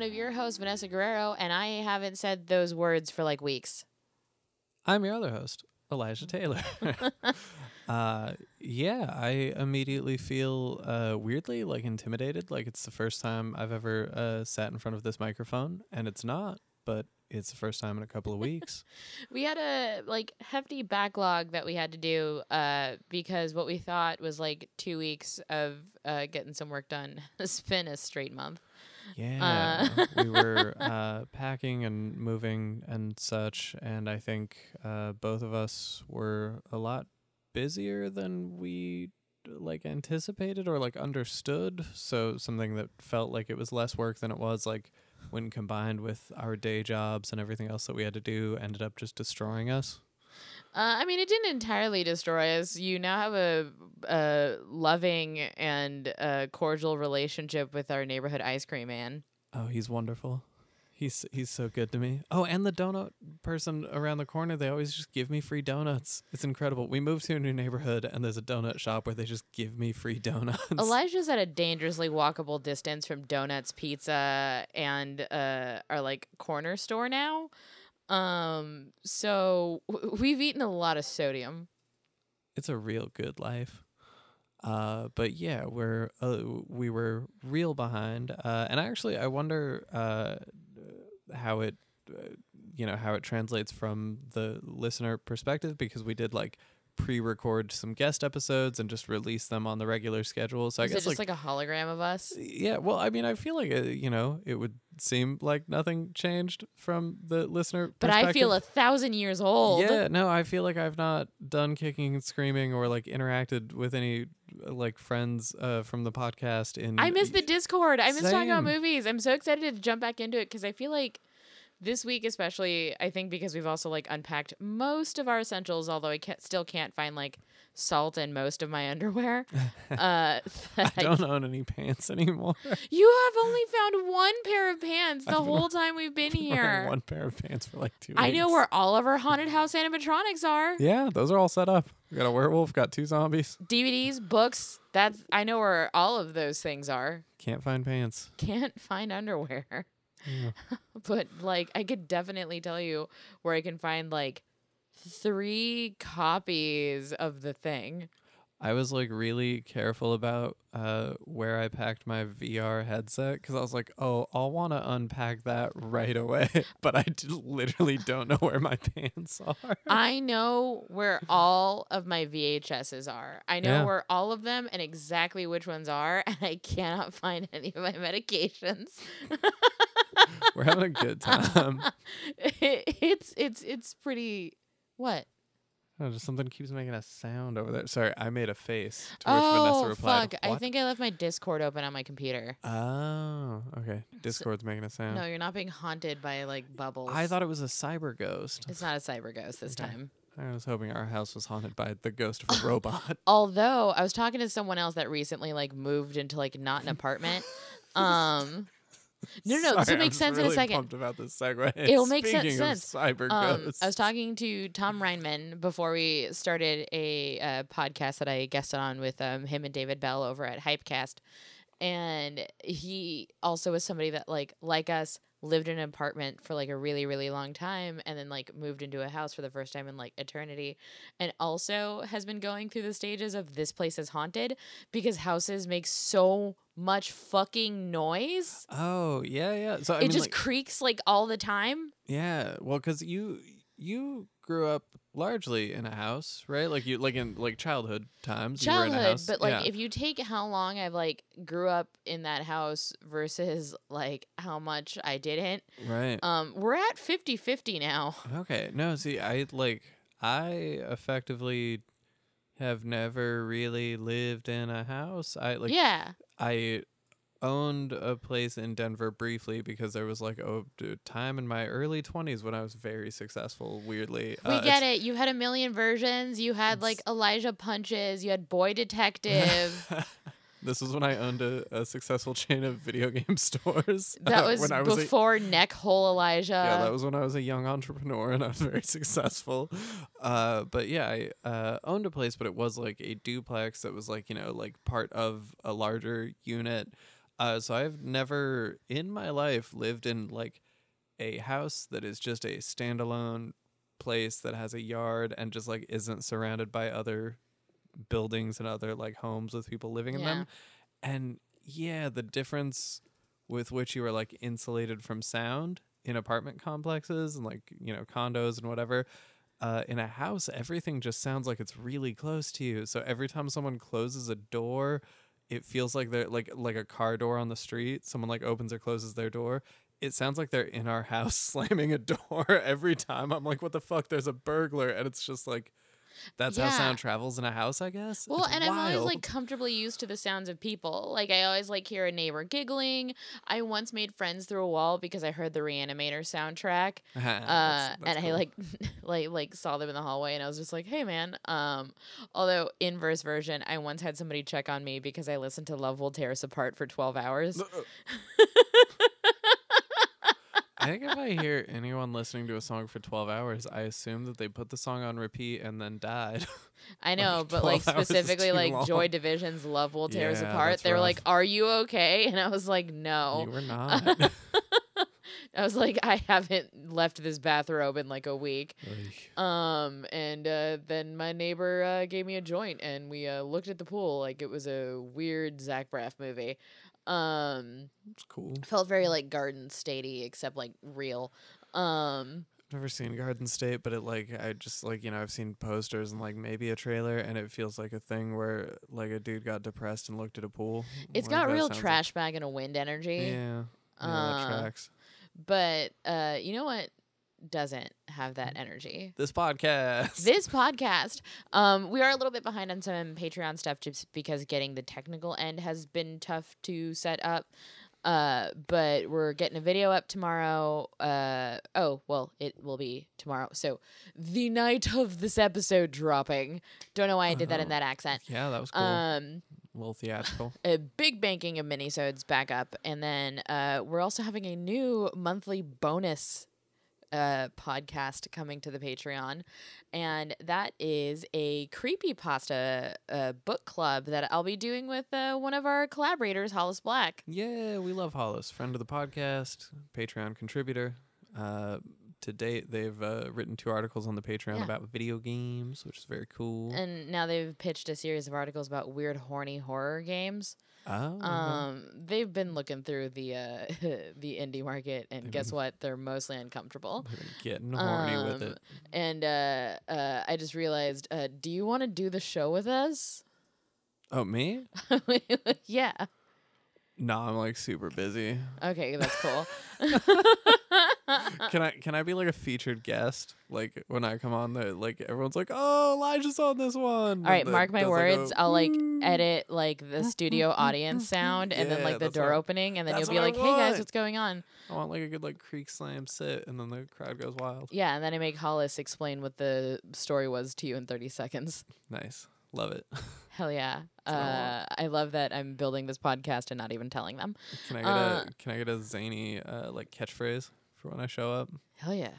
Podcast. I am one of your hosts, Vanessa Guerrero, and I haven't said those words for like weeks. I'm your other host, Elijah Taylor. uh, yeah, I immediately feel uh, weirdly like intimidated. Like it's the first time I've ever uh, sat in front of this microphone, and it's not, but it's the first time in a couple of weeks. We had a like hefty backlog that we had to do uh, because what we thought was like two weeks of uh, getting some work done has been a straight month. Yeah, we were uh, packing and moving and such, and I think uh, both of us were a lot busier than we like anticipated or like understood. So something that felt like it was less work than it was like when combined with our day jobs and everything else that we had to do ended up just destroying us. Uh, I mean, it didn't entirely destroy us. You now have a, a loving and uh cordial relationship with our neighborhood ice cream man. Oh, he's wonderful. He's he's so good to me. Oh, and the donut person around the corner, they always just give me free donuts. It's incredible. We moved to a new neighborhood and there's a donut shop where they just give me free donuts. Elijah's at a dangerously walkable distance from Donuts Pizza and uh, our like corner store now. Um, so w- we've eaten a lot of sodium. It's a real good life. Uh, but yeah, we're uh, we were real behind. Uh, and actually, I wonder uh, how it uh, you know how it translates from the listener perspective because we did like pre-record some guest episodes and just release them on the regular schedule. So I Is it just like, like, a hologram of us? yeah, well, I mean, I feel like uh, you know it would seem like nothing changed from the listener. But I feel a thousand years old. Yeah, no, I feel like I've not done kicking and screaming or like interacted with any uh, like friends uh, from the podcast in I miss the Discord. I miss talking about movies. I'm so excited to jump back into it because I feel like this week, especially, I think because we've also like unpacked most of our essentials, although I can't, still can't find like salt in most of my underwear. uh, I don't own any pants anymore. you have only found one pair of pants the I've been whole time we've been Been here. one pair of pants for like two. I know where all of our haunted house animatronics are. Yeah, those are all set up. We got a werewolf, got two zombies. DVDs, books. That's I know where all of those things are. Can't find pants. Can't find underwear. Yeah. but like I could definitely tell you where I can find like three copies of the thing. I was like really careful about uh, where I packed my VR headset because I was like, oh, I'll want to unpack that right away, but I d- literally don't know where my pants are. I know where all of my VHSs are. I know Yeah. where all of them and exactly which ones are, and I cannot find any of my medications. We're having a good time. it's it's it's pretty what? Oh, just something keeps making a sound over there. Sorry, I made a face to which Vanessa Oh replied. fuck! I think I left my Discord open on my computer. Oh, okay. Discord's making a sound. No, you're not being haunted by like bubbles. I thought it was a cyber ghost. it's not a cyber ghost this Okay. time. I was hoping our house was haunted by the ghost of a robot. Although I was talking to someone else that recently like moved into like not an apartment. Um No, no, no, this will make I'm sense in a second. Pumped about this segue. It'll make Speaking of sense. Cyber Um. I was talking to Tom Reinman before we started a uh, podcast that I guested on with um, him and David Bell over at Hypecast, and he also was somebody that like like us lived in an apartment for like a really really long time and then like moved into a house for the first time in like eternity and also has been going through the stages of this place is haunted because houses make so much fucking noise Oh yeah, yeah. So I it mean, just like, creaks like all the time yeah. Well, because you you grew up largely in a house, right? Like you like in like childhood times. you were in a childhood house. but like yeah. if you take how long i've like grew up in that house versus like how much i didn't right. um we're at 50 50 now Okay. No, see, I like I effectively have never really lived in a house. I like yeah I owned a place in Denver briefly because there was like a time in my early 20s when I was very successful weirdly. we Uh, get it you had a million versions you had like elijah punches you had boy detective this was when I owned a, a successful chain of video game stores. that uh, was, when I was a- before neck hole elijah yeah, that was when I was a young entrepreneur and I was very successful. Uh, but yeah, I uh, owned a place, but it was like a duplex that was like you know like part of a larger unit. Uh, so I've never in my life lived in like a house that is just a standalone place that has a yard and just like isn't surrounded by other buildings and other like homes with people living in Yeah. them. And yeah, the difference with which you are like insulated from sound in apartment complexes and like, you know, condos and whatever. Uh, in a house, everything just sounds like it's really close to you. So every time someone closes a door, it feels like they're like like a car door on the street. Someone like opens or closes their door. It sounds like they're in our house slamming a door every time. I'm like, what the fuck? There's a burglar, and it's just like, that's how sound travels in a house, I guess. Well, It's and I'm always like comfortably used to the sounds of people. Like I always like hear a neighbor giggling. I once made friends through a wall because I heard the Reanimator soundtrack. Uh, That's- that's and I like like like saw them in the hallway and I was just like, "Hey man." Um although inverse version, I once had somebody check on me because I listened to Love Will Tear Us Apart for 12 hours. I think if I hear anyone listening to a song for 12 hours, I assume that they put the song on repeat and then died. I know, Like, but like 12 hours is specifically like Joy. Division's Love Will Tear Us Apart. They were like, "Are you okay?" And I was like, "No." You were not. I was like, I haven't left this bathrobe in like a week. Um, and uh, then my neighbor uh, gave me a joint, and we uh, looked at the pool like it was a weird Zach Braff movie. Um, it's cool. felt very like Garden Statey, except like real. Um, Never seen Garden State, but it like I just like you know I've seen posters and like maybe a trailer, and it feels like a thing where like a dude got depressed and looked at a pool. it's Like, got real sounds like- trash bag and a wind energy. yeah, yeah, Uh, tracks. But uh, you know what doesn't have that energy? This podcast. this podcast um we are a little bit behind on some patreon stuff just because getting the technical end has been tough to set up uh but we're getting a video up tomorrow uh oh well it will be tomorrow so the night of this episode dropping don't know why i did that in Oh. that accent yeah, that was cool. um a little theatrical. a big banking of minisodes back up and then uh we're also having a new monthly bonus uh podcast coming to the patreon and that is a creepy pasta uh, book club that i'll be doing with uh, one of our collaborators hollis black Yeah, we love Hollis, friend of the podcast, Patreon contributor. Uh, to date, they've uh, written two articles on the Patreon Yeah. about video games, which is very cool. and now they've pitched a series of articles about weird horny horror games oh, um they've been looking through the uh the indie market and They've guess what they're mostly uncomfortable getting horny with Um, it. And uh, uh, I just realized, uh, do you want to do the show with us? Oh, me? yeah. No, I'm like super busy. Okay, that's cool. Can I can I be like a featured guest? Like when I come on the like everyone's like, "Oh, Elijah's on this one." All right, then mark my does, like, a words. I'll like edit like the studio audience sound and then like the door what opening, and then you'll be like, "Hey guys, what's going on?" I want like a good like creek slam sit, and then the crowd goes wild. Yeah, and then I make Hollis explain what the story was to you in thirty seconds. Nice, love it. Hell yeah! I Uh, I love that I'm building this podcast and not even telling them. Can I get Uh, a can I get a zany uh, like catchphrase for when I show up? Hell yeah!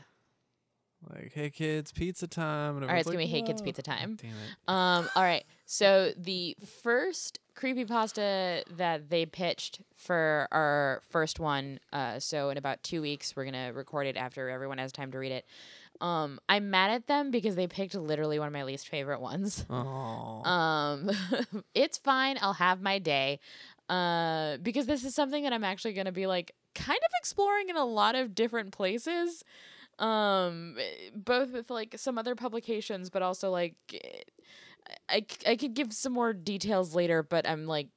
Like, "Hey kids, pizza time!" And All right, it's everyone's gonna be like, Hey Kids Pizza Time. Damn it! Um, all right. So the first creepy pasta that they pitched for our first one, uh, so in about two weeks we're gonna record it after everyone has time to read it. Um, I'm mad at them because they picked literally one of my least favorite ones. Oh, Um, it's fine. I'll have my day. Uh, because this is something that I'm actually gonna be like kind of exploring in a lot of different places. Um, both with like some other publications, but also like I, I could give some more details later, but I'm like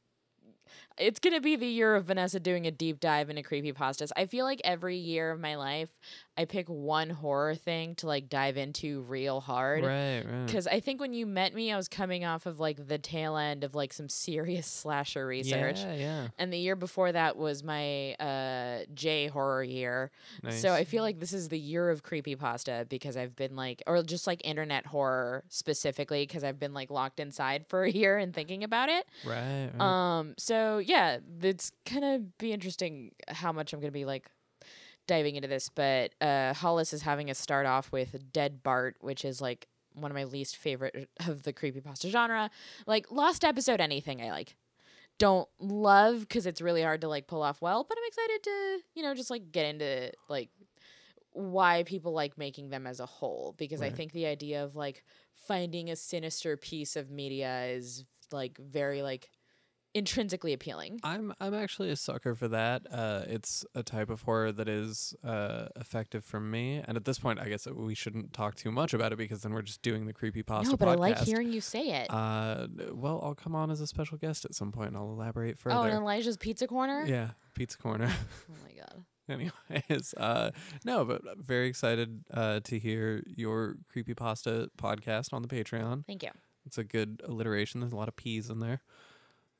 it's gonna be the year of Vanessa doing a deep dive into creepypastas. I feel like every year of my life I pick one horror thing to like dive into real hard. right, right. Because I think when you met me, I was coming off of like the tail end of like some serious slasher research. Yeah, yeah. And the year before that was my uh, J horror year. Nice. So I feel like this is the year of creepypasta because I've been like, or just like internet horror specifically because I've been like locked inside for a year and thinking about it. right, right. Um, so yeah, it's gonna be interesting how much I'm gonna be like diving into this. But uh, Hollis is having us start off with Dead Bart, which is like one of my least favorite of the creepypasta genre. Like lost episode, anything I like. don't love because it's really hard to like pull off well. But I'm excited to you know just like get into like why people like making them as a whole because I think the idea of like finding a sinister piece of media is like very like intrinsically appealing. I'm I'm actually a sucker for that. Uh, it's a type of horror that is uh, effective for me, and at this point, I guess we shouldn't talk too much about it because then we're just doing the creepy pasta no, but I like hearing you say it. Uh, well, I'll come on as a special guest at some point. and I'll elaborate further. oh, and Elijah's Pizza Corner. yeah, pizza corner. Oh my god. Anyways, uh, no, but I'm very excited uh, to hear your creepy pasta podcast on the Patreon. Thank you. It's a good alliteration. There's a lot of P's in there.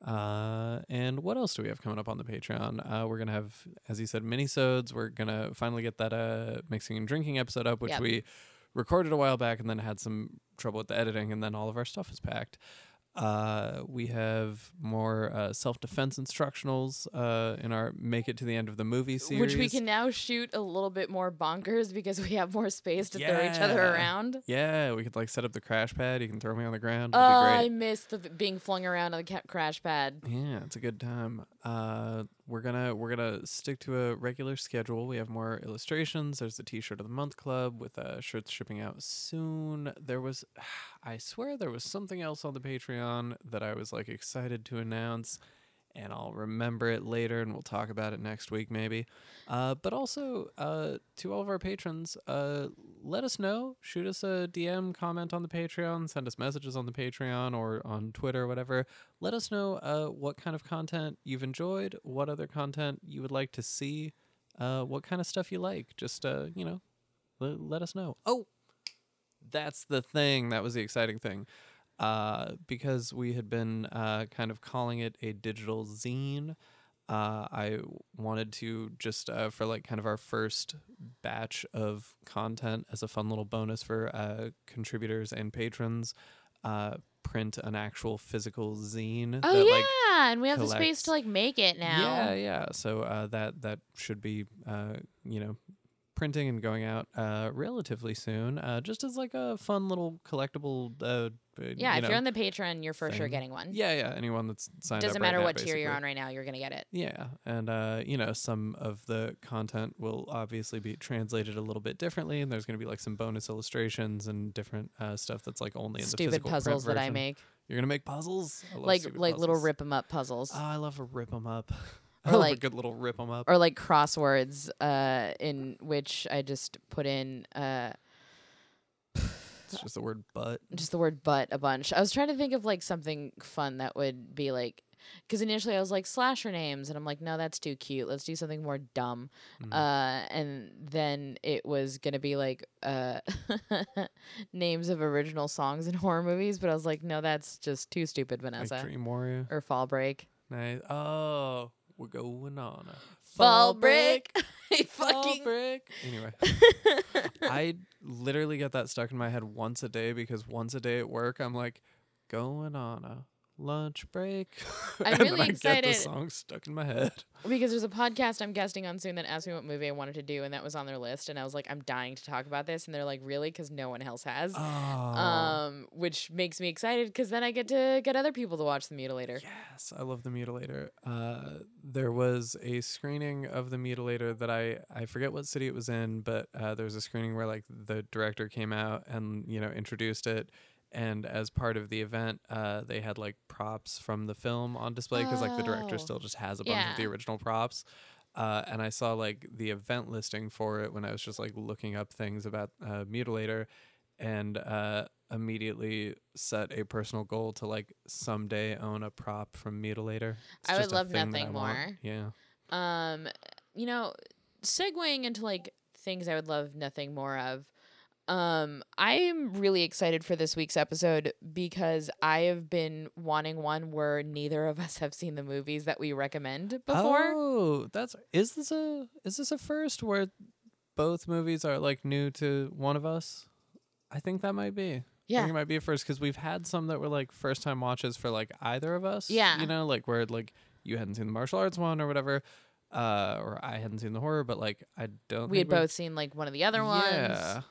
Uh, and what else do we have coming up on the Patreon? Uh, we're gonna have, as you said, minisodes. We're gonna finally get that uh mixing and drinking episode up, which Yep. we recorded a while back and then had some trouble with the editing, and then all of our stuff is packed. Uh, we have more uh, self defense instructionals uh, in our "Make It to the End of the Movie" series, Which we can now shoot a little bit more bonkers because we have more space to throw each other around. Yeah, we could like set up the crash pad. You can throw me on the ground. Oh, It'd be great. I miss the being flung around on the ca- crash pad. Yeah, it's a good time. We're gonna we're gonna stick to a regular schedule. We have more illustrations. There's the T-shirt of the month club with uh, shirts shipping out soon. There was, I swear, there was something else on the Patreon that I was like excited to announce, and I'll remember it later, and we'll talk about it next week maybe. Uh, but also uh, to all of our patrons, uh, let us know. Shoot us a DM, comment on the Patreon, send us messages on the Patreon or on Twitter or whatever let us know uh, what kind of content you've enjoyed, what other content you would like to see, uh, what kind of stuff you like. Just, uh, you know, let, let us know. Oh, that's the thing. That was the exciting thing. Uh, because we had been uh, kind of calling it a digital zine. Uh, I wanted to just uh, for like kind of our first batch of content as a fun little bonus for uh, contributors and patrons, uh, print an actual physical zine. Oh that, yeah, like, and we have the space to like make it now. yeah, yeah. So uh, that that should be uh, you know printing and going out uh, relatively soon. Uh, just as like a fun little collectible. Uh, uh, Yeah, you if know, you're on the Patreon, you're for sure getting one. yeah, yeah. Anyone that's signed Doesn't up right matter now, what tier you're on right now, you're gonna get it. Yeah, and uh, you know, some of the content will obviously be translated a little bit differently, and there's going to be like some bonus illustrations and different uh, stuff that's like only in the Stupid physical print puzzles that I make, You're gonna make puzzles, I love like stupid like little puzzles. rip 'em up puzzles, Oh, I love a rip 'em up. I Or love a like- good little rip 'em up. or like crosswords, uh, in which I just put in uh It's just the word butt. just the word but a bunch. I was trying to think of like something fun that would be like because initially I was like slasher names and I'm like no that's too cute. Let's do something more dumb. Mm. Uh and then it was going to be like uh names of original songs in horror movies, but I was like no that's just too stupid Vanessa. like Dream Warrior. or Fall Break. Nice. Oh, we're going on a Fall Break. I Fall fucking break. Anyway, I literally get that stuck in my head once a day because once a day at work, I'm like going on a lunch break. I'm really I get the excited. song stuck in my head. because there's a podcast I'm guesting on soon that asked me what movie I wanted to do, and that was on their list. And I was like, I'm dying to talk about this, and they're like, really? Because no one else has. Oh, Um, which makes me excited because then I get to get other people to watch The Mutilator. yes, I love the Mutilator. Uh, there was a screening of the Mutilator that I I forget what city it was in, but uh, there was a screening where like the director came out and you know introduced it. And as part of the event, uh, they had like props from the film on display because like the director Oh. still just has a bunch of the original props. Uh, and I saw like the event listing for it when I was just like looking up things about uh, Mutilator, and uh, immediately set a personal goal to like someday own a prop from Mutilator. It's I would love nothing I want. more. Yeah. Um, you know, segueing into like things I would love nothing more of. Um, I am really excited for this week's episode because I have been wanting one where neither of us have seen the movies that we recommend before. Oh, that's is this a is this a first where both movies are like new to one of us? I think that might be. I yeah. think it might be a first because we've had some that were like first time watches for like either of us. Yeah. You know, like where like you hadn't seen the martial arts one or whatever, uh, or I hadn't seen the horror, but like I don't. We had both seen like one of the other ones. Yeah.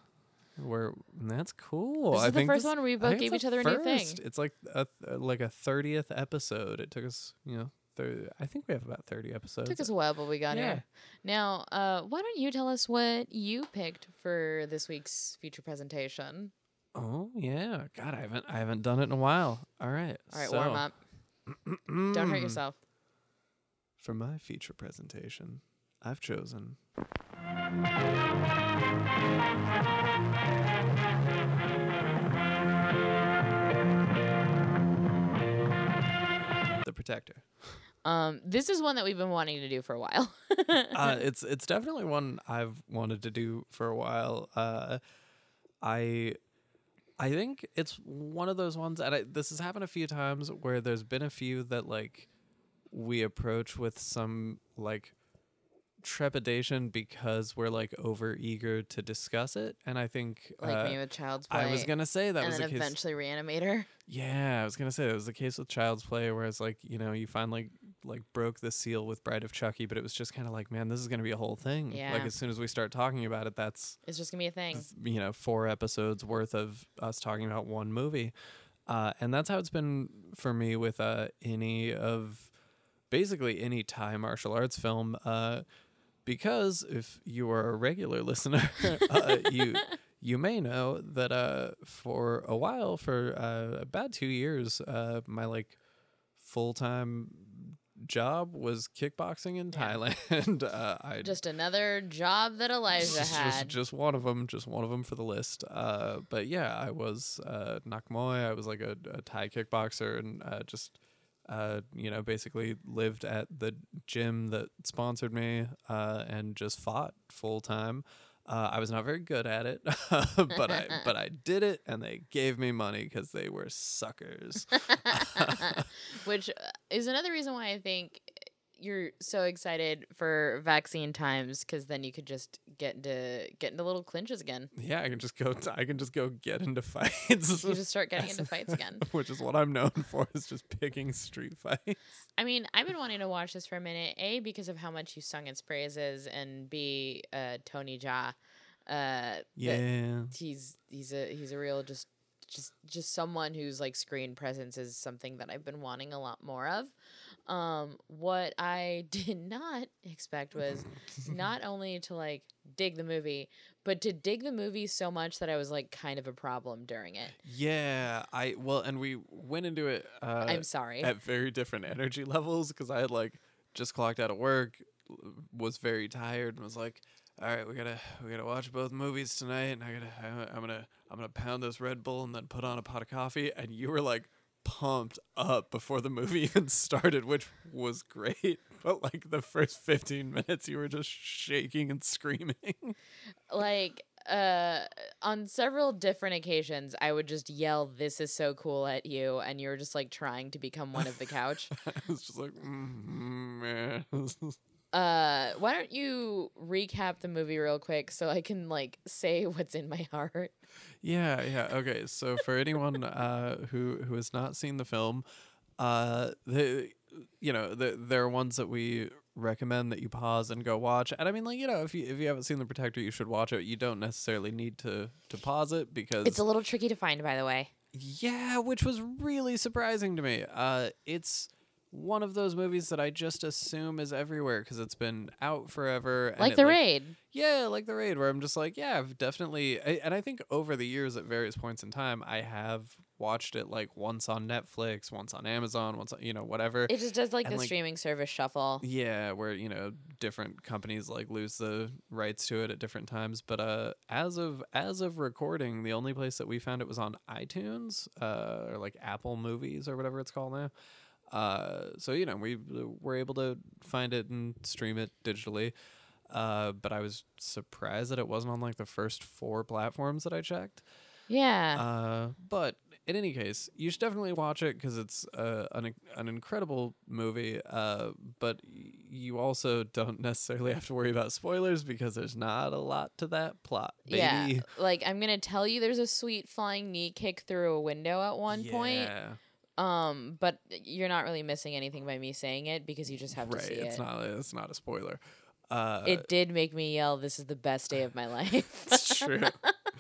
Where that's cool. This I is the think first this- one where we both gave each other a new thing. first. It's like a th- like a thirtieth episode. It took us, you know, thir- I think we have about thirty episodes. Took us a while, but we got Yeah. here. Now, uh, why don't you tell us what you picked for this week's feature presentation? oh yeah, God, I haven't I haven't done it in a while. All right, All right, so, warm up. Don't hurt yourself. For my feature presentation, I've chosen. The Protector. Um, this is one that we've been wanting to do for a while. uh, it's it's definitely one I've wanted to do for a while. Uh, I I think it's one of those ones, and I, this has happened a few times where there's been a few that like we approach with some like trepidation because we're like over eager to discuss it, and I think like uh, me with Child's Play. I was gonna say that and was then the case. eventually Reanimator. Yeah, I was gonna say it was the case with Child's Play, where it's like you know you finally like broke the seal with Bride of Chucky, but it was just kind of like, man, this is gonna be a whole thing. Yeah. Like as soon as we start talking about it, that's It's just gonna be a thing. you know four episodes worth of us talking about one movie, uh, and that's how it's been for me with uh, any of basically any Thai martial arts film. Uh, because if you are a regular listener, uh, you you may know that uh, for a while, for uh, about two years, uh, my like full time job was kickboxing in. Thailand. uh, I Just another job that Elijah just, had. just one of them, just one of them for the list. Uh, but yeah, I was uh, Nak Muay. I was like a, a Thai kickboxer, and uh, just uh, you know, basically lived at the gym that sponsored me, uh, and just fought full time. Uh, I was not very good at it, but I but I did it, and they gave me money because they were suckers. Which uh, is another reason why I think you're so excited for vaccine times because then you could just get into get into little clinches again. yeah, I can just go. T- I can just go get into fights. You just start getting into fights again. which is what I'm known for, is just picking street fights. I mean, I've been wanting to watch this for a minute. A because of how much you sung its praises, and B, uh, Tony Jaa. Uh, Yeah. he's he's a he's a real just just just someone whose like screen presence is something that I've been wanting a lot more of. Um, what I did not expect was not only to like dig the movie, but to dig the movie so much that I was like kind of a problem during it. Yeah, I well, and we went into it uh, I'm sorry. at very different energy levels because I had like just clocked out of work, was very tired, and was like, "All right, we gotta we gotta watch both movies tonight, and I gotta I'm gonna I'm gonna pound this Red Bull and then put on a pot of coffee." And you were like pumped up before the movie even started, which was great. But like the first 15 minutes, you were just shaking and screaming. like uh on several different occasions I would just yell this is so cool at you and you were just like trying to become one of the couch. I was just like, mm, man. Uh why don't you recap the movie real quick so I can like say what's in my heart? Yeah, yeah. Okay, so for anyone uh, who who has not seen the film, uh, the you know the, there are ones that we recommend that you pause and go watch. And I mean, like you know, if you if you haven't seen the Protector, you should watch it. You don't necessarily need to to pause it because It's a little tricky to find by the way. yeah, which was really surprising to me. Uh, it's one of those movies that I just assume is everywhere because it's been out forever. and Like the raid. yeah, like the raid, where I'm just like, yeah, I've definitely, I, and I think over the years at various points in time, I have watched it like once on Netflix, once on Amazon, once on, you know, whatever. It just does like And, the like- streaming service shuffle. yeah, where you know different companies like lose the rights to it at different times. But uh, as of as of recording, the only place that we found it was on iTunes, uh, or like Apple Movies or whatever it's called now. Uh, so you know we were able to find it and stream it digitally. Uh, but I was surprised that it wasn't on like the first four platforms that I checked. Yeah. Uh, but in any case, you should definitely watch it because it's uh, an an incredible movie. Uh, but you also don't necessarily have to worry about spoilers because there's not a lot to that plot. Baby. Yeah. Like I'm going to tell you there's a sweet flying knee kick through a window at one point. Um, but you're not really missing anything by me saying it because you just have right. to see it's it. not it's not a spoiler. Uh, it did make me yell, "This is the best day of my life." it's true.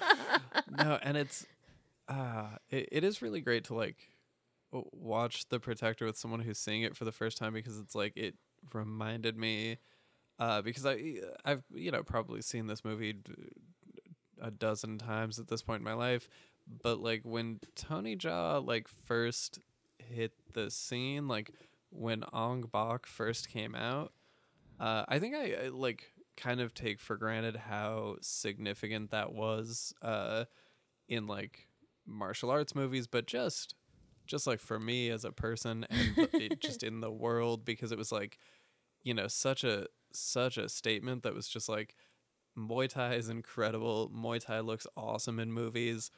no, and it's uh it, it is really great to like watch the protector with someone who's seeing it for the first time because it's like it reminded me uh because I I've you know probably seen this movie a dozen times at this point in my life but like when Tony Jaa like first hit the scene like when Ong Bak first came out uh I think I, I like kind of take for granted how significant that was uh in like martial arts movies but just just like for me as a person and it just in the world because it was like you know such a such a statement that was just like Muay Thai is incredible. Muay Thai looks awesome in movies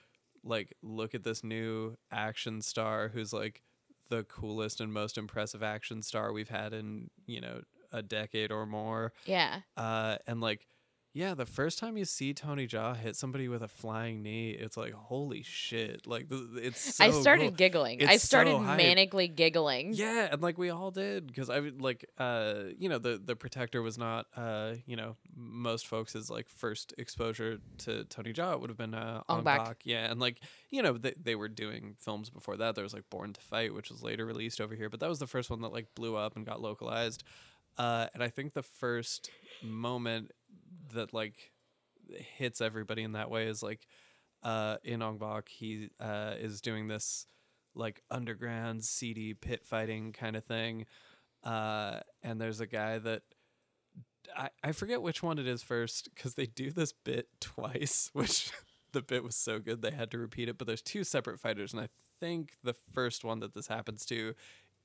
like look at this new action star who's like the coolest and most impressive action star we've had in you know a decade or more yeah. uh, and like, yeah, the first time you see Tony Jaa hit somebody with a flying knee, it's like, holy shit! Like, th- it's. So I started cool. giggling. I It's so started hype. manically giggling. Yeah, and like we all did because I would like, uh, you know, the the protector was not, uh, you know, most folks' like first exposure to Tony Jaa. It would have been uh, Bak. Bak. Yeah, and like, you know, they they were doing films before that. There was like Born to Fight, which was later released over here, but that was the first one that like blew up and got localized. Uh, and I think the first moment that like hits everybody in that way is like uh, in Ong Bak, he uh, is doing this like underground seedy pit fighting kind of thing. Uh, and there's a guy that I, I forget which one it is first because they do this bit twice, which the bit was so good they had to repeat it. But there's two separate fighters, and I think the first one that this happens to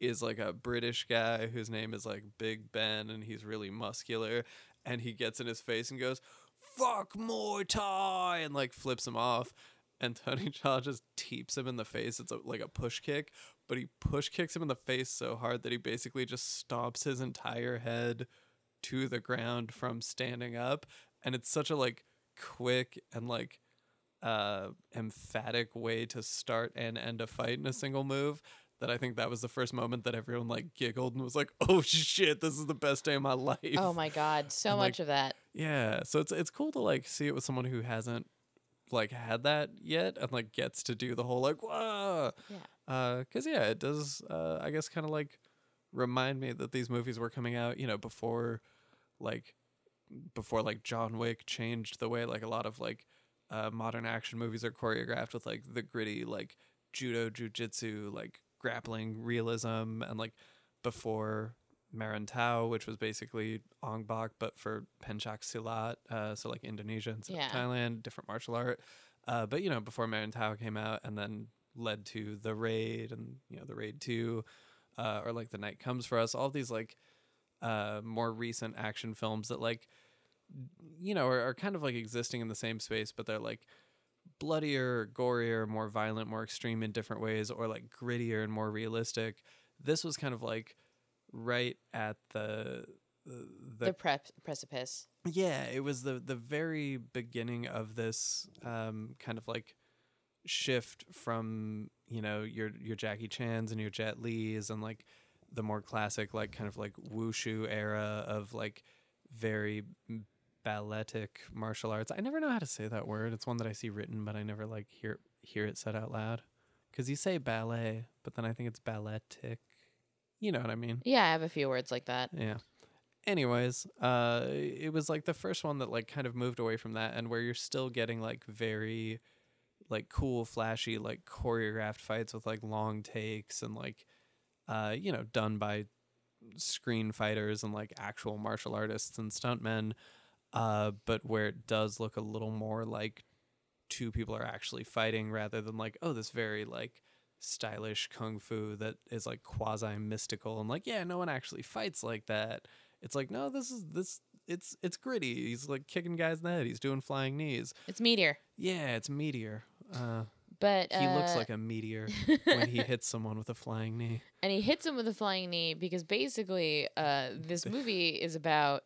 is like a British guy whose name is like Big Ben, and he's really muscular, and he gets in his face and goes, "Fuck Muay Thai," and like flips him off. And Tony Jaa just teeps him in the face. It's a, like a push kick, but he push kicks him in the face so hard that he basically just stomps his entire head to the ground from standing up. And it's such a like quick and like uh emphatic way to start and end a fight in a single move that I think that was the first moment that everyone like giggled and was like, "Oh shit, this is the best day of my life." Oh my god, so And, much like, of that. Yeah, so it's it's cool to like see it with someone who hasn't like had that yet and like gets to do the whole like whoa. Yeah. Uh, cause yeah, it does. Uh, I guess kind of like remind me that these movies were coming out, you know, before like before like John Wick changed the way like a lot of like uh, modern action movies are choreographed with like the gritty like judo jujitsu like grappling realism and like before Merantau, which was basically Ong Bak, but for Pencak Silat, uh, so like Indonesia and Yeah. Thailand, different martial art. Uh, but you know, before Merantau came out, and then led to the Raid and you know the Raid Two, uh, or like the Night Comes for Us, all these like uh, more recent action films that like you know are, are kind of like existing in the same space, but they're like bloodier, gorier, more violent, more extreme in different ways, or like grittier and more realistic. This was kind of like right at the the, The, prep precipice. yeah, it was the the very beginning of this um, kind of like shift from you know your your Jackie Chan's and your Jet Lees and like the more classic like kind of like wushu era of like very balletic martial arts. I never know how to say that word. It's one that I see written, but I never like hear hear it said out loud. Because you say ballet, but then I think it's balletic. You know what I mean? Yeah, I have a few words like that. Yeah. Anyways, uh it was like the first one that like kind of moved away from that and where you're still getting like very like cool, flashy, like choreographed fights with like long takes and like uh, you know, done by screen fighters and like actual martial artists and stuntmen. Uh, but where it does look a little more like two people are actually fighting rather than like, oh, this very like stylish kung fu that is like quasi mystical and like, yeah, no one actually fights like that. It's like, no, this is this it's it's gritty. He's like kicking guys in the head. He's doing flying knees. It's meteor, Yeah, it's meteor. Uh, but he looks uh, like a meteor when he hits someone with a flying knee. and he hits him with a flying knee because basically, uh, this movie is about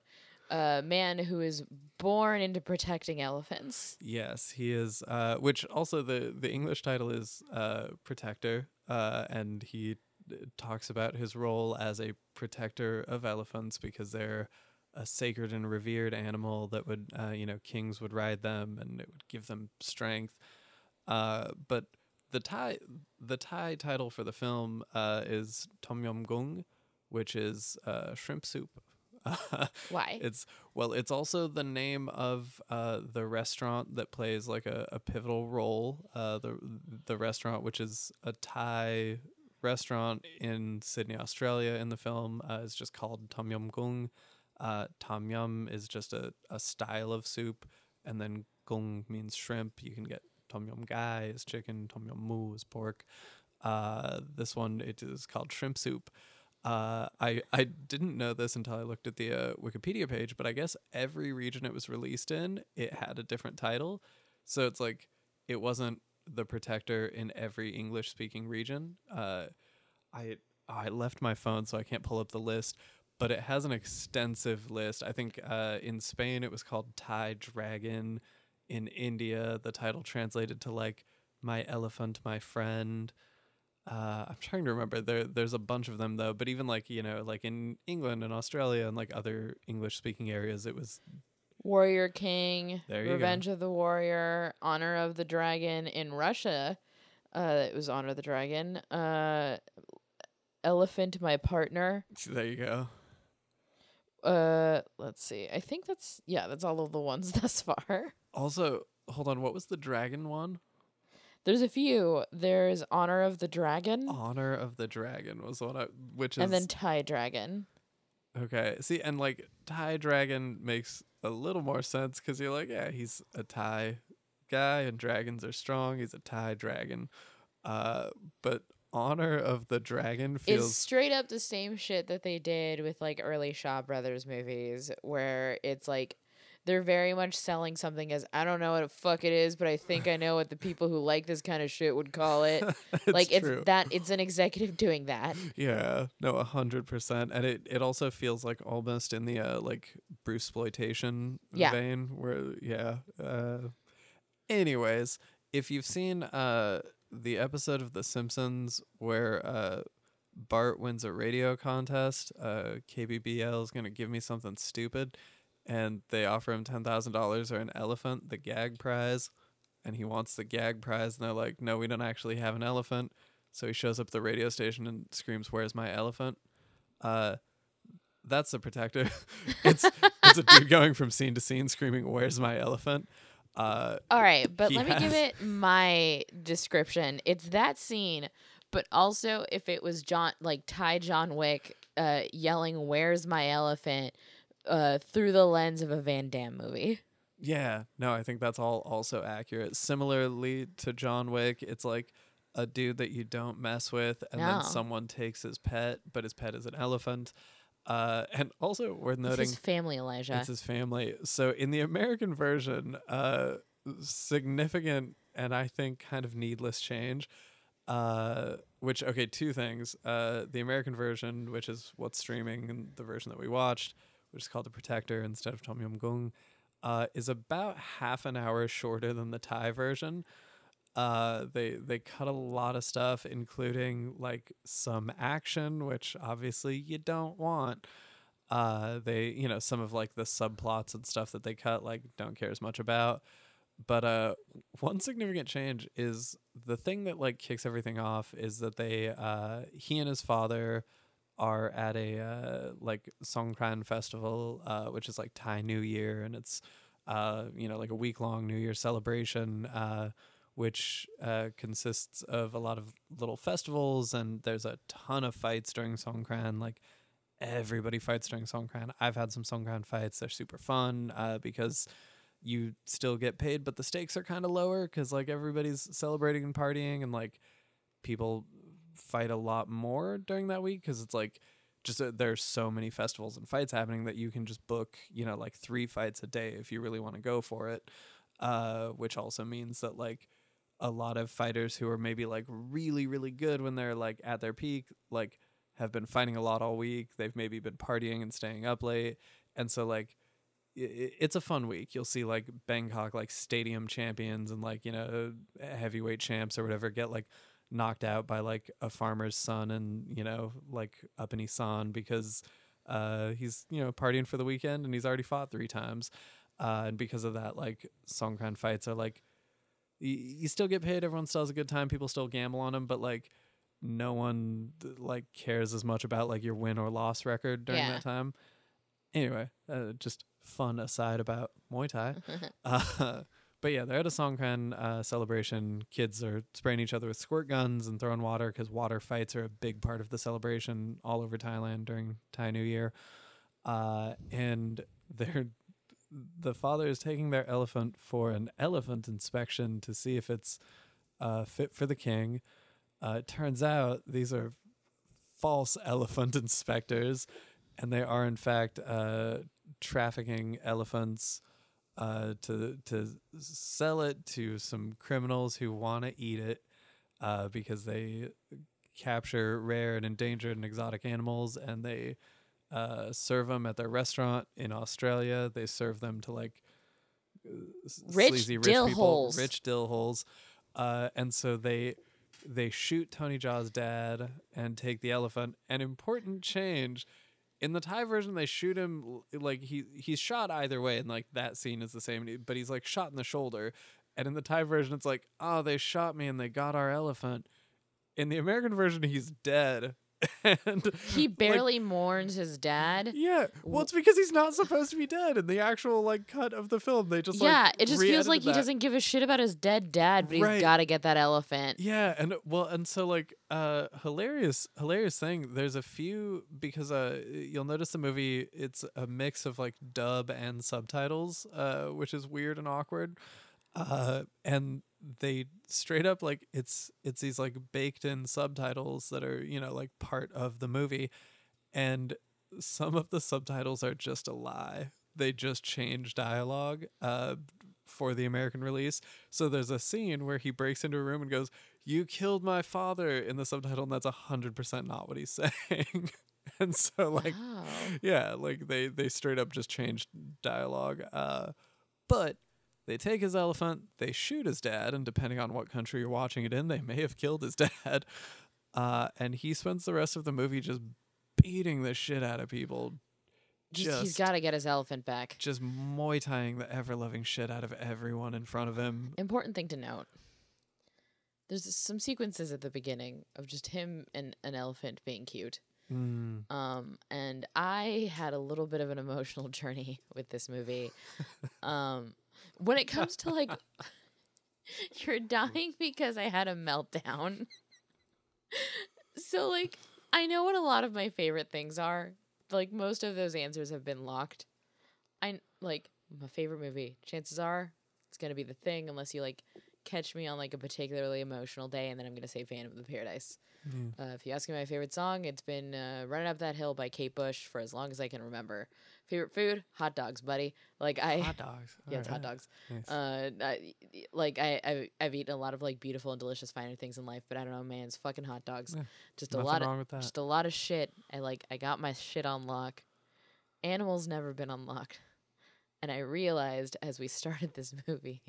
a man who is born into protecting elephants. Yes, he is. Uh, which also the the English title is uh, protector, uh, and he uh, talks about his role as a protector of elephants because they're a sacred and revered animal that would uh, you know kings would ride them and it would give them strength. Uh, but the Thai the Thai title for the film uh, is Tom Yum Goong, which is uh, shrimp soup. Why? It's well, it's also the name of uh, the restaurant that plays like a, a pivotal role. Uh, the the restaurant, which is a Thai restaurant in Sydney, Australia, in the film, uh, is just called Tom Yum Goong. Uh, Tom Yum is just a, a style of soup, and then Gung means shrimp. You can get Tom Yum Gai is chicken, Tom Yum Mu is pork. Uh, this one it is called shrimp soup. Uh, I I didn't know this until I looked at the uh, Wikipedia page, but I guess every region it was released in, it had a different title. So it's like it wasn't the Protector in every English speaking region. Uh, I I left my phone, so I can't pull up the list, but it has an extensive list. I think uh, in Spain it was called Thai Dragon. In India, the title translated to like "My Elephant, My Friend." Uh, I'm trying to remember. There, there's a bunch of them though. But even like you know, like in England and Australia and like other English-speaking areas, it was Warrior King, go. Revenge of the Warrior, Honor of the Dragon. In Russia, uh, it was Honor of the Dragon. Uh, Elephant, my partner. there. You go. Uh, let's see. I think that's yeah, that's all of the ones thus far. Also, hold on. What was the dragon one? There's a few. There's Honor of the Dragon, Honor of the Dragon was what I, which is and then Thai Dragon. okay. See, and like Thai Dragon makes a little more sense because you're like, yeah, he's a Thai guy, and dragons are strong. He's a Thai dragon. Uh, but Honor of the Dragon It's feels straight up the same shit that they did with like early Shaw Brothers movies, where it's like they're very much selling something as I don't know what the fuck it is, but I think I know what the people who like this kind of shit would call it. like it's true. that it's an executive doing that. Yeah, no, a hundred percent, and it it also feels like almost in the uh, like Bruce exploitation Yeah. vein, where yeah. Uh, anyways, if you've seen uh the episode of The Simpsons where uh Bart wins a radio contest, uh KBBL is gonna give me something stupid, and they offer him ten thousand dollars or an elephant, the gag prize, and he wants the gag prize, and they're like, no, we don't actually have an elephant. So he shows up at the radio station and screams, "Where's my elephant?" Uh, that's the protector. it's it's a dude going from scene to scene screaming, "Where's my elephant?" Uh, All right, but let me give it my description. It's that scene, but also if it was John like Thai John Wick uh yelling "Where's my elephant?" Uh through the lens of a Van Damme movie. yeah, no, I think that's all also accurate. Similarly to John Wick, it's like a dude that you don't mess with, and No. then someone takes his pet, but his pet is an elephant. Uh, and also worth It's noting, his family, Elijah. It's his family. So in the American version, uh, significant and I think kind of needless change. Uh, which okay, two things. Uh, the American version, which is what's streaming, and the version that we watched, which is called The Protector instead of Tom Yum Goong, uh, is about half an hour shorter than the Thai version. Uh, they they cut a lot of stuff, including like some action, which obviously you don't want uh they you know some of like the subplots and stuff that they cut like don't care as much about but uh one significant change is the thing that like kicks everything off is that they uh he and his father are at a uh like Songkran festival uh which is like Thai New Year and it's uh you know like a week long New Year celebration uh which uh, consists of a lot of little festivals and there's a ton of fights during Songkran like everybody fights during Songkran. I've had some Songkran fights. They're super fun uh, because you still get paid, but the stakes are kind of lower because like everybody's celebrating and partying, and like people fight a lot more during that week because it's like just uh, there's so many festivals and fights happening that you can just book you know like three fights a day if you really want to go for it. Uh, which also means that like a lot of fighters who are maybe like really really good when they're like at their peak like have been fighting a lot all week. They've maybe been partying and staying up late. And so like it's a fun week. You'll see like Bangkok like stadium champions and like, you know, heavyweight champs or whatever get like knocked out by like a farmer's son and, you know, like up in Isan because Uh, he's you know partying for the weekend and he's already fought three times, uh, and because of that, like Songkran fights are like, you, you still get paid, everyone still has a good time, people still gamble on him, but like no one like cares as much about like your win or loss record during Yeah. that time. Anyway, uh, just fun aside about Muay Thai. but yeah, they're at a Songkran uh, celebration. Kids are spraying each other with squirt guns and throwing water because water fights are a big part of the celebration all over Thailand during Thai New Year. Uh, and they're the father is taking their elephant for an elephant inspection to see if it's uh, fit for the king. Uh, it turns out these are false elephant inspectors, and they are in fact uh, trafficking elephants uh, to to sell it to some criminals who want to eat it uh, because they capture rare and endangered and exotic animals, and they uh, serve them at their restaurant in Australia. They serve them to like Rich sleazy rich dill people, holes. rich dill holes, uh, and so they they shoot Tony Jaa's dad and take the elephant. An important change in the Thai version, they shoot him like he he's shot either way, and like that scene is the same, but he's like shot in the shoulder. And in the Thai version, it's like, oh, they shot me and they got our elephant. In the American version, he's dead. and he like, barely mourns his dad. yeah, well, it's because he's not supposed to be dead. In the actual like cut of the film, they just yeah, like it just feels like he doesn't give a shit about his dead dad, but Right. he's got to get that elephant. Yeah, and well, and so like uh hilarious hilarious thing, there's a few because uh you'll notice the movie it's a mix of like dub and subtitles, uh which is weird and awkward. Uh and they straight up like it's it's these like baked in subtitles that are, you know, like part of the movie and some of the subtitles are just a lie. They just change dialogue uh for the American release. So there's a scene where he breaks into a room and goes, "You killed my father" in the subtitle, and that's hundred percent not what he's saying. and so like, Wow. yeah, like they they straight up just changed dialogue. Uh, but they take his elephant, they shoot his dad, and depending on what country you're watching it in, they may have killed his dad. Uh, and he spends the rest of the movie just beating the shit out of people, Just, he's got to get his elephant back. just muay tying the ever loving shit out of everyone in front of him. Important thing to note. There's some sequences at the beginning of just him and an elephant being cute. Mm. Um, and I had a little bit of an emotional journey with this movie. um, when it comes to like, you're dying because I had a meltdown. so, like, I know what a lot of my favorite things are. Like, most of those answers have been locked. I like my favorite movie. Chances are it's gonna be The Thing, unless you like catch me on like a particularly emotional day, and then I'm gonna say Phantom of the Paradise. Yeah. Uh, if you ask me my favorite song, it's been uh, "Running Up That Hill" by Kate Bush for as long as I can remember. Favorite food? Hot dogs, buddy. Like I, Hot dogs. yeah, it's hot dogs. Nice. Uh, I, like I, I've, I've eaten a lot of like beautiful and delicious finer things in life, but I don't know, man, it's fucking hot dogs. Yeah, just a lot of, just a lot of shit. I like, I got my shit on lock. Animals never been unlocked, and I realized as we started this movie.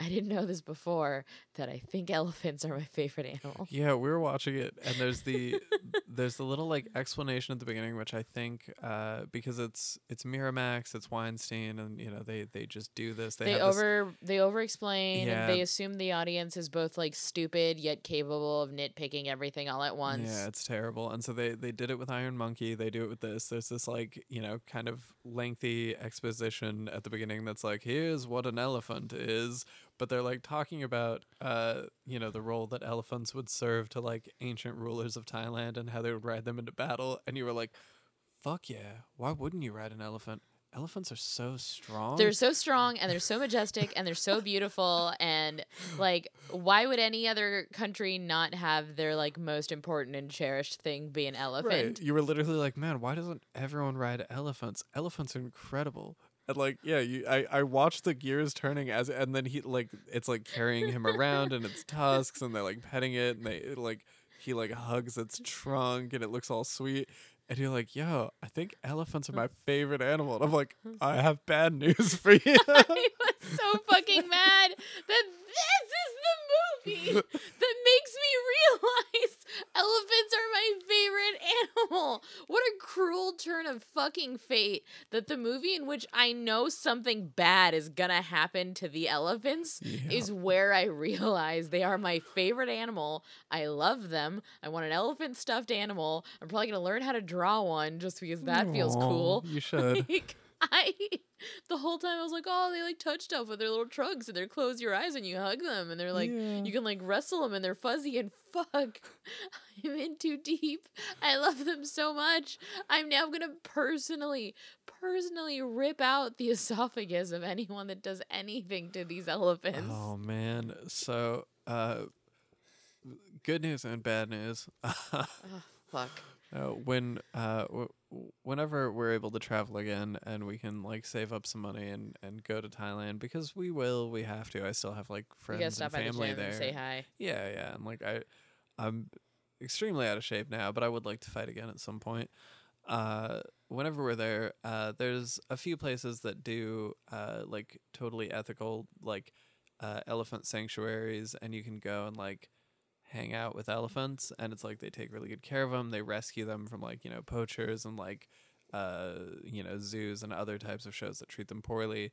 I didn't know this before that I think elephants are my favorite animal. Yeah, we were watching it, and there's the there's the little like explanation at the beginning, which I think uh, because it's it's Miramax, it's Weinstein, and you know they they just do this. They, they have this- over they over explain Yeah. and they assume the audience is both like stupid yet capable of nitpicking everything all at once. Yeah, it's terrible. And so they they did it with Iron Monkey. They do it with this. There's this like you know kind of lengthy exposition at the beginning that's like here's what an elephant is, but they're like talking about uh you know the role that elephants would serve to like ancient rulers of Thailand and how they would ride them into battle. And you were like, fuck yeah, why wouldn't you ride an elephant? Elephants are so strong. They're so strong and they're so majestic and they're so beautiful and like why would any other country not have their like most important and cherished thing be an elephant? Right. You were literally like, man, why doesn't everyone ride elephants? Elephants are incredible. And like, yeah, you I, I watched the gears turning as and then he like it's like carrying him around and its tusks and they're like petting it and they it, like he like hugs its trunk and it looks all sweet. And you're like, yo, I think elephants are my favorite animal. And I'm like, I have bad news for you. I was so fucking mad that this is the movie that makes me realize elephants are my favorite animal. What a cruel turn of fucking fate that the movie in which I know something bad is gonna happen to the elephants Yeah. is where I realize they are my favorite animal. I love them. I want an elephant stuffed animal. I'm probably gonna learn how to draw one just because that feels cool. You should. Like, I the whole time I was like, oh, they like touch stuff with their little trunks and they close your eyes and you hug them and they're like, Yeah. you can like wrestle them and they're fuzzy and fuck, I'm in too deep. I love them so much. I'm now gonna personally, personally rip out the esophagus of anyone that does anything to these elephants. Oh man. So, uh, good news and bad news. Oh, fuck. Uh, when uh w- whenever we're able to travel again and we can like save up some money and and go to Thailand because we will we have to I still have like gotta friends stop and by the family gym there and say hi. yeah yeah and like I I'm extremely out of shape now but I would like to fight again at some point uh whenever we're there uh there's a few places that do uh like totally ethical like uh elephant sanctuaries and you can go and like hang out with elephants and it's like they take really good care of them they rescue them from like you know poachers and like uh you know zoos and other types of shows that treat them poorly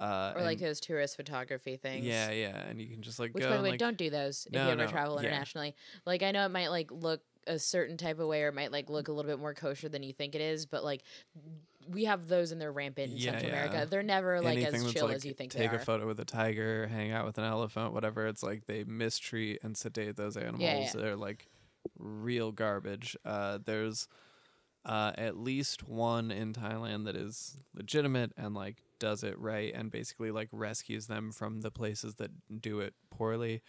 uh Or like and- those tourist photography things. yeah yeah and you can just like Which, go by the way, like, don't do those if No, you ever no, travel yeah. internationally. Like, I know it might like look a certain type of way, or it might like look a little bit more kosher than you think it is, but like we have those and they're rampant in Yeah, Central yeah. America. They're never like anything as chill like as you think take a photo with a tiger hang out with an elephant whatever it's like they mistreat and sedate those animals yeah. they're like real garbage uh there's uh at least one in thailand that is legitimate and like does it right and basically like rescues them from the places that do it poorly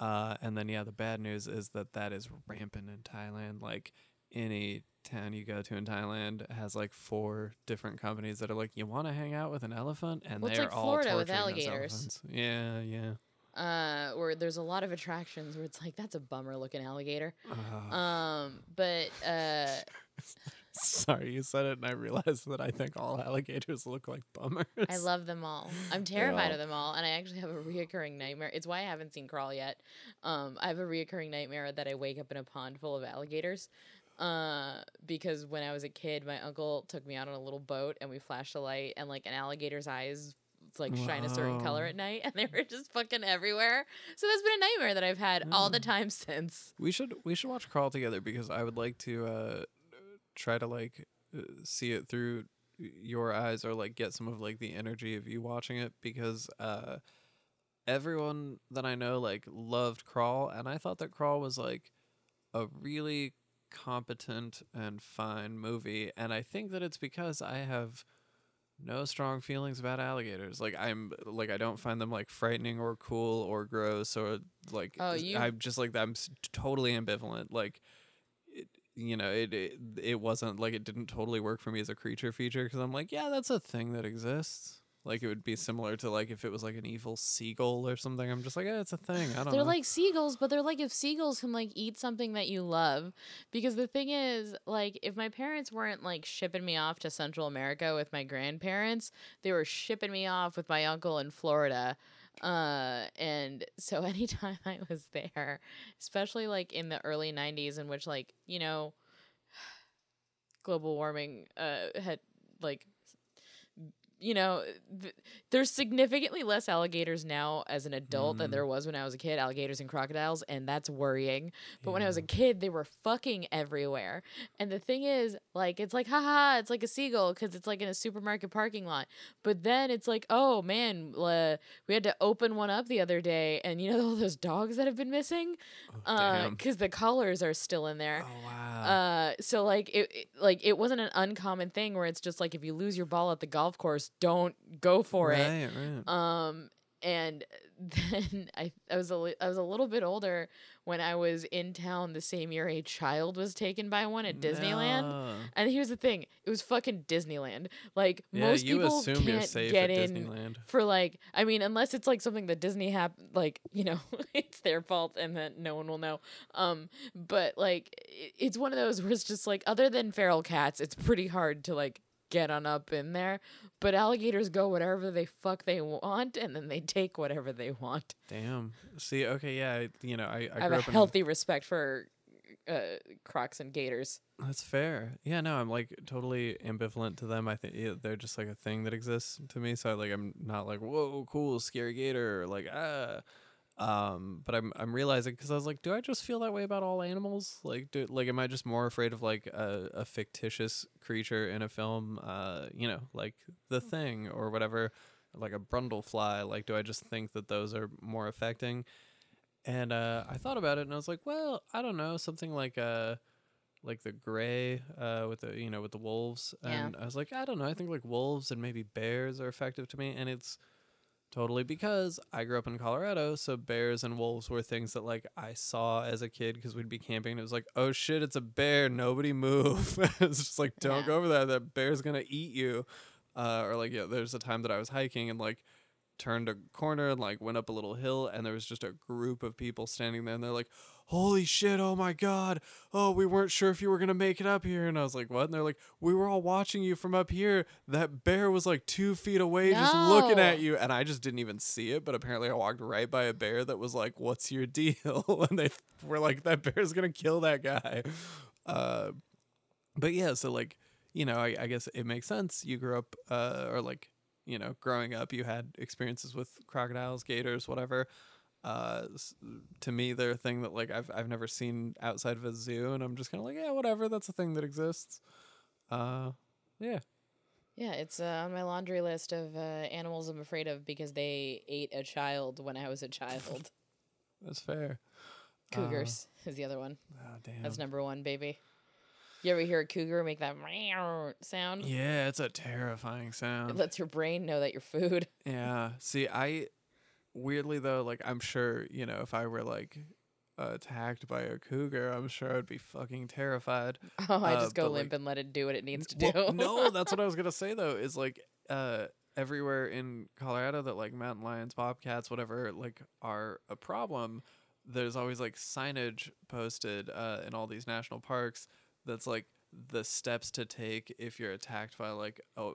uh and then yeah the bad news is that that is rampant in thailand like any town you go to in Thailand has like four different companies that are like, you want to hang out with an elephant, and Well, they're like all Florida with alligators. Yeah, yeah. Uh, where there's a lot of attractions where it's like that's a bummer looking alligator. Ugh. Um, but uh, Sorry, you said it, and I realized that I think all alligators look like bummers. I love them all. I'm terrified of them all, and I actually have a reoccurring nightmare. It's why I haven't seen Crawl yet. Um, I have a reoccurring nightmare that I wake up in a pond full of alligators. Uh, because when I was a kid, my uncle took me out on a little boat, and we flashed a light, and like an alligator's eyes like shine a certain color at night, and they were just fucking everywhere. So that's been a nightmare that I've had all the Oh. time since. We should we should watch Crawl together because I would like to uh try to like uh, see it through your eyes or like get some of like the energy of you watching it because uh everyone that I know like loved Crawl and I thought that Crawl was like a really competent and fine movie and I think that it's because I have no strong feelings about alligators. Like I'm like I don't find them like frightening or cool or gross or like Oh, you- I'm just like I'm totally ambivalent. Like you know, it, it it wasn't like it didn't totally work for me as a creature feature because I'm like, yeah, that's a thing that exists. Like it would be similar to like if it was like an evil seagull or something. I'm just like, yeah, it's a thing. I don't They're know. like seagulls, but they're like if seagulls can like eat something that you love. Because the thing is, like, if my parents weren't like shipping me off to Central America with my grandparents, they were shipping me off with my uncle in Florida. Uh, and so anytime I was there, especially like in the early 90s, in which, like, you know, global warming uh, had like you know, th- there's significantly less alligators now as an adult than Mm. there was when I was a kid, alligators and crocodiles, and that's worrying. But when I was a kid, they were fucking everywhere. And the thing is, like, it's like, haha, it's like a seagull because it's like in a supermarket parking lot. But then it's like, oh man, uh, we had to open one up the other day, and you know all those dogs that have been missing, Oh, damn. because the collars are still in there. Oh wow. Uh, so like it, it- like it wasn't an uncommon thing where it's just like if you lose your ball at the golf course, don't go for it. right, right. Um, and then I I was a li- I was a little bit older when I was in town the same year a child was taken by one at Disneyland. No. And here's the thing, it was fucking Disneyland. Like Yeah, most people assume can't you're safe get at in Disneyland. for like I mean unless it's like something that Disney have like you know it's their fault and that no one will know um but like i- it's one of those where it's just like other than feral cats it's pretty hard to like get on up in there but alligators go whatever they fuck they want and then they take whatever they want Damn. See, okay, yeah, you know, I, I, I, have a up in healthy respect for uh crocs and gators That's fair. Yeah, no, I'm like totally ambivalent to them. I think yeah, they're just like a thing that exists to me. So like I'm not like whoa, cool, scary gator, or like ah. Um, but I'm I'm realizing because I was like, do I just feel that way about all animals? Like, do like am I just more afraid of like a, a fictitious creature in a film? Uh, you know, like the thing or whatever, like a brundlefly. Like, do I just think that those are more affecting? And uh, I thought about it, and I was like, well, I don't know, something like uh like the gray uh with the you know with the wolves Yeah. and i was like i don't know i think like wolves and maybe bears are effective to me and it's totally because i grew up in colorado so bears and wolves were things that like i saw as a kid because we'd be camping and it was like oh shit it's a bear. Nobody move. It's just like don't Yeah. go over there. That bear's gonna eat you. Uh or like yeah there's a time that i was hiking and like turned a corner and like went up a little hill and there was just a group of people standing there and they're like holy shit oh my god. Oh we weren't sure if you were gonna make it up here. And i was like what? And they're like we were all watching you from up here. That bear was like two feet away just looking at you. And i just didn't even see it but apparently i walked right by a bear that was like what's your deal? And they were like that bear's gonna kill that guy. Uh but yeah so like you know I, I guess it makes sense. You grew up uh or like you know growing up you had experiences with crocodiles gators whatever uh to me they're a thing that like I've I've never seen outside of a zoo and I'm just kind of like yeah whatever that's a thing that exists uh yeah Yeah, it's uh, on my laundry list of uh, animals I'm afraid of because they ate a child when I was a child. that's fair Cougars is the other one. oh damn That's number one, baby. You ever hear a cougar make that sound? yeah it's a terrifying sound It lets your brain know that you're food. Yeah. See, I weirdly though, like I'm sure, you know, if I were like attacked by a cougar, I'm sure I'd be fucking terrified. Oh, I Uh, just go but, limp like- and let it do what it needs to Well, do. no, that's what I was gonna say though, is like uh everywhere in Colorado that like mountain lions, bobcats, whatever, like are a problem, there's always like signage posted uh in all these national parks that's like the steps to take if you're attacked by like a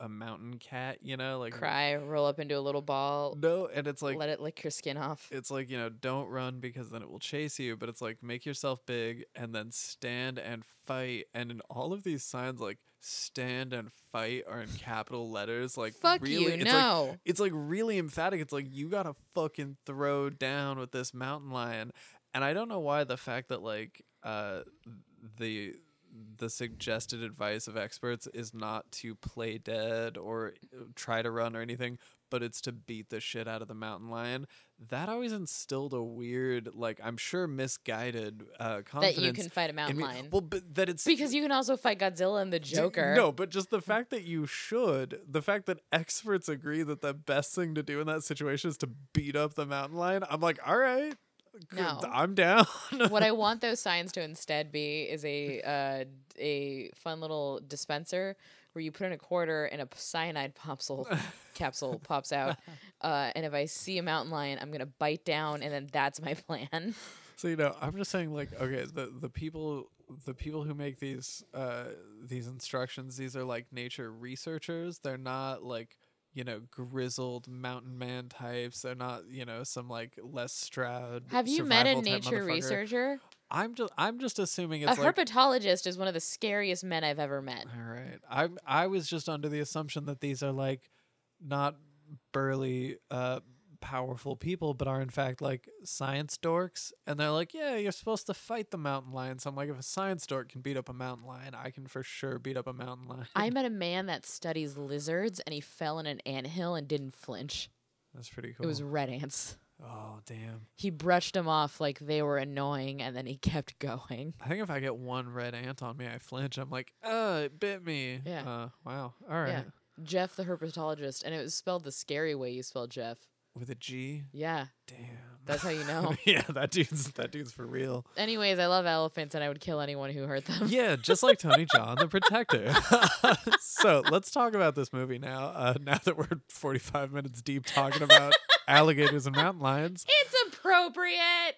a- mountain cat, you know, like Cry, roll up into a little ball, no, and it's like let it lick your skin off. it's like you know don't run because then it will chase you but it's like make yourself big and then stand and fight and in all of these signs like stand and fight are in capital letters like Fuck really you, it's like no. it's like really emphatic it's like you gotta fucking throw down with this mountain lion and i don't know why the fact that like uh the the suggested advice of experts is not to play dead or uh, try to run or anything but it's to beat the shit out of the mountain lion that always instilled a weird like i'm sure misguided uh confidence that you can fight a mountain lion. well but that it's because you can also fight Godzilla and the Joker. No, but just the fact that you should, the fact that experts agree that the best thing to do in that situation is to beat up the mountain lion, I'm like, all right, No. I'm down. what I want those signs to instead be is a uh, a fun little dispenser where you put in a quarter and a cyanide popsule capsule pops out. Uh, and if I see a mountain lion, I'm gonna bite down, and then that's my plan. so you know, I'm just saying, like, okay, the the people. The people who make these uh, these instructions, these are like nature researchers. They're not like you know grizzled mountain man types. They're not you know some like Les Stroud. Have you met a nature researcher? I'm just I'm just assuming A it's like herpetologist is one of the scariest men I've ever met. All right. I I was just under the assumption that these are like not burly uh powerful people but are in fact like science dorks and they're like, "Yeah, you're supposed to fight the mountain lion." So I'm like, if a science dork can beat up a mountain lion, I can for sure beat up a mountain lion. I met a man that studies lizards, and he fell in an anthill and didn't flinch. That's pretty cool. It was red ants. Oh, damn. He brushed them off like they were annoying, and then he kept going. I think if I get one red ant on me, I flinch. I'm like, "Uh, it bit me." Yeah. Uh, wow. All right. Yeah. Jeff the herpetologist, and it was spelled the scary way you spell Jeff. With a G. Yeah, Damn. that's how you know. yeah, that dude's that dude's for real. Anyways, I love elephants, and I would kill anyone who hurt them. Yeah, just like Tony Jaa, the Protector. so let's talk about this movie now. Uh, now that we're 45 minutes deep talking about alligators and mountain lions. It's appropriate.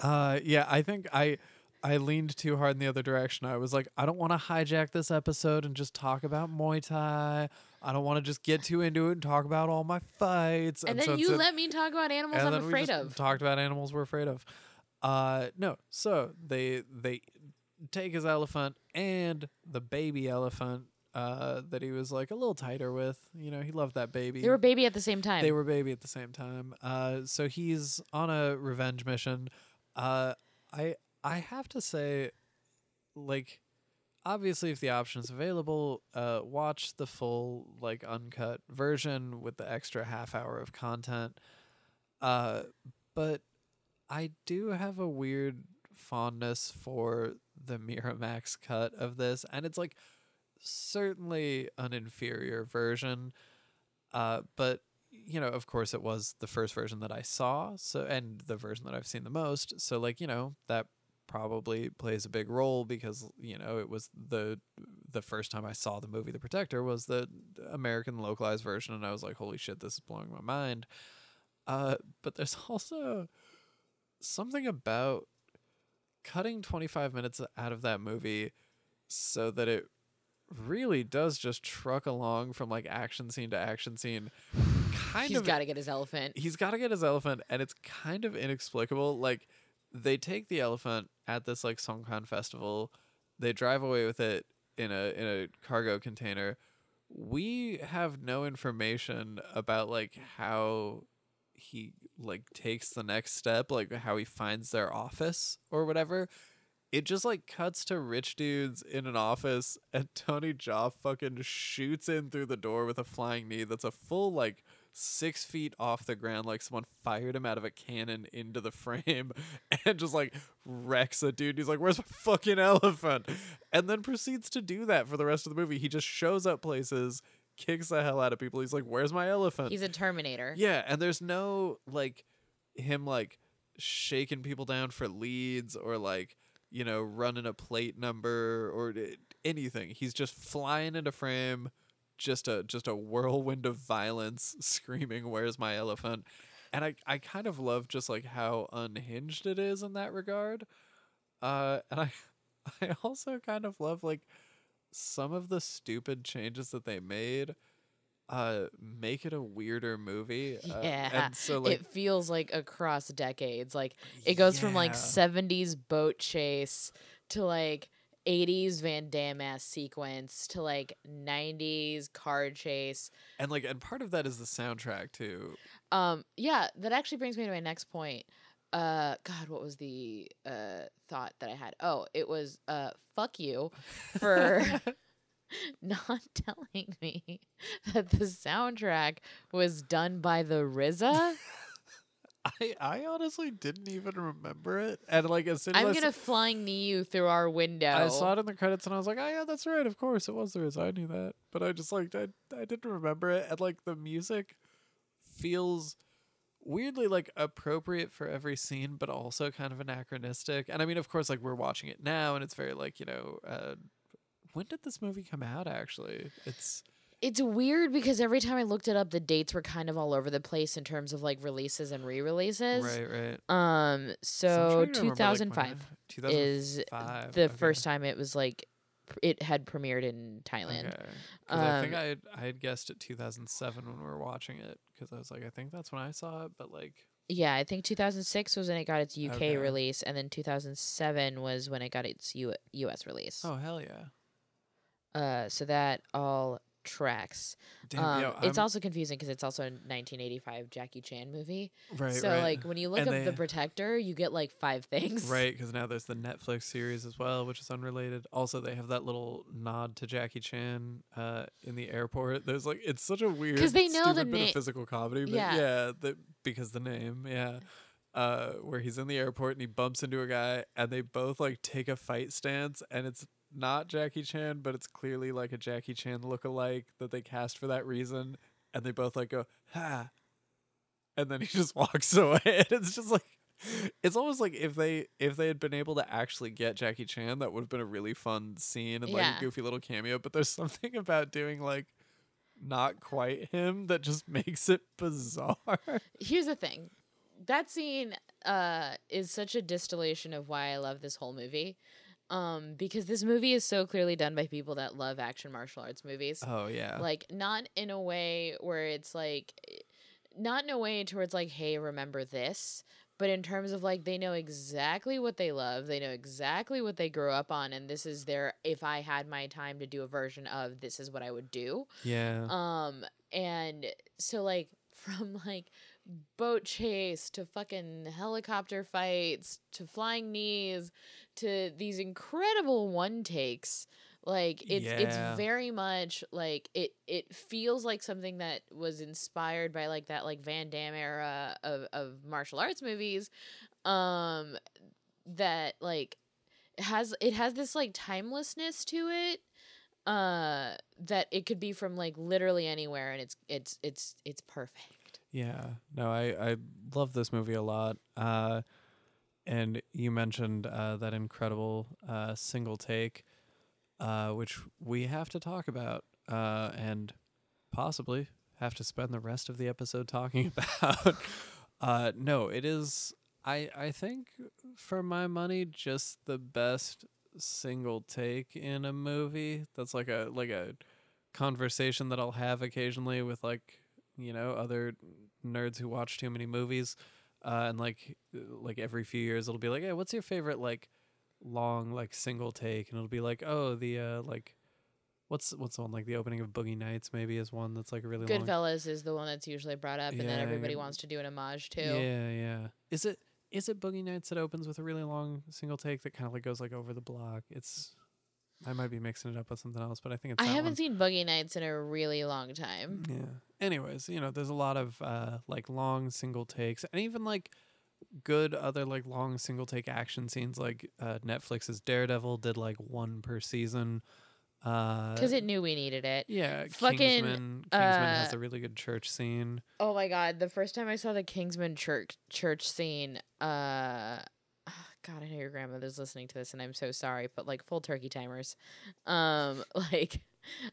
Uh, yeah, I think I I leaned too hard in the other direction. I was like, I don't want to hijack this episode and just talk about Muay Thai. I don't want to just get too into it and talk about all my fights. And then so you let me talk about animals and I'm afraid of. Talked about animals we're afraid of. Uh, no. So they they take his elephant and the baby elephant uh, that he was like a little tighter with. You know, he loved that baby. They were baby at the same time. They were baby at the same time. Uh, so he's on a revenge mission. Uh, I I have to say, like, obviously, if the option is available, uh, watch the full like uncut version with the extra half hour of content. Uh, but I do have a weird fondness for the Miramax cut of this, and it's like certainly an inferior version. Uh, but you know, of course, it was the first version that I saw, so and the version that I've seen the most. So, like, you know, that probably plays a big role because you know it was the the first time I saw the movie The Protector was the American localized version, and I was like, holy shit, this is blowing my mind. Uh, but there's also something about cutting 25 minutes out of that movie so that it really does just truck along from like action scene to action scene kind He's of got to get his elephant. he's got to get his elephant and it's kind of inexplicable like they take the elephant at this like songkran festival. They drive away with it in a in a cargo container. We have no information about like how he like takes the next step like how he finds their office or whatever. It just like cuts to rich dudes in an office and Tony Jaa fucking shoots in through the door with a flying knee that's a full like six feet off the ground like someone fired him out of a cannon into the frame and just like wrecks a dude. He's like, Where's my fucking elephant? And then proceeds to do that for the rest of the movie. He just shows up places, kicks the hell out of people. He's like, Where's my elephant? He's a Terminator. Yeah, and there's no like him like shaking people down for leads or like you know running a plate number or anything. He's just flying into frame, just a just a whirlwind of violence, screaming, "Where's my elephant?" And I I kind of love just like how unhinged it is in that regard. Uh, and I I also kind of love like some of the stupid changes that they made uh make it a weirder movie uh, Yeah, and so like it feels like across decades. Like it goes from like 70s boat chase to like 80s Van Damme ass sequence to like 90s car chase. and like and part of that is the soundtrack too Um, yeah, that actually brings me to my next point. Uh, God, what was the uh thought that I had? Oh, it was uh, fuck you for not telling me that the soundtrack was done by the RZA. I I honestly didn't even remember it, and like as soon as I'm I, gonna s- flying knee you through our window. I saw it in the credits, and I was like, oh yeah, that's right, of course it was there is. I knew that, but I just like I I didn't remember it, and like the music feels weirdly like appropriate for every scene, but also kind of anachronistic. And I mean, of course, like we're watching it now, and it's very like you know. uh when did this movie come out actually it's It's weird because every time I looked it up, the dates were kind of all over the place in terms of like releases and re-releases. right right Um, so 2005 2005 is the okay. first time it was like it had premiered in Thailand. Okay. 'Cause I think Um, I had, I had guessed it 2007 when we were watching it because I was like, I think that's when I saw it, but like, Yeah, I think 2006 was when it got its UK Okay. release, and then 2007 was when it got its U- US release. oh hell yeah, Uh, so that all tracks. damn, um, yo, it's also confusing because it's also a 1985 Jackie Chan movie. right, so right. like when you look And up they- The Protector, you get like five things. Right, because now there's the Netflix series as well, which is unrelated. Also, they have that little nod to Jackie Chan uh, in the airport. There's like it's such a weird 'Cause they know the na- of physical comedy, but Yeah. yeah, the, because the name, yeah, uh, where he's in the airport and he bumps into a guy, and they both like take a fight stance, and it's not Jackie Chan, but it's clearly like a Jackie Chan look-alike that they cast for that reason, and they both like go ha, and then he just walks away, and it's just like it's almost like if they if they had been able to actually get Jackie Chan, that would have been a really fun scene and like Yeah. a goofy little cameo. But there's something about doing like not quite him that just makes it bizarre. Here's the thing. That scene uh, is such a distillation of why I love this whole movie. Um, because this movie is so clearly done by people that love action martial arts movies. Oh yeah, like not in a way where it's like not in a way towards like hey remember this but in terms of like they know exactly what they love they know exactly what they grew up on and this is their if i had my time to do a version of this is what i would do Yeah. um and so like from like boat chase to fucking helicopter fights to flying knees to these incredible one takes like it's Yeah. it's very much like it it feels like something that was inspired by like that like Van Damme era of of martial arts movies um that like has it has this like timelessness to it uh that it could be from like literally anywhere and it's it's it's it's perfect Yeah. No, I I love this movie a lot. Uh and you mentioned uh that incredible uh single take uh which we have to talk about uh and possibly have to spend the rest of the episode talking about. uh no, it is I I think for my money just the best single take in a movie. That's like a like a conversation that I'll have occasionally with like you know other nerds who watch too many movies uh, and like like every few years it'll be like hey what's your favorite like long like single take? And it'll be like oh the uh like what's what's the one like the opening of boogie nights maybe is one that's like really long. Goodfellas is the one that's usually brought up and then everybody yeah. wants to do an homage to. Yeah yeah. Is it is it boogie nights that opens with a really long single take that kind of like goes like over the block? It's i might be mixing it up with something else but i think it's i haven't one. seen boogie nights in a really long time Yeah. Anyways, you know, there's a lot of uh like long single takes and even like good other like long single take action scenes like uh Netflix's Daredevil did like one per season. Uh because it knew we needed it yeah, fucking, Kingsman Kingsman has uh, a really good church scene. Oh my god, the first time I saw the Kingsman church church scene, uh God, I know your grandmother's listening to this and I'm so sorry, but like full turkey timers. Um like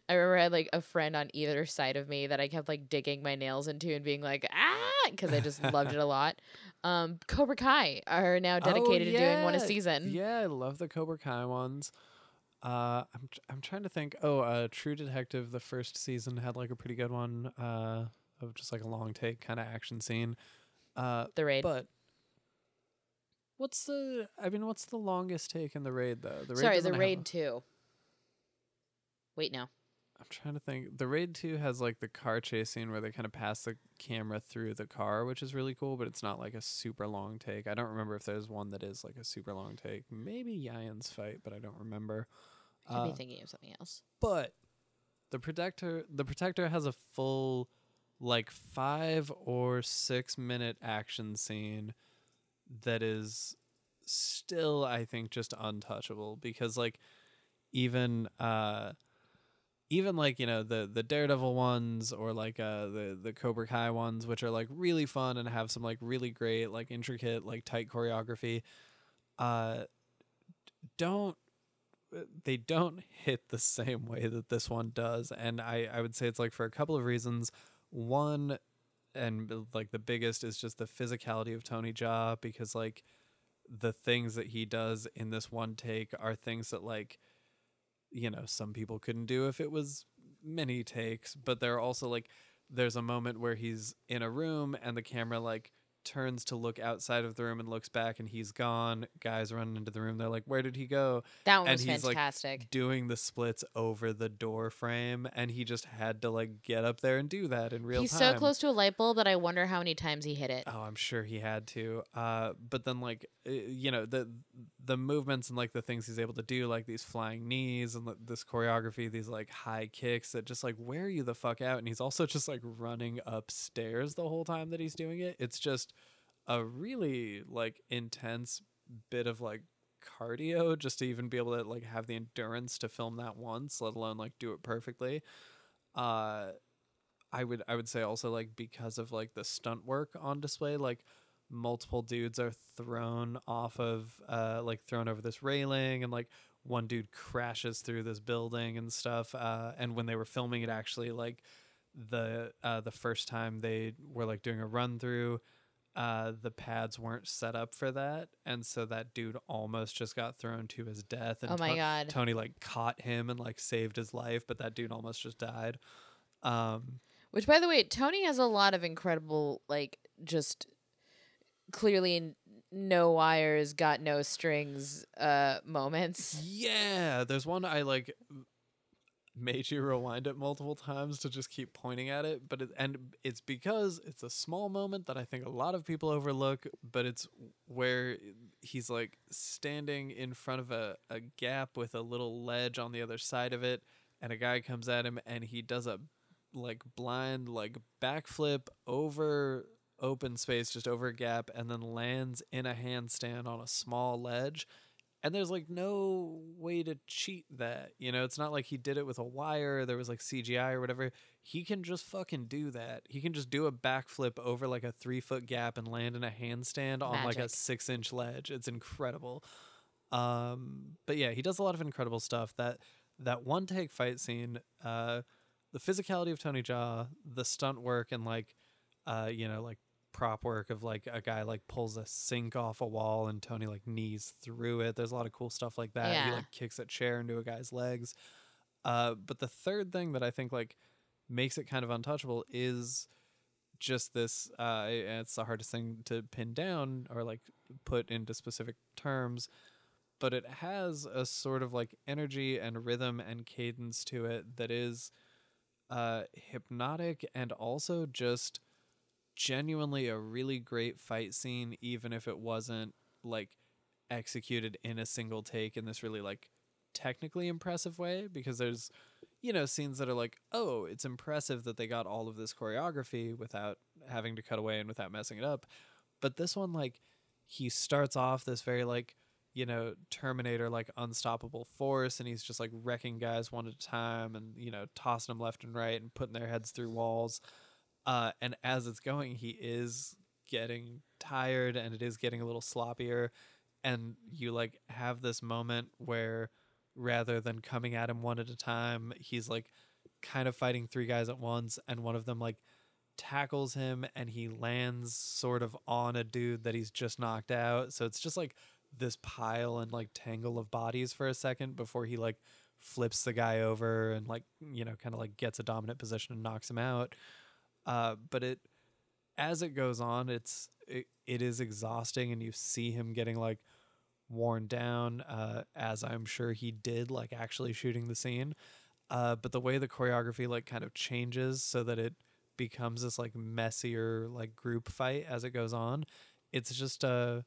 I remember I had like a friend on either side of me that I kept like digging my nails into and being like, ah, because I just loved it a lot. Um, Cobra Kai are now dedicated to doing one a Oh, season. Yeah, I love the Cobra Kai ones. Uh, I'm tr- I'm trying to think. Oh, uh, True Detective, the first season had like a pretty good one. Uh, of just like a long take kind of action scene. Uh, The raid. but what's the? I mean, what's the longest take in the raid though? The raid Sorry, the raid two. Wait, no. I'm trying to think. The raid two has like the car chase scene where they kind of pass the camera through the car, which is really cool. But it's not like a super long take. I don't remember if there's one that is like a super long take. Maybe Yayan's fight, but I don't remember. I could Uh, be thinking of something else. but the protector the protector has a full like five or six minute action scene that is still i think just untouchable because like even uh even like you know the the daredevil ones or like uh the the cobra kai ones which are like really fun and have some like really great like intricate like tight choreography uh don't they don't hit the same way that this one does. And i i would say it's like for a couple of reasons. One and like the biggest is just the physicality of tony jaa because like the things that he does in this one take are things that like you know some people couldn't do if it was many takes but there are also like there's a moment where he's in a room and the camera like turns to look outside of the room and looks back and he's gone guys run into the room they're like where did he go That one and was he's, like, fantastic. doing the splits over the door frame and he just had to like get up there and do that in real He's time so close to a light bulb that I wonder how many times he hit it. Oh, I'm sure he had to. Uh, but then like uh, you know the the movements and like the things he's able to do, like these flying knees and th- this choreography, these like high kicks that just like wear you the fuck out. And he's also just like running upstairs the whole time that he's doing it. It's just a really like intense bit of like cardio just to even be able to like have the endurance to film that once, let alone like do it perfectly. Uh I would I would say also like because of like the stunt work on display, like multiple dudes are thrown off of uh like thrown over this railing and like one dude crashes through this building and stuff. Uh and when they were filming it actually like the uh the first time they were like doing a run through uh the pads weren't set up for that and so that dude almost just got thrown to his death and Oh my To- god. Tony like caught him and like saved his life but that dude almost just died um Which by the way, Tony has a lot of incredible like just clearly no wires, got no strings uh moments. Yeah, there's one I like made you rewind it multiple times to just keep pointing at it, but it, and it's because it's a small moment that I think a lot of people overlook, but it's where he's like standing in front of a, a gap with a little ledge on the other side of it and a guy comes at him and he does a like blind like backflip over open space just over a gap and then lands in a handstand on a small ledge and there's like no way to cheat that you know? It's not like he did it with a wire there was like cgi or whatever. He can just fucking do that. He can just do a backflip over like a three foot gap and land in a handstand on like a six inch ledge. It's incredible. Um but yeah he does a lot of incredible stuff. That that one take fight scene uh the physicality of tony jaa the stunt work and like uh you know like prop work of like a guy like pulls a sink off a wall and Tony like knees through it. There's a lot of cool stuff like that. He like kicks a chair into a guy's legs. Uh, but the third thing that I think like makes it kind of untouchable is just this. Uh, it's the hardest thing to pin down or like put into specific terms. But it has a sort of like energy and rhythm and cadence to it that is uh, hypnotic and also just genuinely a really great fight scene even if it wasn't like executed in a single take in this really like technically impressive way because there's you know scenes that are like oh it's impressive that they got all of this choreography without having to cut away and without messing it up. But this one like he starts off this very like you know terminator like unstoppable force and he's just like wrecking guys one at a time and you know tossing them left and right and putting their heads through walls uh, and as it's going, he is getting tired and it is getting a little sloppier. And you like have this moment where rather than coming at him one at a time, he's like kind of fighting three guys at once, and one of them like tackles him and he lands sort of on a dude that he's just knocked out. So it's just like this pile and like tangle of bodies for a second before he like flips the guy over and like, you know, kind of like gets a dominant position and knocks him out uh, but it as it goes on it's it, it is exhausting and you see him getting like worn down uh, as i'm sure he did like actually shooting the scene. Uh, but the way the choreography like kind of changes so that it becomes this like messier like group fight as it goes on it's just a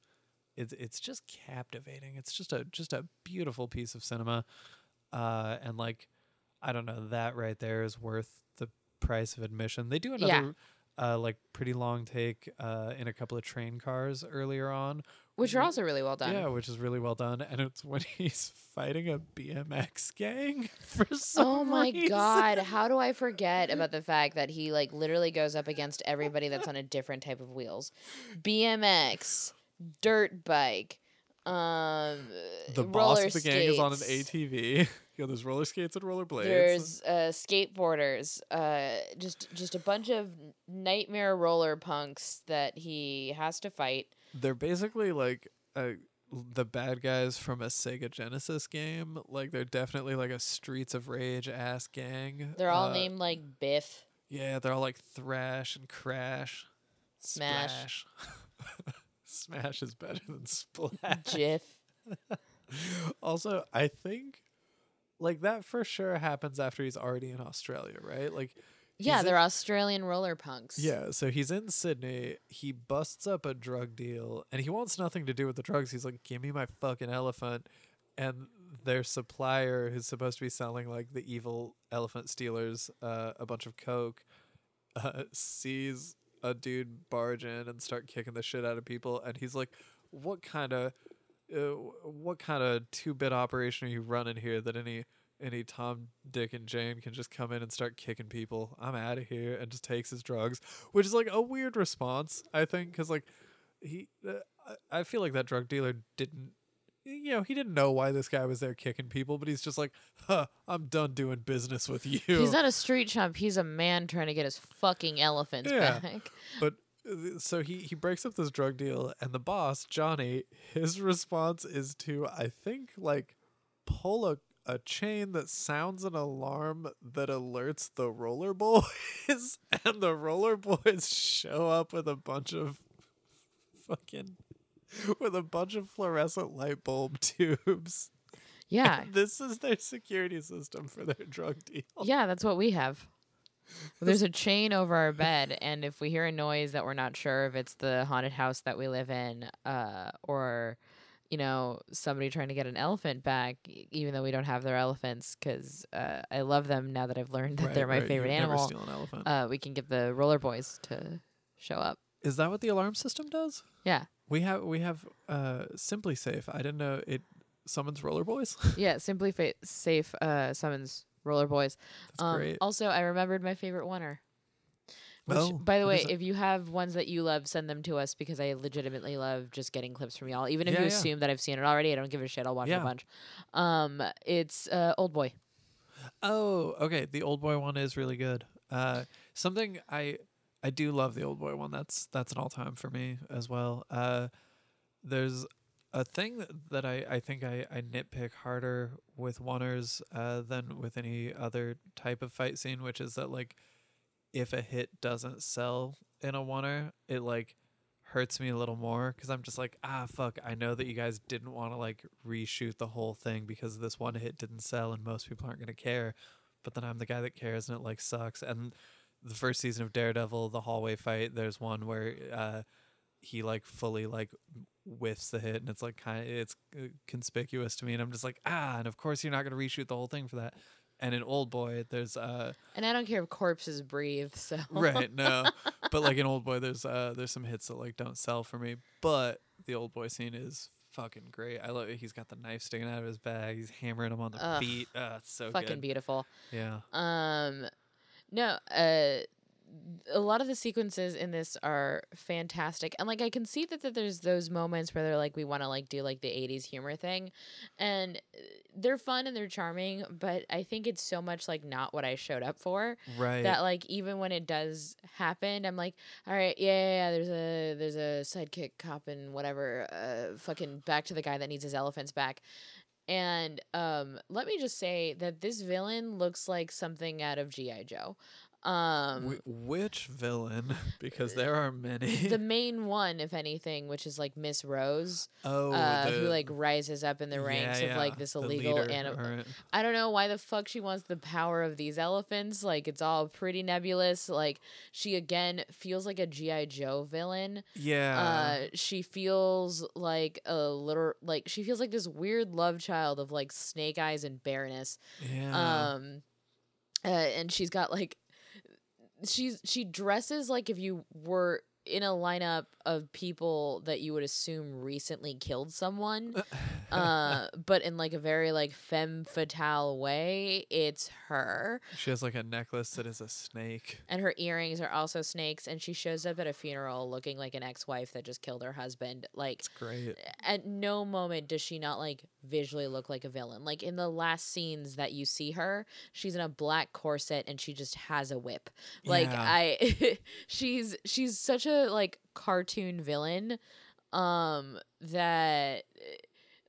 it's it's just captivating. It's just a just a beautiful piece of cinema. Uh and like i don't know that right there is worth the price of admission. They do another uh like pretty long take uh in a couple of train cars earlier on. Which are also really well done. Yeah, which is really well done. And it's when he's fighting a BMX gang for some Oh my reason. god, how do I forget about the fact that he like literally goes up against everybody that's on a different type of wheels. BMX, dirt bike, um The roller boss of the gang is on an skates. Yeah, there's roller skates and roller blades. There's uh, skateboarders, uh, just just a bunch of nightmare roller punks that he has to fight. They're basically like uh, the bad guys from a Sega Genesis game. Like they're definitely like a Streets of Rage ass gang. They're all Uh, named like Biff. Yeah, they're all like Thrash and Crash. Smash. Splash. Smash is better than Splash. Jiff. also, I think like that for sure happens after he's already in Australia, right? Like Yeah, they're Australian roller punks. yeah, so he's in Sydney. He busts up a drug deal and he wants nothing to do with the drugs. He's like, "Give me my fucking elephant." And their supplier who's supposed to be selling like the evil elephant stealers uh, a bunch of coke uh, sees a dude barge in and start kicking the shit out of people and he's like what kind of uh, what kind of two-bit operation are you running here that any any Tom, Dick, and Jane can just come in and start kicking people. I'm out of here, and just takes his drugs, which is like a weird response, I think, because like he, uh, I feel like that drug dealer didn't, you know, he didn't know why this guy was there kicking people, but he's just like, huh, I'm done doing business with you. He's not a street chump. He's a man trying to get his fucking elephants Yeah. back. But so he he breaks up this drug deal, and the boss Johnny, his response is to I think like pull a a chain that sounds an alarm that alerts the roller boys, and the roller boys show up with a bunch of fucking with a bunch of fluorescent light bulb tubes. Yeah. This is their security system for their drug deal. Yeah, that's what we have. There's a chain over our bed, and if we hear a noise that we're not sure if it's the haunted house that we live in, uh, or you know somebody trying to get an elephant back, even though we don't have their elephants, because uh, I love them now that I've learned that they're my right, favorite you'd never animal. steal an elephant. Uh, we can get the roller boys to show up. is that what the alarm system does? Yeah, We have we have uh SimpliSafe. I didn't know it summons roller boys. yeah. Simply fa- safe uh, summons roller boys. Um, great. Also, I remembered my favorite oneer. Which, Oh, by the way, if you have ones that you love, send them to us because I legitimately love just getting clips from y'all. Even if Yeah, you yeah. assume that I've seen it already, I don't give a shit. I'll watch Yeah. a bunch. Um, it's uh, Old Boy. Oh, okay. The old boy one is really good. Uh, something I I do love the old boy one. That's that's an all time for me as well. Uh, there's a thing that, I, I think I, I nitpick harder with oneers uh, than with any other type of fight scene, which is that like if a hit doesn't sell in a oneer, it like hurts me a little more because I'm just like ah fuck I know that you guys didn't want to like reshoot the whole thing because this one hit didn't sell and most people aren't gonna care, but then I'm the guy that cares and it like sucks. And the first season of Daredevil the hallway fight there's one where uh he like fully like whiffs the hit and it's like kind of it's uh, conspicuous to me and I'm just like ah and of course you're not gonna reshoot the whole thing for that and an Old Boy there's uh And I don't care if corpses breathe. So right no but like an old boy there's uh there's some hits that like don't sell for me but the old boy scene is fucking great i love it he's got the knife sticking out of his bag he's hammering him on the Ugh. feet uh it's so fucking good beautiful. yeah Um, no, uh, a lot of the sequences in this are fantastic, and like I can see that, that there's those moments where they're like we want to like do like the '80s humor thing, and uh, they're fun and they're charming, but I think it's so much like not what I showed up for right that like even when it does happen, I'm like, all right, yeah, yeah, yeah there's a there's a sidekick cop and whatever, uh, fucking back to the guy that needs his elephants back. And um, let me just say that this villain looks like something out of GI Joe. Um, Wh- which villain because there are many the main one, if anything, which is like Miss Rose, oh uh, who like rises up in the yeah, ranks of like this illegal animal. I don't know why the fuck she wants the power of these elephants. Like it's all pretty nebulous. Like she again feels like a GI Joe villain. yeah Uh, she feels like a little like she feels like this weird love child of like snake eyes and Baroness. yeah Um, uh, and she's got like she's she dresses like if you were in a lineup of people that you would assume recently killed someone uh but in like a very like femme fatale way it's her. She has like a necklace that is a snake. And her earrings are also snakes and she shows up at a funeral looking like an ex-wife that just killed her husband like it's great. at no moment does she not like visually look like a villain. Like in the last scenes that you see her, she's in a black corset and she just has a whip. Like Yeah. I she's she's such a like cartoon villain um that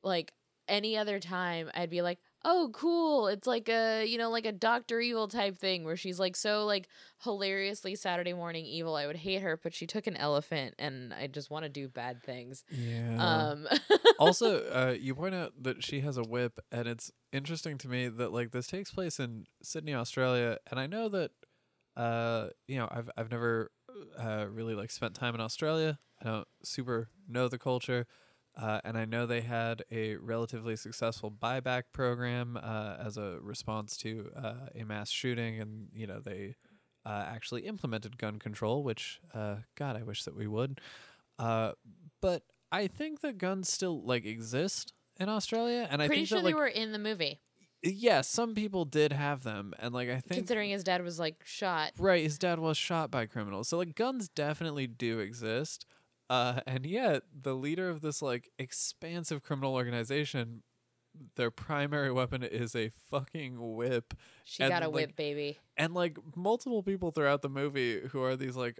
like any other time I'd be like Oh, cool. It's like a, you know, like a Doctor Evil type thing where she's like so like hilariously Saturday morning evil. I would hate her, but she took an elephant and I just want to do bad things. yeah Um also, uh, you point out that she has a whip, and it's interesting to me that like this takes place in Sydney, Australia, and I know that, uh, you know, I've I've never uh, really like spent time in Australia. I don't super know the culture, uh, and I know they had a relatively successful buyback program uh, as a response to uh, a mass shooting, and you know they uh, actually implemented gun control, which uh, God, I wish that we would. Uh, but I think that guns still like exist in Australia, and I Pretty think sure that they were in the movie, yeah, some people did have them, and like I think considering his dad was like shot. right, his dad was shot by criminals, so like guns definitely do exist. Uh, and yet the leader of this like expansive criminal organization, their primary weapon is a fucking whip, She And, got a like, whip, baby. and like multiple people throughout the movie who are these like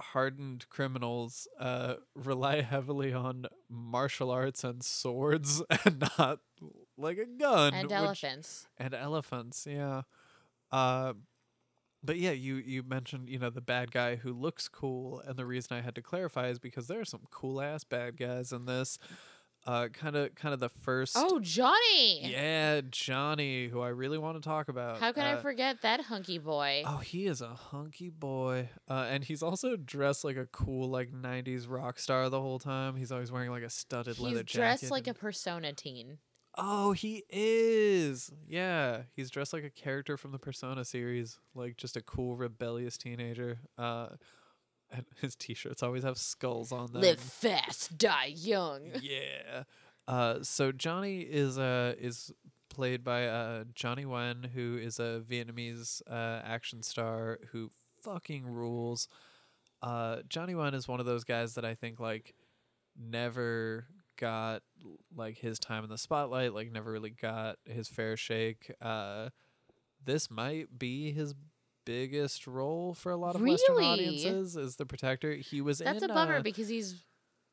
hardened criminals uh rely heavily on martial arts and swords and not like a gun And which- elephants. and elephants yeah uh but yeah, you you mentioned you know the bad guy who looks cool, and the reason I had to clarify is because there are some cool ass bad guys in this. Uh, kind of kind of the first. Oh, Johnny. Yeah, Johnny, who I really want to talk about. How can I Uh, forget that hunky boy? Oh, he is a hunky boy, uh, and he's also dressed like a cool like '90s rock star the whole time. He's always wearing like a studded He's leather jacket. He's dressed like a persona teen. Oh, he is. Yeah, he's dressed like a character from the Persona series, like just a cool rebellious teenager. Uh, and his t-shirts always have skulls on them. Live fast, die young. yeah. Uh, so Johnny is uh is played by uh Johnny Nguyen, who is a Vietnamese uh action star who fucking rules. Uh, Johnny Nguyen is one of those guys that I think like never got like his time in the spotlight, like never really got his fair shake. Uh, this might be his biggest role for a lot of Western Really? audiences. Is the protector? He was in That's in a bummer uh, because he's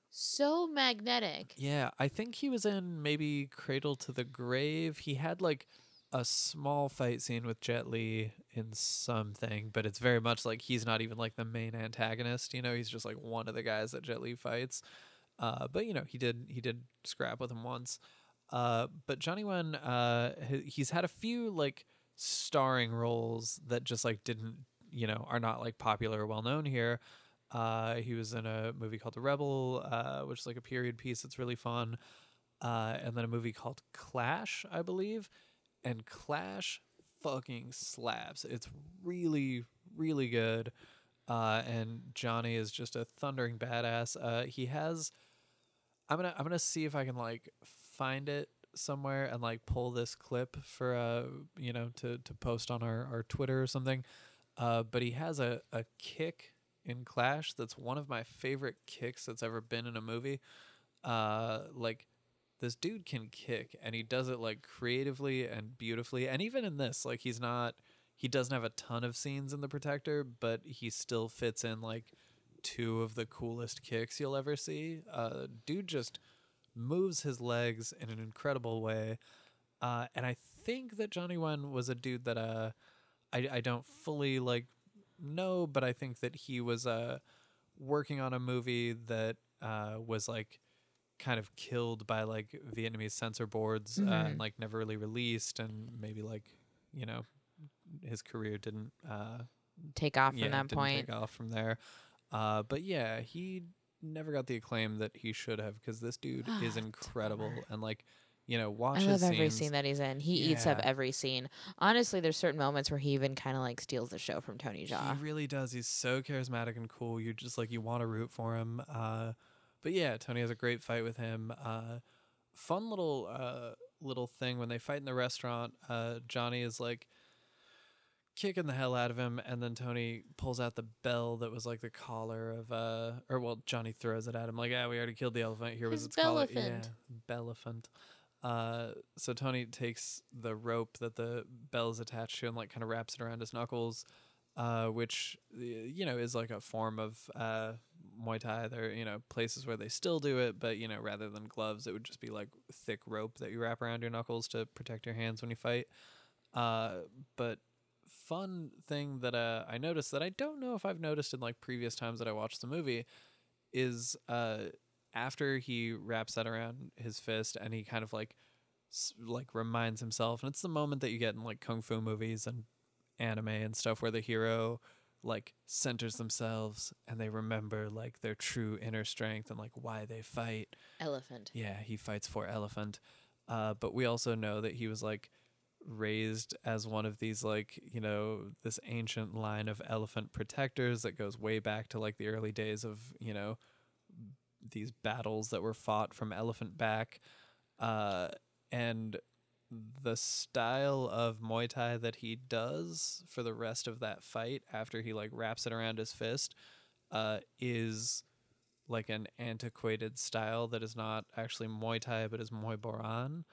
so magnetic. yeah, I think he was in maybe Cradle to the Grave. He had like a small fight scene with Jet Li in something, but it's very much like he's not even like the main antagonist. You know, he's just like one of the guys that Jet Li fights. Uh, but you know, he did he did scrap with him once. Uh, but Johnny Nguyen, uh, he's had a few like starring roles that just like didn't, you know, are not like popular or well known here. Uh, he was in a movie called The Rebel, uh, which is like a period piece that's really fun. Uh, and then a movie called Clash, I believe. And Clash fucking slaps. It's really, really good. Uh, and Johnny is just a thundering badass. Uh, he has. I'm gonna I'm gonna see if I can like find it somewhere and like pull this clip for uh you know to to post on our our Twitter or something. Uh, but he has a a kick in Clash that's one of my favorite kicks that's ever been in a movie. Uh, like this dude can kick and he does it like creatively and beautifully. And even in this, like he's not he doesn't have a ton of scenes in the Protector, but he still fits in like two of the coolest kicks you'll ever see. Uh, dude just moves his legs in an incredible way. Uh, and I think that Johnny Nguyen was a dude that uh, I I don't fully like know, but I think that he was uh working on a movie that uh was like kind of killed by like Vietnamese censor boards uh, Mhm. and like never really released, and maybe like you know his career didn't uh Take off yeah from that didn't point. take off from there. Uh, but yeah, he never got the acclaim that he should have because this dude is incredible Bummer. and like you know watch I his love every scenes. scene that he's in. He eats up Yeah. every scene. Honestly, there's certain moments where he even kind of like steals the show from Tony Jaa. He really does. He's so charismatic and cool. You just like you want to root for him. Uh, but yeah, Tony has a great fight with him. Uh, fun little uh, little thing when they fight in the restaurant. Uh, Johnny is like kicking the hell out of him, and then Tony pulls out the bell that was like the collar of uh, or well, Johnny throws it at him like, yeah, we already killed the elephant. Here was His its collar. Yeah, bellephant. bellephant. Uh, so Tony takes the rope that the bell is attached to and like kind of wraps it around his knuckles, uh, which you know is like a form of uh, Muay Thai. There, are, you know, places where they still do it, but you know, rather than gloves, it would just be like thick rope that you wrap around your knuckles to protect your hands when you fight. Uh, but fun thing that uh, I noticed that I don't know if I've noticed in like previous times that I watched the movie is uh, after he wraps that around his fist and he kind of like s- like reminds himself and it's the moment that you get in like kung fu movies and anime and stuff where the hero like centers themselves and they remember like their true inner strength and like why they fight Elephant. yeah, he fights for elephant. Uh, but we also know that he was like raised as one of these like you know this ancient line of elephant protectors that goes way back to like the early days of you know these battles that were fought from elephant back uh, and the style of Muay Thai that he does for the rest of that fight after he like wraps it around his fist uh, is like an antiquated style that is not actually Muay Thai but is Muay Boran.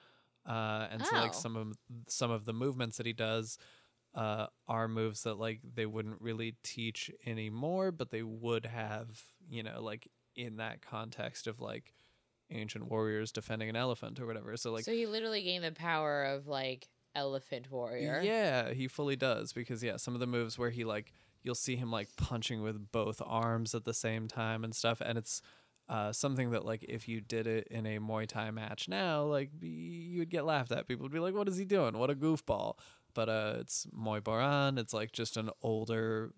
Uh, and so like Oh. some of some of the movements that he does uh, are moves that like they wouldn't really teach anymore, but they would have, you know, like in that context of like ancient warriors defending an elephant or whatever. So like so he literally gained the power of like elephant warrior. Yeah, he fully does because yeah, some of the moves where he like you'll see him like punching with both arms at the same time and stuff and it's uh, something that like if you did it in a Muay Thai match now, like you would get laughed at. People would be like, "What is he doing? What a goofball!" But uh, it's Muay Boran. It's like just an older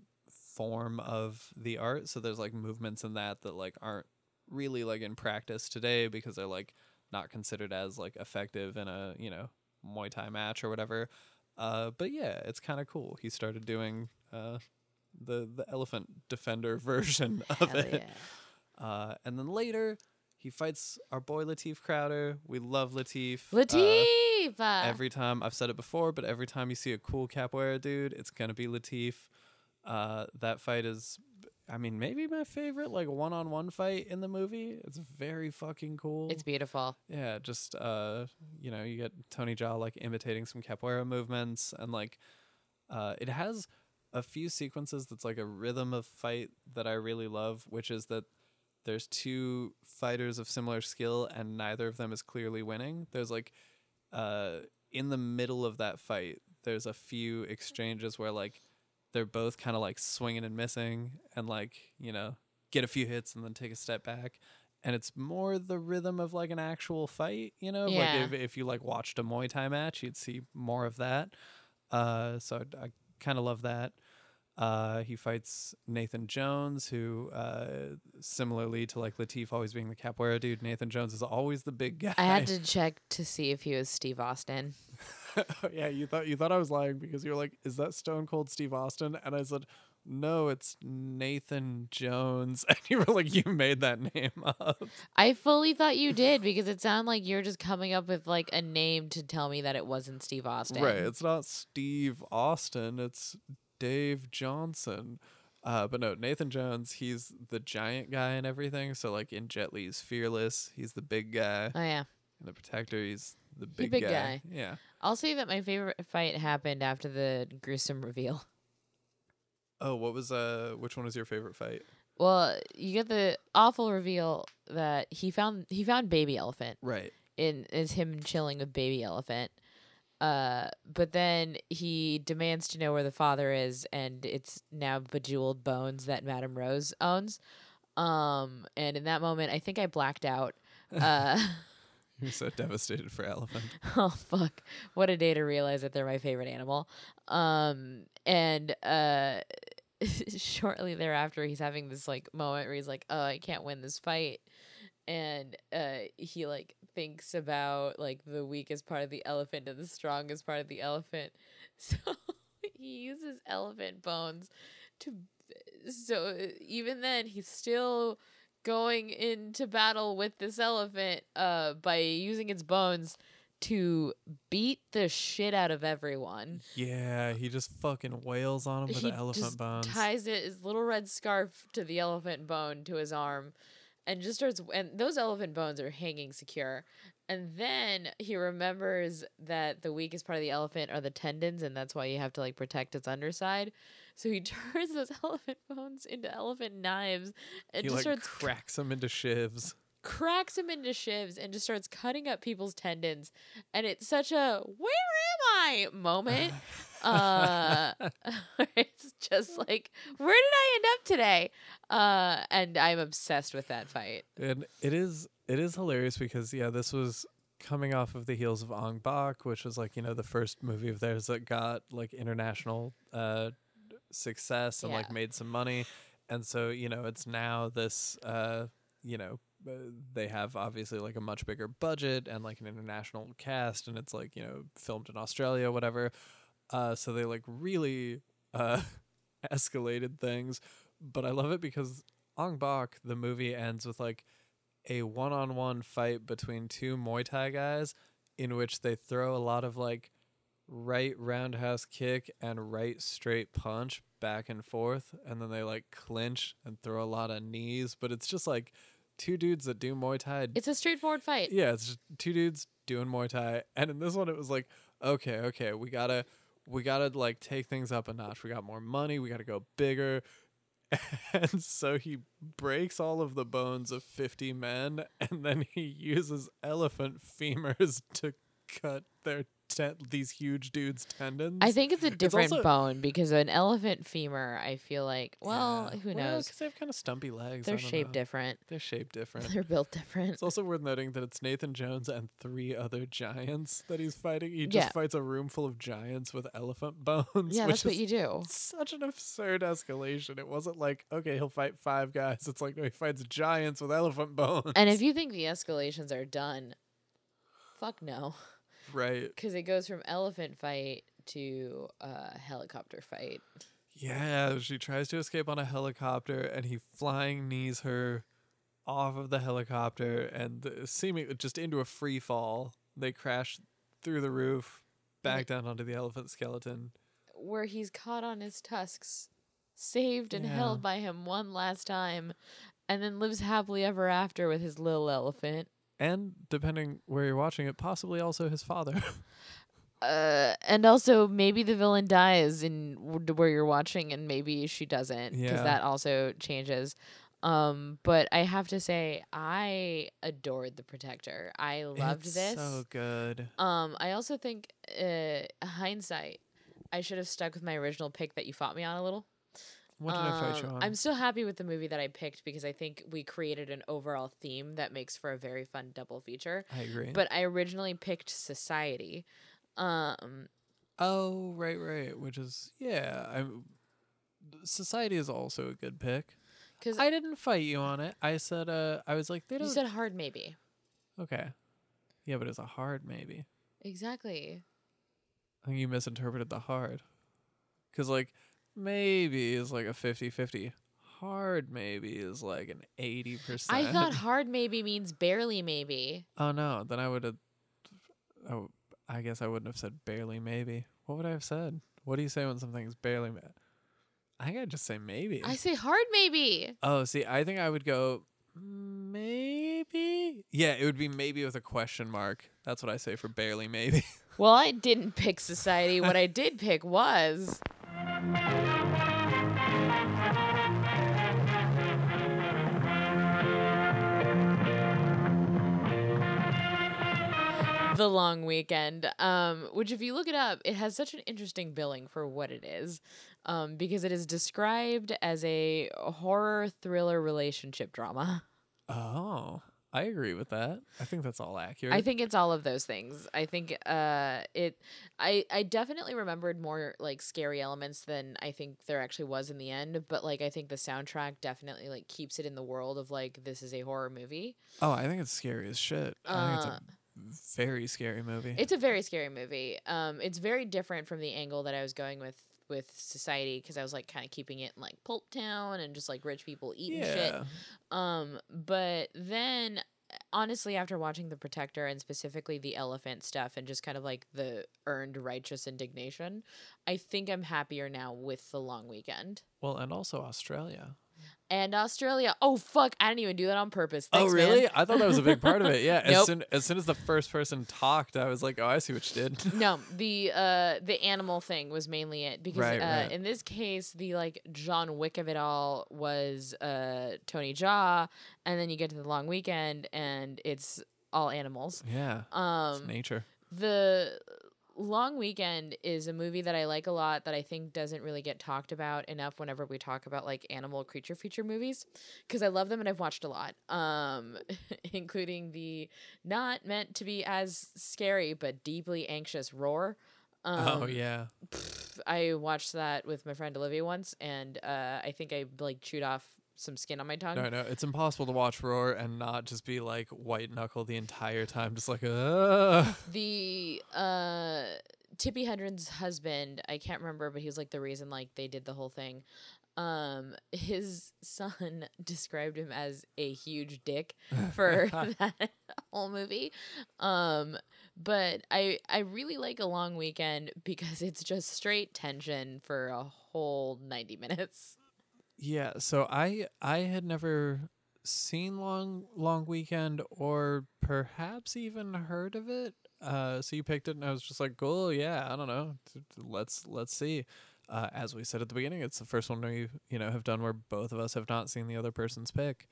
form of the art. So there's like movements in that that like aren't really like in practice today because they're like not considered as like effective in a you know Muay Thai match or whatever. Uh, but yeah, it's kind of cool. He started doing uh, the the elephant defender version of Hell it. yeah. Uh, and then later, he fights our boy Lateef Crowder. We love Lateef. Lateef. uh, every time I've said it before, but every time you see a cool capoeira dude, it's gonna be Lateef. Uh, that fight is, I mean, maybe my favorite like one-on-one fight in the movie. It's very fucking cool. it's beautiful. Yeah, just uh, you know, you get Tony Jaa like imitating some capoeira movements, and like, uh, it has a few sequences that's like a rhythm of fight that I really love, which is that there's two fighters of similar skill and neither of them is clearly winning. There's like, uh, in the middle of that fight, there's a few exchanges where like they're both kind of like swinging and missing, and like you know get a few hits and then take a step back and it's more the rhythm of like an actual fight, you know. Yeah. Like if if you like watched a Muay Thai match, you'd see more of that. Uh, so I, I kind of love that. Uh, he fights Nathan Jones, who uh, similarly to like Lateef always being the capoeira dude, Nathan Jones is always the big guy. I had to check to see if he was Steve Austin. yeah, you thought you thought I was lying because you were like, "Is that Stone Cold Steve Austin?" And I said, "No, it's Nathan Jones." And you were like, "You made that name up." I fully thought you did because it sounded like you're just coming up with like a name to tell me that it wasn't Steve Austin. Right. It's not Steve Austin. It's Dave Johnson. Uh, but no, Nathan Jones. He's the giant guy and everything. So like in Jet Li's Fearless, he's the big guy. Oh yeah. In the Protector, he's the big, big guy. guy. Yeah. I'll say that my favorite fight happened after the gruesome reveal. Oh, what was uh? Which one was your favorite fight? Well, you get the awful reveal that he found he found baby elephant Right. in is him chilling with baby elephant. Uh, but then he demands to know where the father is, and it's now bejeweled bones that Madame Rose owns. Um, and in that moment, I think I blacked out. Uh, You're so devastated for Elephant. oh fuck! What a day to realize that they're my favorite animal. Um, and uh, shortly thereafter, he's having this like moment where he's like, "Oh, I can't win this fight," and uh, he like thinks about like the weakest part of the elephant and the strongest part of the elephant. So he uses elephant bones to. So even then, he's still going into battle with this elephant uh by using its bones to beat the shit out of everyone. Yeah, he just fucking wails on him with he the elephant bones. ties it his little red scarf to the elephant bone to his arm and just starts and those elephant bones are hanging secure. And then he remembers that the weakest part of the elephant are the tendons and that's why you have to like protect its underside. So he turns those elephant bones into elephant knives and he just like starts cracks them into shivs. cracks them into shivs and just starts cutting up people's tendons. And it's such a where am i? moment uh it's just like where did i end up today uh and i'm obsessed with that fight And it is it is hilarious because yeah, this was coming off of the heels of Ong Bak, which was like, you know, the first movie of theirs that got like international uh success and like made some money. And so, you know, it's now this uh, you know, uh, they have obviously like a much bigger budget and like an international cast and it's like, you know, filmed in Australia whatever. Uh so they like really uh escalated things, but I love it because Ong Bak the movie ends with like a one-on-one fight between two Muay Thai guys in which they throw a lot of like right roundhouse kick and right straight punch back and forth and then they like clinch and throw a lot of knees but it's just like two dudes that do Muay Thai it's a straightforward fight. Yeah, it's just two dudes doing Muay Thai, and in this one it was like, okay, okay, we gotta, we gotta like take things up a notch. We got more money. We gotta go bigger, and so he breaks all of the bones of fifty men, and then he uses elephant femurs to cut their these huge dudes' tendons. I think it's a different also- bone because an elephant femur, I feel like, well, Yeah. who knows? 'cause they have kind of stumpy legs. They're shaped know. different. They're shaped different. They're built different. It's also worth noting that it's Nathan Jones and three other giants that he's fighting. He just Yeah. fights a room full of giants with elephant bones. yeah, which that's what you do. Such an absurd escalation. It wasn't like, okay, he'll fight five guys. It's like, no, he fights giants with elephant bones. And if you think the escalations are done, fuck no. Right. Because it goes from elephant fight to uh, helicopter fight. Yeah, she tries to escape on a helicopter and he flying knees her off of the helicopter and uh, seeming just into a free fall. They crash through the roof, back down onto the elephant skeleton. Where he's caught on his tusks, saved and Yeah. held by him one last time, and then lives happily ever after with his little elephant. And depending where you're watching it, possibly also his father. Uh, and also maybe the villain dies in w- where you're watching, and maybe she doesn't, because Yeah. that also changes. Um, but I have to say, I adored the Protector. I loved It's this. So good. Um, I also think, uh, hindsight, I should have stuck with my original pick that you fought me on a little. What did I fight you Um, on? I'm still happy with the movie that I picked because I think we created an overall theme that makes for a very fun double feature. I agree. But I originally picked Society. Um, oh, right, right. Which is yeah. I'm. Society is also a good pick. because I didn't fight you on it. I said, uh, I was like, they don't. you said hard maybe. okay. Yeah, but it's a hard maybe. Exactly. I think you misinterpreted the hard. Cause like maybe is like a 50-50. Hard maybe is like an eighty percent. I thought hard maybe means barely maybe. Oh no, then I would have. Oh, I guess I wouldn't have said barely maybe. What would I have said? What do you say when something's barely? Ma- I think I'd just say maybe. I say hard maybe. oh, see, I think I would go maybe. Yeah, it would be maybe with a question mark. That's what I say for barely maybe. Well, I didn't pick Society. what I did pick was The Long Weekend, um, which, if you look it up, it has such an interesting billing for what it is, um, because it is described as a horror thriller relationship drama. oh, I agree with that. I think that's all accurate. I think it's all of those things. I think uh it I I definitely remembered more like scary elements than I think there actually was in the end, but like I think the soundtrack definitely like keeps it in the world of like this is a horror movie. Oh, I think it's scary as shit. I think Uh, it's a very scary movie. It's a very scary movie. Um it's very different from the angle that I was going with with society because I was like kind of keeping it in like Pulp Town and just like rich people eating shit. Um, but then honestly, after watching The Protector and specifically the elephant stuff and just kind of like the earned righteous indignation, I think I'm happier now with the long weekend. Well, and also Australia. And Australia. Oh fuck! I didn't even do that on purpose. Thanks, oh, really? man. I thought that was a big part of it. Yeah. As Nope. soon as soon as the first person talked, I was like, "Oh, I see what you did." no, the uh the animal thing was mainly it because Right, uh, right. in this case the like John Wick of it all was uh Tony Jaa, and then you get to the long weekend and it's all animals. yeah. It's Um, nature. the long weekend is a movie that i like a lot that i think doesn't really get talked about enough whenever we talk about like animal creature feature movies because i love them and i've watched a lot um including the not meant to be as scary but deeply anxious roar um, oh yeah. i watched that with my friend olivia once and uh i think i like chewed off some skin on my tongue No, no, it's impossible to watch Roar and not just be like white knuckle the entire time, just like, uh the uh Tippi Hedren's husband, I can't remember, but he was like the reason like they did the whole thing. Um his son described him as a huge dick for that whole movie. Um but I I really like a long weekend because it's just straight tension for a whole 90 minutes. Yeah, so I I had never seen Long Long Weekend or perhaps even heard of it. Uh, so you picked it, and I was just like, "Cool, yeah, I don't know, let's let's see." Uh, as we said at the beginning, it's the first one we you know have done where both of us have not seen the other person's pick.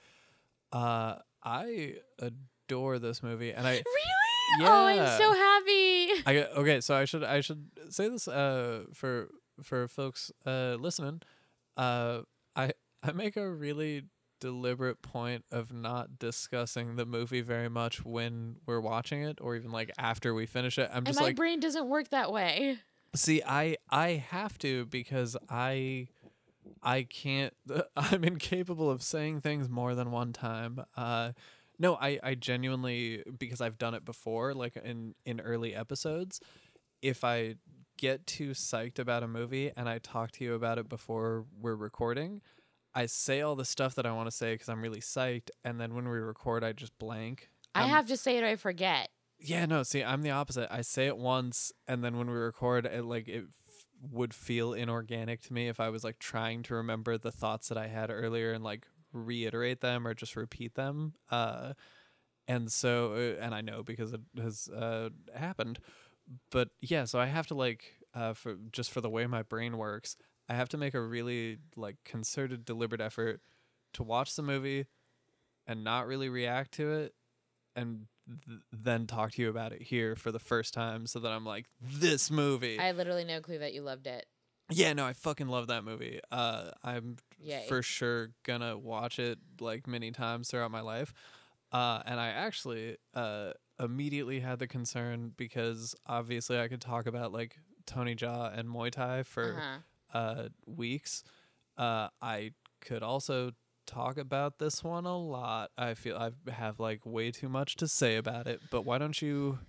Uh, I adore this movie, and I Really? Oh, I'm so happy. I okay, so I should I should say this uh for for folks uh listening. Uh I make a really deliberate point of not discussing the movie very much when we're watching it or even like after we finish it. I'm and my like brain doesn't work that way. See, I I have to because I I can't I'm incapable of saying things more than one time. Uh no, I I genuinely because I've done it before like in in early episodes, if I get too psyched about a movie and I talk to you about it before we're recording, I say all the stuff that I want to say cuz I'm really psyched and then when we record I just blank. I I'm- have to say it or I forget. yeah, no, see, I'm the opposite. I say it once, and then when we record, it like it f- would feel inorganic to me if I was like trying to remember the thoughts that I had earlier and like reiterate them or just repeat them. Uh, and so, uh, and I know because it has uh happened, but yeah, so I have to like uh for just for the way my brain works, I have to make a really like concerted, deliberate effort to watch the movie and not really react to it and th- then talk to you about it here for the first time so that I'm like this movie. I literally no clue that you loved it. yeah, no, I fucking love that movie. Uh I'm Yay. for sure gonna watch it like many times throughout my life. Uh and I actually uh immediately had the concern because obviously I could talk about like Tony Jaa and Muay Thai for Uh-huh. Uh, weeks. Uh, I could also talk about this one a lot. I feel I have like way too much to say about it, but why don't you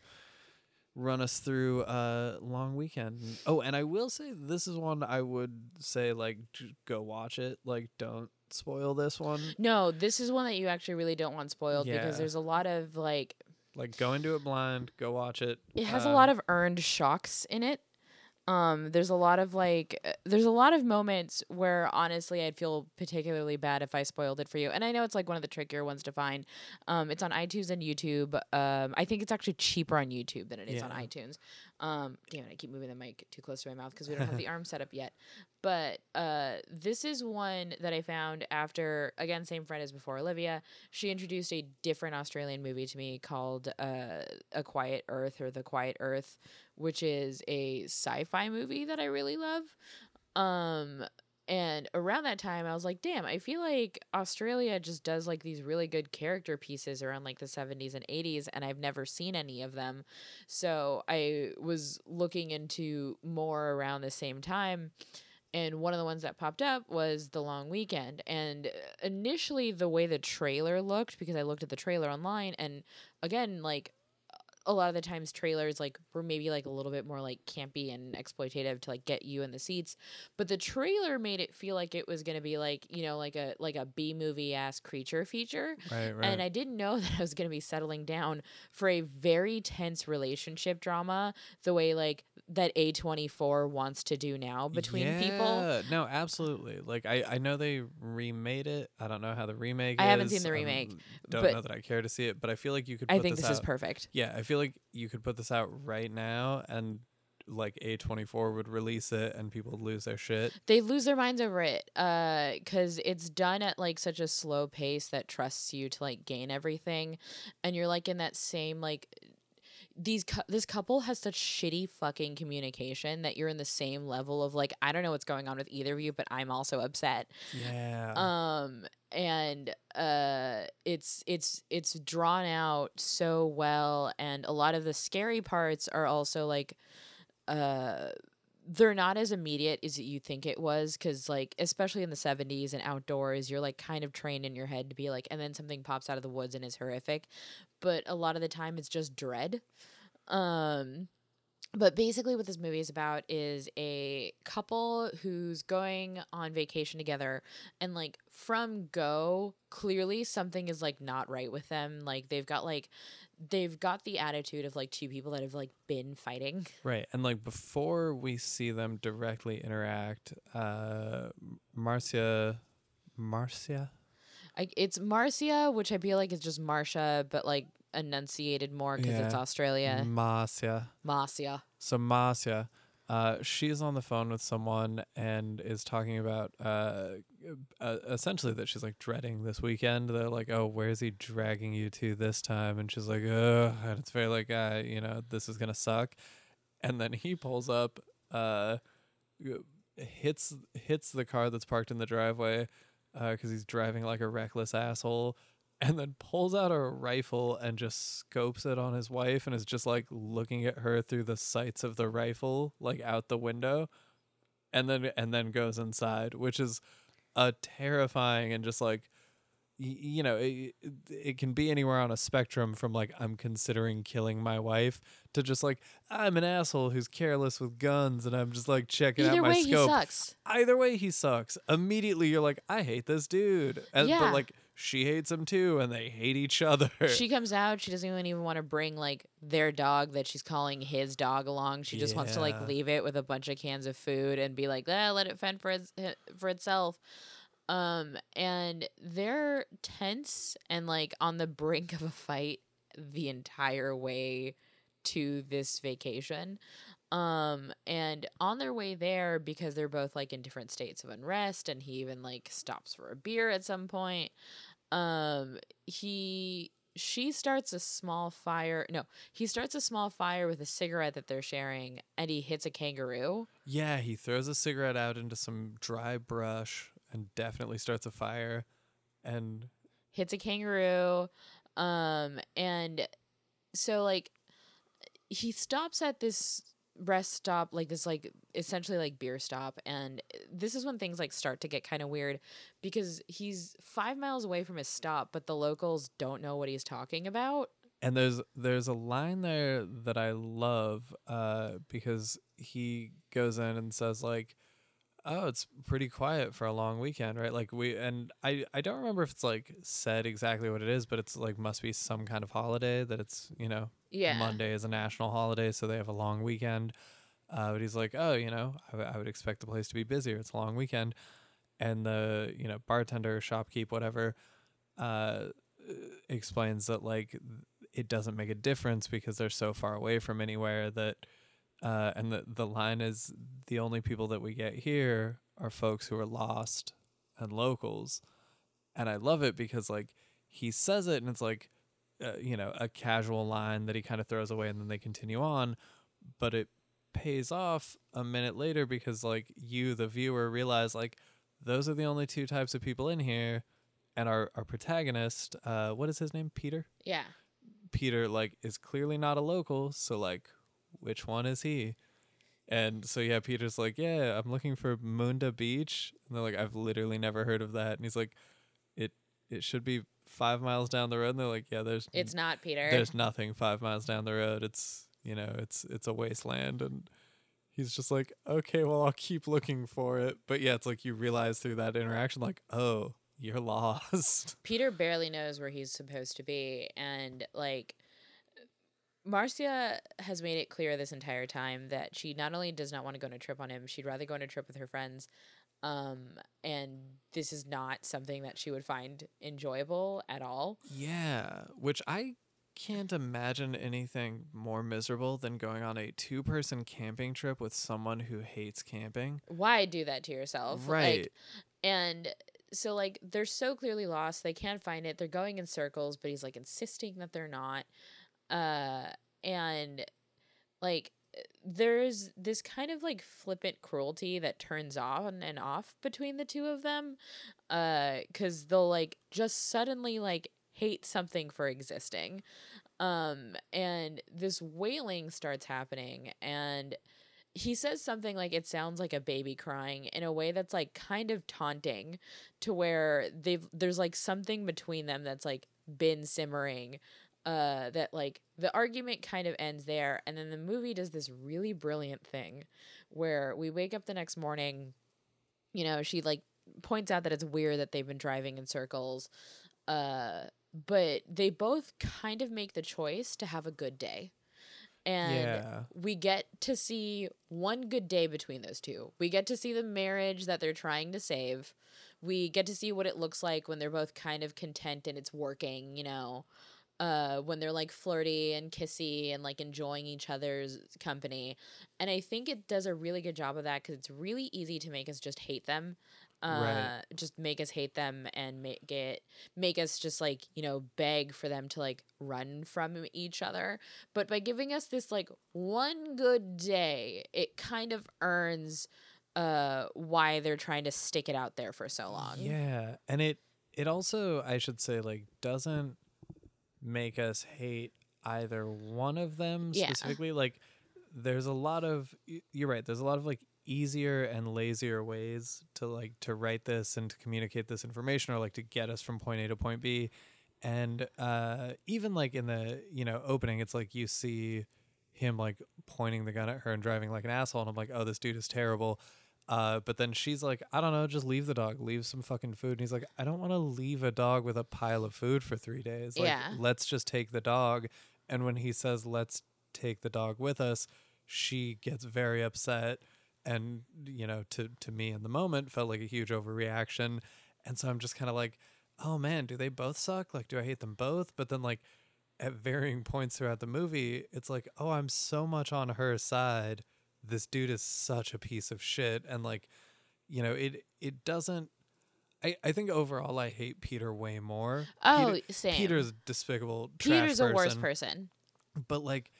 run us through uh long weekend? Oh, and I will say this is one I would say like go watch it. Like don't spoil this one. No, this is one that you actually really don't want spoiled Yeah. because there's a lot of like Like go into it blind, go watch it. it has a Uh, lot of earned shocks in it. Um, there's a lot of like, uh, there's a lot of moments where honestly I'd feel particularly bad if I spoiled it for you. And I know it's like one of the trickier ones to find. Um, it's on iTunes and YouTube. Um, I think it's actually cheaper on YouTube than it is on iTunes. Um, damn it, I keep moving the mic too close to my mouth because we don't have the arm set up yet. But uh, this is one that I found after again, same friend as before, Olivia. She introduced a different Australian movie to me called uh, A Quiet Earth or The Quiet Earth, which is a sci-fi movie that I really love. Um, and around that time, I was like, damn, I feel like Australia just does like these really good character pieces around like the 70s and 80s, and I've never seen any of them. So I was looking into more around the same time. And one of the ones that popped up was The Long Weekend. And uh, initially, the way the trailer looked, because I looked at the trailer online, and again, like a lot of the times trailers like were maybe like a little bit more like campy and exploitative to like get you in the seats but the trailer made it feel like it was going to be like you know like a like a b movie ass creature feature Right, right. and I didn't know that I was going to be settling down for a very tense relationship drama, the way like that A24 wants to do now between people. Yeah, No, absolutely. Like I, I know they remade it. I don't know how the remake I haven't seen the remake, don't but- know that I care to see it, but I feel like you could I think this, this is perfect. yeah, I feel like you could put this out right now and like A24 would release it and people would lose their shit. They lose their minds over it uh because it's done at like such a slow pace that trusts you to like gain everything. And you're like in that same like these cou- this couple has such shitty fucking communication that you're in the same level of like I don't know what's going on with either of you but I'm also upset. Yeah. um and uh it's it's it's drawn out so well and a lot of the scary parts are also like uh they're not as immediate as you think it was because like especially in the 70s and outdoors you're like kind of trained in your head to be like and then something pops out of the woods and is horrific. But a lot of the time it's just dread um but basically what this movie is about is a couple who's going on vacation together and like from go clearly something is like not right with them like they've got like they've got the attitude of like two people that have like been fighting Right. And like before we see them directly interact, uh Marcia Marcia? I, it's marcia which i feel like is just Marcia, but like enunciated more because it's Yeah. Australia Marcia. marcia So Marcia, uh, she's on the phone with someone and is talking about uh, uh, essentially that she's like dreading this weekend. They're like, "Oh, where's he dragging you to this time?" And she's like, "Oh," and it's very like, uh, you know, this is gonna suck. and then he pulls up, uh, hits hits the car that's parked in the driveway, because he's driving like a reckless asshole, and then pulls out a rifle and just scopes it on his wife, and is just like looking at her through the sights of the rifle, like out the window, and then and then goes inside, which is a terrifying and just like you know it, it can be anywhere on a spectrum from like i'm considering killing my wife to just like i'm an asshole who's careless with guns and i'm just like checking Either out my way, scope he sucks. either way he sucks immediately you're like i hate this dude and, Yeah. but like she hates him too and they hate each other She comes out. She doesn't even even want to bring like their dog that she's calling his dog along. She just wants to like leave it with a bunch of cans of food and be like, ah, let it fend for its, for itself. Um, and they're tense and like on the brink of a fight the entire way to this vacation. Um, and on their way there, because they're both like in different states of unrest, and he even like stops for a beer at some point. Um, he she starts a small fire. No, he starts a small fire with a cigarette that they're sharing, and he hits a kangaroo. yeah he throws a cigarette out into some dry brush and definitely starts a fire and hits a kangaroo um and so like he stops at this rest stop like this like essentially like beer stop and this is when things like start to get kind of weird because he's 5 miles away from his stop but the locals don't know what he's talking about and there's there's a line there that I love uh, because he goes in and says like, "Oh, it's pretty quiet for a long weekend, right?" Like we and I I don't remember if it's like said exactly what it is, but it's like must be some kind of holiday that it's you know yeah Monday is a national holiday, so they have a long weekend. Uh, but he's like, "Oh, you know, I, would expect the place to be busier. It's a long weekend." And the you know bartender, shopkeep, whatever, uh, explains that like it doesn't make a difference because they're so far away from anywhere that uh, and the the line is the only people that we get here are folks who are lost and locals and i love it because like he says it and it's like uh, you know a casual line that he kind of throws away and then they continue on but it pays off a minute later because like you the viewer realize like those are the only two types of people in here and our our protagonist uh what is his name peter yeah Peter like is clearly not a local, so like which one is he? And so yeah, Peter's like, "Yeah, I'm looking for Munda Beach." And they're like, "I've literally never heard of that." And he's like, "It it should be 5 miles down the road." And they're like, "Yeah, there's it's not peter there's nothing 5 miles down the road. It's, you know, it's it's a wasteland." And he's just like, "Okay, well, I'll keep looking for it." But yeah, it's like you realize through that interaction like, "Oh, you're lost." Peter barely knows where he's supposed to be, and like Marcia has made it clear this entire time that she not only does not want to go on a trip on him, she'd rather go on a trip with her friends. Um, and this is not something that she would find enjoyable at all. Yeah, which I can't imagine anything more miserable than going on a two person camping trip with someone who hates camping. Why do that to yourself? Right. Like, and so like they're so clearly lost, they can't find it. They're going in circles, but he's like insisting that they're not. Uh, and like there's this kind of like flippant cruelty that turns on and off between the two of them uh cuz they'll like just suddenly like hate something for existing um and this wailing starts happening and he says something like it sounds like a baby crying in a way that's like kind of taunting to where they've there's like something between them that's like been simmering uh that like the argument kind of ends there and then the movie does this really brilliant thing where we wake up the next morning you know she like points out that it's weird that they've been driving in circles uh but they both kind of make the choice to have a good day and yeah. we get to see one good day between those two. We get to see the marriage that they're trying to save. We get to see what it looks like when they're both kind of content and it's working, you know. Uh, when they're like flirty and kissy and like enjoying each other's company. And I think it does a really good job of that because it's really easy to make us just hate them Uh, Right. just make us hate them and make it make us just like you know beg for them to like run from each other but by giving us this like one good day it kind of earns uh why they're trying to stick it out there for so long Yeah, and it it also I should say like doesn't make us hate either one of them Yeah. specifically. Like there's a lot of you're right. There's a lot of like easier and lazier ways to like to write this and to communicate this information or like to get us from point A to point B. And uh even like in the, you know, opening it's like you see him like pointing the gun at her and driving like an asshole and I'm like, "Oh, this dude is terrible." Uh, but then she's like, I don't know, just leave the dog, leave some fucking food. And he's like, I don't want to leave a dog with a pile of food for three days. Like, Yeah. let's just take the dog. And when he says, let's take the dog with us, she gets very upset. And, you know, to, to me in the moment felt like a huge overreaction. And so I'm just kind of like, oh man, do they both suck? Like, do I hate them both? But then, like, at varying points throughout the movie, it's like, oh, I'm so much on her side. This dude is such a piece of shit. And like, you know, it it doesn't I, I think overall I hate Peter way more. oh Peter, same Peter's despicable trash peter's a worse person, person But like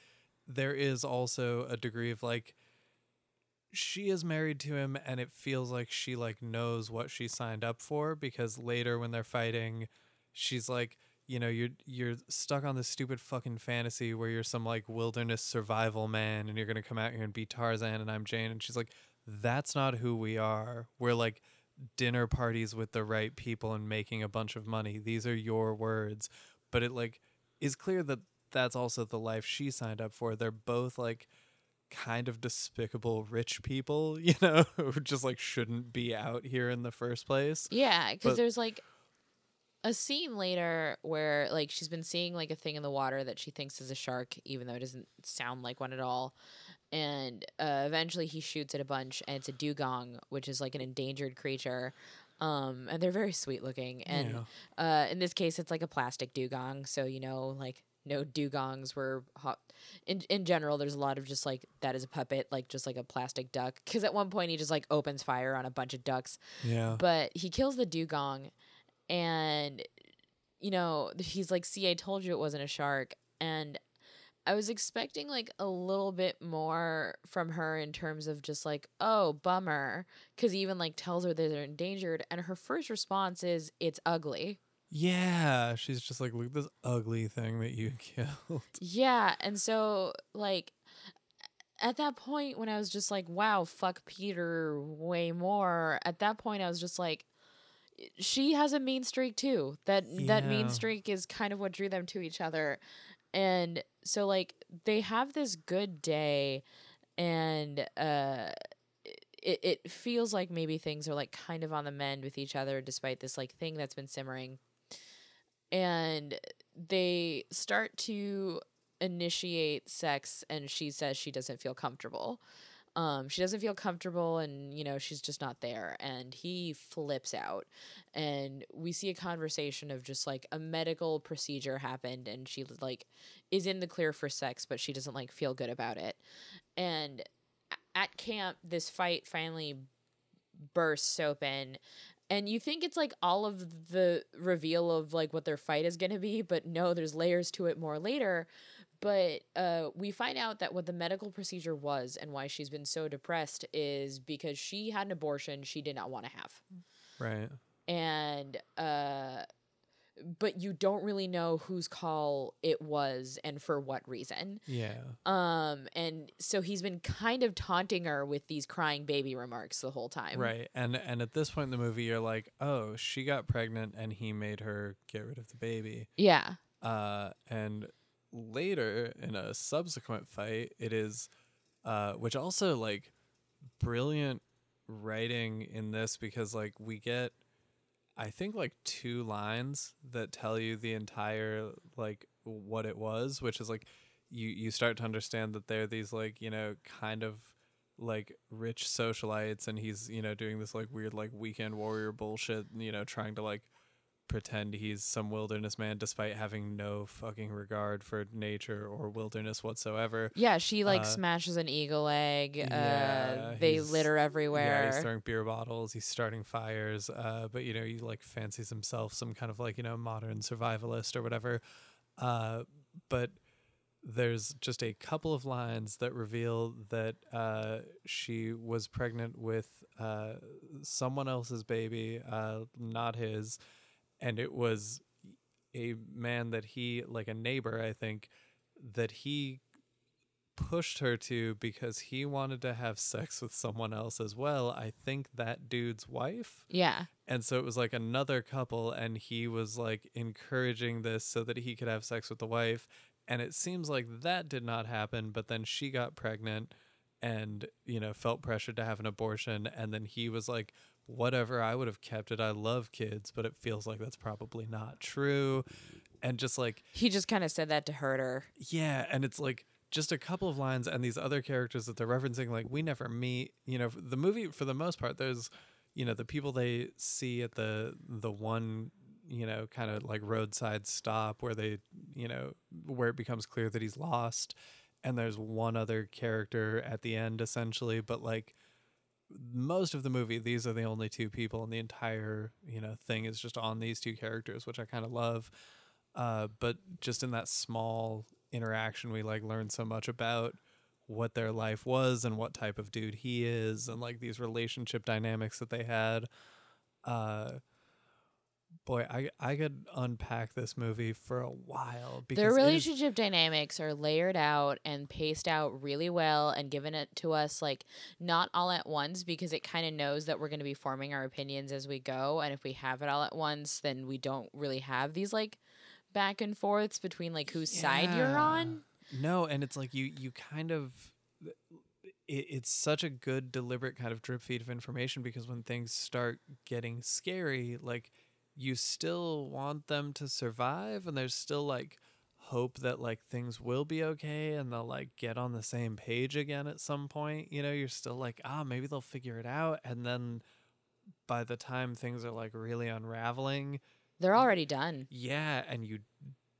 there is also a degree of like she is married to him and it feels like she like knows what she signed up for because later when they're fighting she's like you know you're you're stuck on this stupid fucking fantasy where you're some like wilderness survival man and you're going to come out here and be Tarzan and I'm Jane. And she's like that's not who we are. We're like dinner parties with the right people and making a bunch of money. These are your words. But it like is clear that that's also the life she signed up for. They're both like kind of despicable rich people, you know, who just like shouldn't be out here in the first place. Yeah, because there's like a scene later where like she's been seeing like a thing in the water that she thinks is a shark, even though it doesn't sound like one at all. And uh, eventually he shoots at a bunch, and it's a dugong, which is like an endangered creature. Um, and they're very sweet looking. And Yeah. uh, in this case, it's like a plastic dugong, so you know, like no dugongs were hot. In in general, there's a lot of just like that is a puppet, like just like a plastic duck. Because at one point he just like opens fire on a bunch of ducks, Yeah. but he kills the dugong and you know he's like see i told you it wasn't a shark and i was expecting like a little bit more from her in terms of just like oh bummer because he even like tells her that they're endangered and her first response is it's ugly Yeah. She's just like, look at this ugly thing that you killed. yeah and so like at that point when i was just like wow fuck peter way more at that point i was just like she has a mean streak too. That that mean streak is kind of what drew them to each other. And so like they have this good day and uh it, it feels like maybe things are like kind of on the mend with each other despite this like thing that's been simmering. And they start to initiate sex and she says she doesn't feel comfortable um she doesn't feel comfortable and you know she's just not there and he flips out and we see a conversation of just like a medical procedure happened and she like is in the clear for sex but she doesn't like feel good about it and at camp this fight finally bursts open and you think it's like all of the reveal of like what their fight is going to be but no there's layers to it more later but uh, we find out that what the medical procedure was and why she's been so depressed is because she had an abortion she did not want to have Right. and uh but you don't really know whose call it was and for what reason Yeah. um and so he's been kind of taunting her with these crying baby remarks the whole time Right. And and at this point in the movie you're like, "Oh, she got pregnant and he made her get rid of the baby." yeah Uh, and later in a subsequent fight, it is, uh, which also like brilliant writing in this because like we get, I think like two lines that tell you the entire like what it was, which is like you you start to understand that they're these like you know kind of like rich socialites and he's you know doing this like weird like weekend warrior bullshit and, you know trying to like pretend he's some wilderness man despite having no fucking regard for nature or wilderness whatsoever. Yeah, she like Uh, smashes an eagle egg. yeah, uh, they litter Yeah, everywhere. he's throwing beer bottles, he's starting fires, uh, but you know, he like fancies himself some kind of like, you know, modern survivalist or whatever. Uh, but there's just a couple of lines that reveal that uh, she was pregnant with uh, someone else's baby, uh, not his, and it was a man that he, like a neighbor, I think, that he pushed her to because he wanted to have sex with someone else as well. I think that dude's wife. yeah. And so it was like another couple, and he was like encouraging this so that he could have sex with the wife. And it seems like that did not happen, but then she got pregnant and, you know, felt pressured to have an abortion. And then he was like, whatever, I would have kept it. I love kids, but it feels like that's probably not true. And just like, He just kind of said that to hurt her. yeah, and it's like just a couple of lines, and these other characters that they're referencing, like we never meet. You know, the movie for the most part, there's, you know, the people they see at the the one, you know, kind of like roadside stop where they, you know, where it becomes clear that he's lost, and there's one other character at the end essentially, but like most of the movie these are the only two people and the entire you know thing is just on these two characters which i kind of love. Uh, but just in that small interaction we like learn so much about what their life was and what type of dude he is and like these relationship dynamics that they had. Uh boy i i could unpack this movie for a while because Their it is- relationship dynamics are layered out and paced out really well and given it to us like not all at once because it kind of knows that we're going to be forming our opinions as we go and if we have it all at once then we don't really have these like back and forths between like whose side you're on. No, and it's like you you kind of it's such a good deliberate kind of drip feed of information because when things start getting scary, like you still want them to survive and there's still like hope that like things will be okay and they'll like get on the same page again at some point. You know, you're still like, ah, maybe they'll figure it out and then by the time things are like really unraveling, They're already done. yeah, and you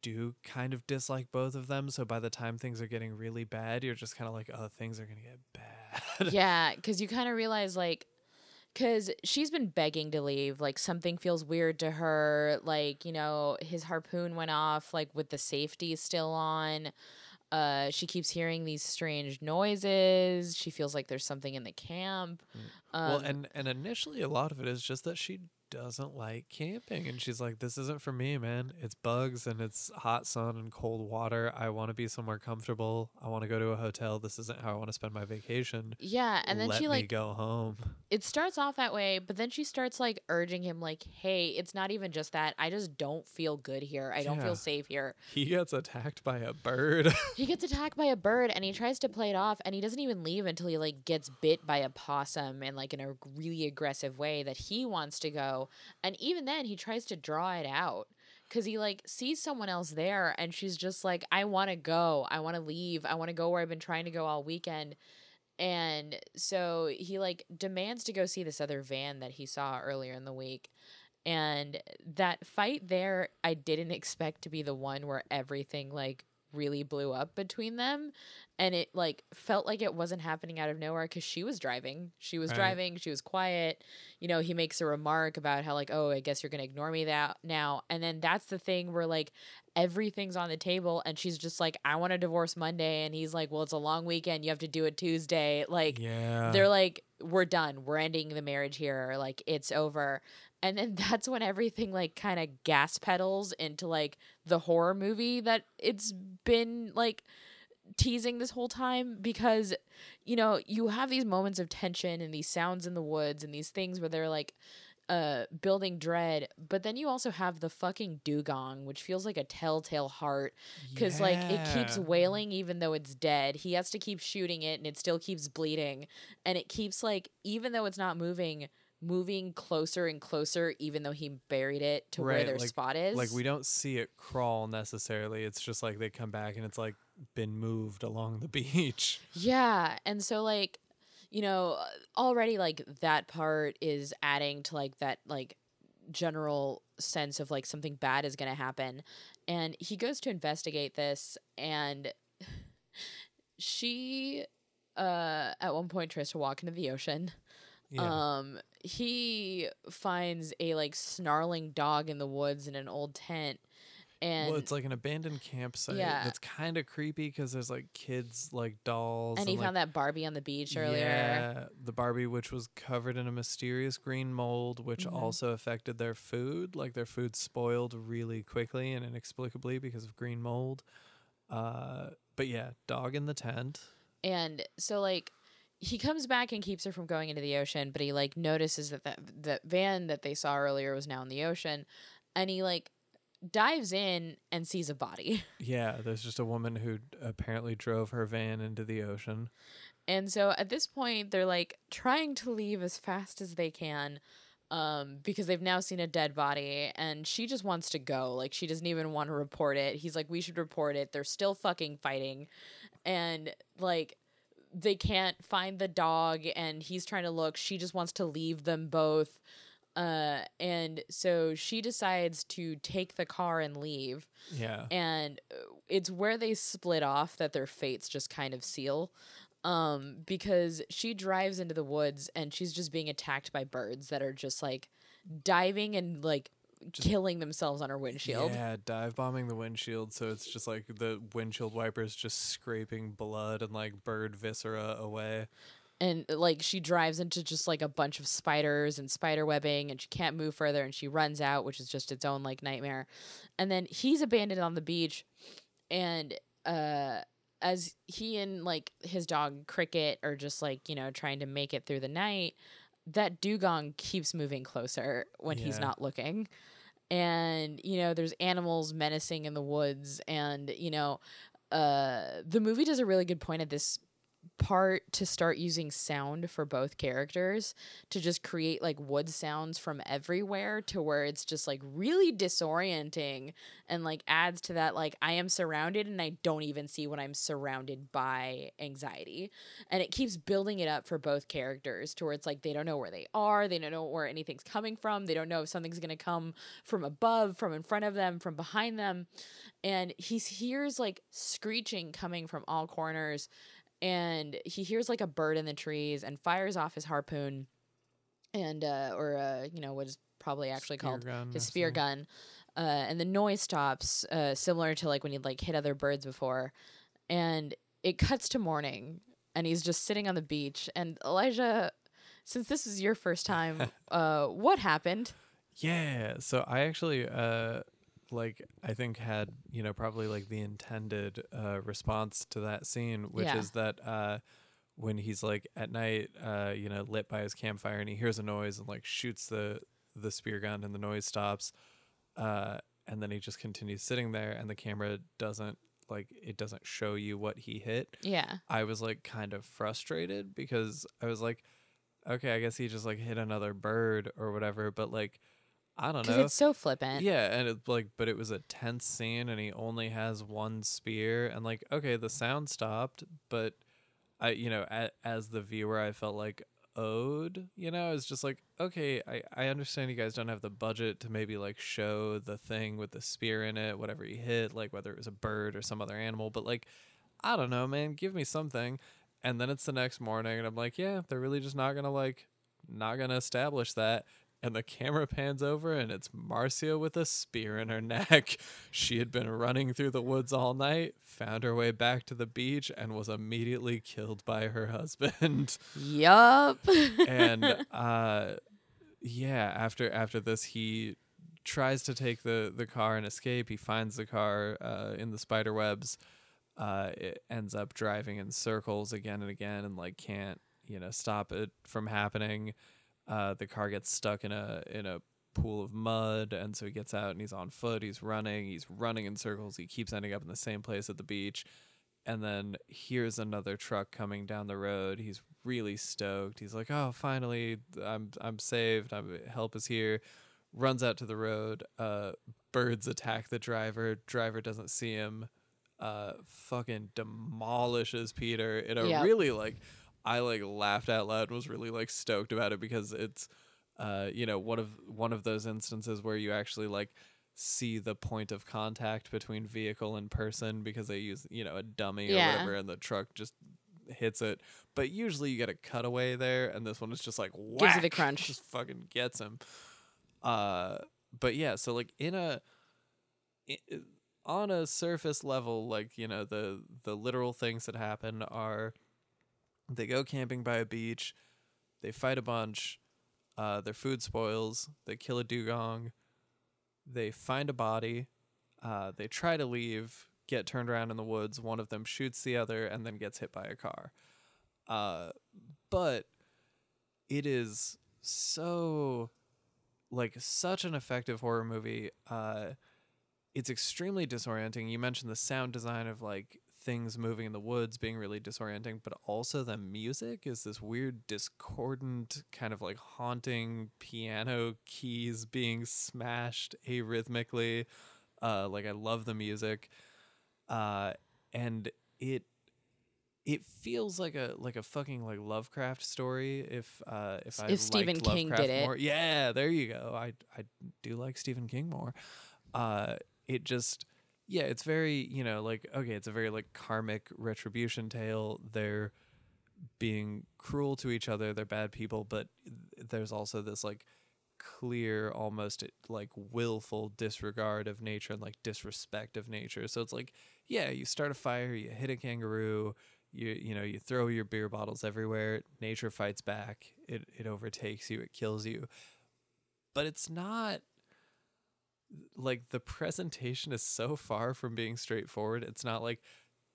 do kind of dislike both of them. So by the time things are getting really bad, you're just kind of like, oh, things are gonna get bad. yeah, because you kind of realize like, because she's been begging to leave. Like something feels weird to her. Like you know, his harpoon went off. Like with the safety still on. Uh, she keeps hearing these strange noises. She feels like there's something in the camp. Um, well, and and initially, a lot of it is just that she doesn't like camping, and she's like, this isn't for me, man. It's bugs and it's hot sun and cold water. I want to be somewhere comfortable. I want to go to a hotel. This isn't how I want to spend my vacation. yeah, and then Let she me like go home. it starts off that way, but then she starts like urging him, like, "Hey, it's not even just that. I just don't feel good here. I don't feel safe here." He gets attacked by a bird. He gets attacked by a bird and he tries to play it off and he doesn't even leave until he like gets bit by a possum and like in a really aggressive way that he wants to go. And even then he tries to draw it out cuz he like sees someone else there and she's just like I want to go. I want to leave. I want to go where I've been trying to go all weekend. And so he like demands to go see this other van that he saw earlier in the week. And that fight there, I didn't expect to be the one where everything like really blew up between them. And it like felt like it wasn't happening out of nowhere because she was driving. She was Right. driving. She was quiet. You know, he makes a remark about how, like, oh, I guess you're going to ignore me that now. And then that's the thing where like everything's on the table and she's just like, I want a divorce Monday. And he's like, well, it's a long weekend. You have to do it Tuesday. Like, yeah. they're like we're done we're ending the marriage here like it's over and then that's when everything like kind of gas pedals into like the horror movie that it's been like teasing this whole time because you know you have these moments of tension and these sounds in the woods and these things where they're like uh building dread but then you also have the fucking dugong which feels like a telltale heart because like it keeps wailing even though it's dead. He has to keep shooting it and it still keeps bleeding and it keeps like even though it's not moving moving closer and closer even though he buried it to where Right, their like- spot is like we don't see it crawl necessarily. It's just like they come back and it's like been moved along the beach. Yeah, and so like, you know, already like that part is adding to like that like general sense of like something bad is going to happen. And he goes to investigate this and she uh at one point tries to walk into the ocean. Yeah. Um he finds a like snarling dog in the woods in an old tent and well, it's like an abandoned campsite. Yeah. That's kind of creepy because there's like kids like dolls. and he like, found that Barbie on the beach earlier. Yeah, the Barbie, which was covered in a mysterious green mold, which Mhm. also affected their food. Like their food spoiled really quickly and inexplicably because of green mold. Uh, but yeah, dog in the tent. And so like he comes back and keeps her from going into the ocean, but he like notices that that, that van that they saw earlier was now in the ocean and he like dives in and sees a body. Yeah, there's just a woman who apparently drove her van into the ocean. And so at this point they're like trying to leave as fast as they can um because they've now seen a dead body and she just wants to go. Like she doesn't even want to report it. He's like we should report it. They're still fucking fighting. And like they can't find the dog and he's trying to look. She just wants to leave them both. Uh and so she decides to take the car and leave Yeah. and uh, it's where they split off that their fates just kind of seal um because she drives into the woods and she's just being attacked by birds that are just like diving and like Just- killing themselves on her windshield. Yeah, dive bombing the windshield, so it's just like the windshield wipers just scraping blood and like bird viscera away. and like she drives into just like a bunch of spiders and spider webbing and she can't move further and she runs out which is just its own like nightmare. And then he's abandoned on the beach and uh as he and like his dog cricket are just like you know trying to make it through the night that dugong keeps moving closer when he's not looking and you know there's animals menacing in the woods and you know uh the movie does a really good point at this part to start using sound for both characters to just create like wood sounds from everywhere to where it's just like really disorienting and like adds to that like I am surrounded and I don't even see what I'm surrounded by anxiety. And it keeps building it up for both characters to where it's like they don't know where they are, they don't know where anything's coming from, they don't know if something's going to come from above, from in front of them, from behind them. And he hears like screeching coming from all corners and he hears like a bird in the trees and fires off his harpoon and uh or uh you know what is probably actually Spear called gun his spear gun uh and the noise stops uh similar to like when he'd like hit other birds before and it cuts to morning and he's just sitting on the beach and Elijah since this is your first time uh what happened Yeah. So I actually uh like I think had, you know, probably like the intended uh response to that scene, which Yeah. is that uh when he's like at night, uh, you know, lit by his campfire and he hears a noise and like shoots the the spear gun and the noise stops. Uh and then he just continues sitting there and the camera doesn't like it doesn't show you what he hit. yeah I was like kind of frustrated because I was like, okay, I guess he just like hit another bird or whatever, but like I don't because know. it's so flippant Yeah, and it's like, but it was a tense scene, and he only has one spear, and like, okay, the sound stopped, but I, you know, a, as the viewer, I felt like owed. You know, it's just like, okay, I I understand you guys don't have the budget to maybe like show the thing with the spear in it, whatever he hit, like whether it was a bird or some other animal, but like, I don't know, man, give me something. And then it's the next morning, and I'm like, yeah, they're really just not gonna like, not gonna establish that and the camera pans over and it's Marcia with a spear in her neck. She had been running through the woods all night, found her way back to the beach, and was immediately killed by her husband. yup and uh yeah, after after this he tries to take the the car and escape. He finds the car uh in the spider webs. Uh it ends up driving in circles again and again and like can't, you know, stop it from happening uh, the car gets stuck in a in a pool of mud, and so he gets out and he's on foot. He's running. He's running in circles. He keeps ending up in the same place at the beach, and then here's another truck coming down the road. He's really stoked. He's like, "Oh, finally, I'm I'm saved. I'm help is here." Runs out to the road. Uh, birds attack the driver. Driver doesn't see him. Uh, fucking demolishes Peter in a Yep. really like I like laughed out loud and was really like stoked about it because it's uh, you know, one of one of those instances where you actually like see the point of contact between vehicle and person because they use you know a dummy Yeah. or whatever, and the truck just hits it. But usually you get a cutaway there, and this one is just like Gives it a crunch. just fucking gets him. Uh, but yeah, so like in a i- on a surface level, like you know the the literal things that happen are they go camping by a beach, they fight a bunch, uh, their food spoils, they kill a dugong, they find a body, uh, they try to leave, get turned around in the woods. One of them shoots the other and then gets hit by a car. Uh, but it is so like such an effective horror movie. Uh, it's extremely disorienting. You mentioned the sound design of like things moving in the woods being really disorienting, but also the music is this weird discordant kind of like haunting piano keys being smashed arrhythmically. Uh, like I love the music, uh, and it it feels like a like a fucking like Lovecraft story. If uh, if I If Stephen King did Lovecraft it. more. yeah, there you go. I I do like Stephen King more. Uh, it just yeah, it's very you know like okay, it's a very like karmic retribution tale. They're being cruel to each other. They're bad people, but there's also this like clear almost like willful disregard of nature and like disrespect of nature so it's like yeah you start a fire you hit a kangaroo you you know you throw your beer bottles everywhere nature fights back it it overtakes you it kills you but it's not like the presentation is so far from being straightforward. It's not like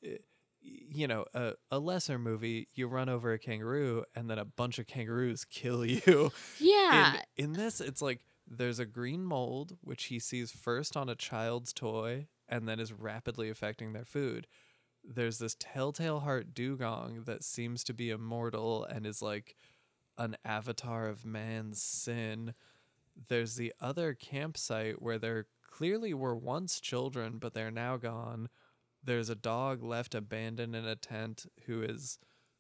eh, you know a, a lesser movie you run over a kangaroo and then a bunch of kangaroos kill you. Yeah. in, in this it's like there's a green mold which he sees first on a child's toy and then is rapidly affecting their food. There's this telltale heart dugong that seems to be immortal and is like an avatar of man's sin there's the other campsite where there clearly were once children but they're now gone there's a dog left abandoned in a tent who is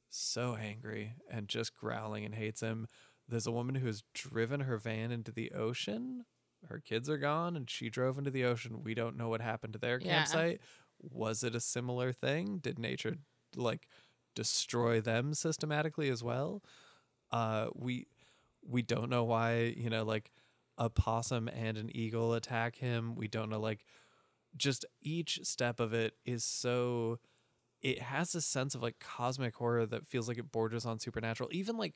so angry and just growling and hates him there's a woman who has driven her van into the ocean. Her kids are gone and she drove into the ocean. We don't know what happened to their Yeah. campsite. Was it a similar thing? Did nature like destroy them systematically as well? Uh we we don't know why, you know, like a possum and an eagle attack him. We don't know like just each step of it is so it has a sense of like cosmic horror that feels like it borders on supernatural. Even like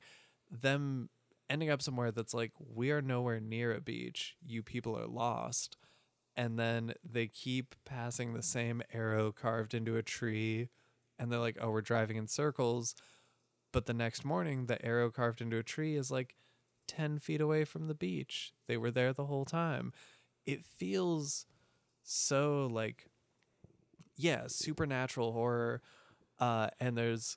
them ending up somewhere that's like we are nowhere near a beach you people are lost and then they keep passing the same arrow carved into a tree and they're like oh we're driving in circles but the next morning the arrow carved into a tree is like 10 feet away from the beach. They were there the whole time. It feels so like yeah supernatural horror uh and there's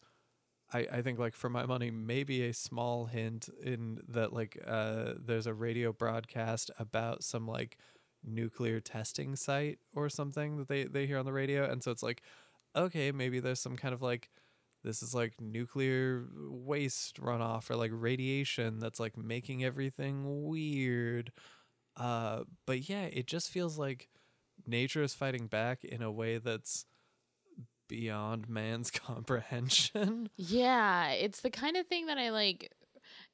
I, I think like for my money maybe a small hint in that like uh there's a radio broadcast about some like nuclear testing site or something that they they hear on the radio. And so it's like okay maybe there's some kind of like this is like nuclear waste runoff or like radiation that's like making everything weird uh but yeah it just feels like nature is fighting back in a way that's beyond man's comprehension Yeah, it's the kind of thing that I like.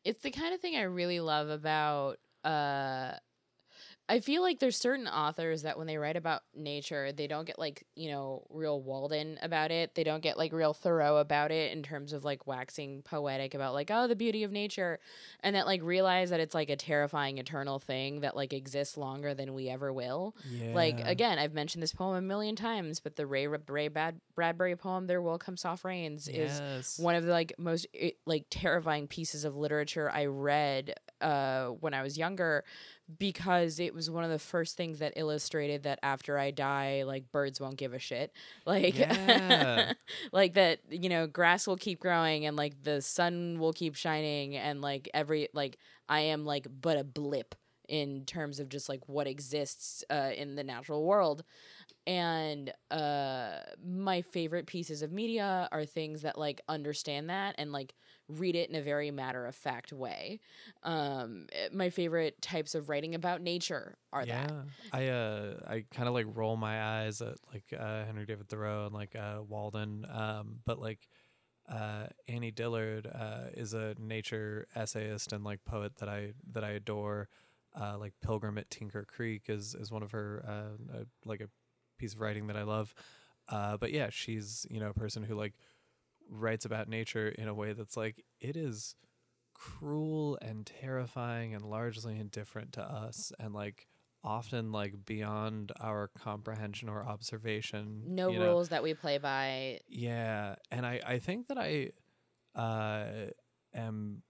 It's the kind of thing I really love about. uh I feel like there's certain authors that when they write about nature, they don't get like, you know, real Walden about it. They don't get like real Thoreau about it in terms of like waxing poetic about like, oh, the beauty of nature. And that like realize that it's like a terrifying eternal thing that like exists longer than we ever will. yeah Like again, I've mentioned this poem a million times, but the Ray Ray Bad Bradbury poem "There Will Come Soft Rains" is one of the like most like terrifying pieces of literature I read uh, when I was younger because it was one of the first things that illustrated that after I die, like birds won't give a shit. Like, Yeah. like that, you know, grass will keep growing and like the sun will keep shining and like every, like, I am like but a blip in terms of just like what exists uh, in the natural world. and uh my favorite pieces of media are things that like understand that and like read it in a very matter of fact way. Um eh, my favorite types of writing about nature are yeah. that I uh I kind of like roll my eyes at like uh Henry David Thoreau and like uh Walden um but like uh Annie Dillard uh is a nature essayist and like poet that I that I adore. Uh like Pilgrim at Tinker Creek is is one of her uh, uh like a piece of writing that I love. Uh but yeah she's you know a person who like writes about nature in a way that's like it is cruel and terrifying and largely indifferent to us and like often like beyond our comprehension or observation no you know? rules that we play by yeah and i i think that i uh am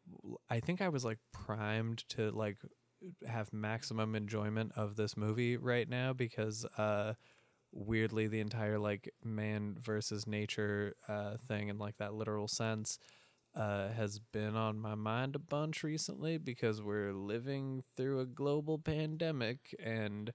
i think i was like primed to like have maximum enjoyment of this movie right now because uh weirdly the entire like man versus nature uh thing in like that literal sense uh, has been on my mind a bunch recently because we're living through a global pandemic and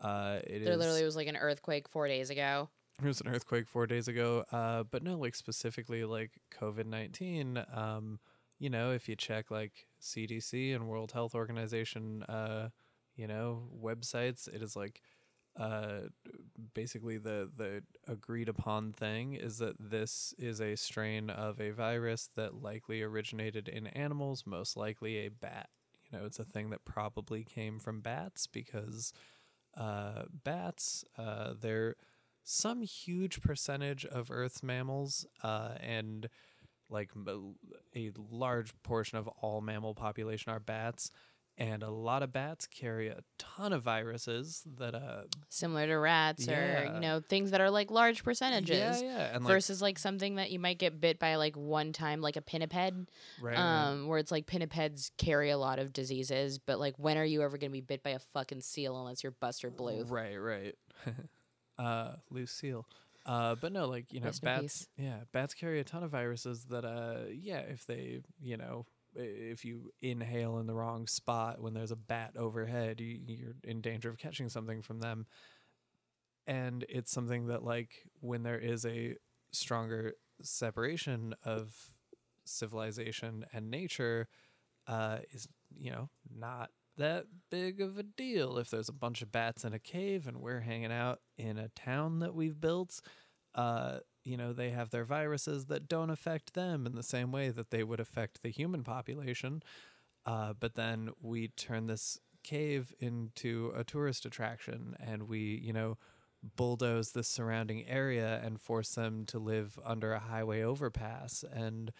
uh, it there is- literally was like an earthquake four days ago there was an earthquake four days ago, uh, but no, like specifically like COVID nineteen. Um, you know, if you check like CDC and World Health Organization, uh, you know, websites, it is like uh, basically the the agreed upon thing is that this is a strain of a virus that likely originated in animals, most likely a bat. You know, it's a thing that probably came from bats because uh, bats, uh, they're some huge percentage of Earth's mammals, uh, and like a large portion of all mammal population are bats. And a lot of bats carry a ton of viruses that uh similar to rats or you know things that are like large percentages yeah yeah and versus like something that you might get bit by like one time like a pinniped right, right. um where it's like pinnipeds carry a lot of diseases but like when are you ever going to be bit by a fucking seal unless you're Buster Bluth Right, right. uh, Lucille. Uh, but no, like you know, Rest bats. Yeah, bats carry a ton of viruses that, uh, yeah, if they, you know, if you inhale in the wrong spot when there's a bat overhead, you, you're in danger of catching something from them. And it's something that, like, when there is a stronger separation of civilization and nature, uh, is you know not that big of a deal if there's a bunch of bats in a cave and we're hanging out in a town that we've built uh you know they have their viruses that don't affect them in the same way that they would affect the human population. Uh but then we turn this cave into a tourist attraction and we you know bulldoze the surrounding area and force them to live under a highway overpass and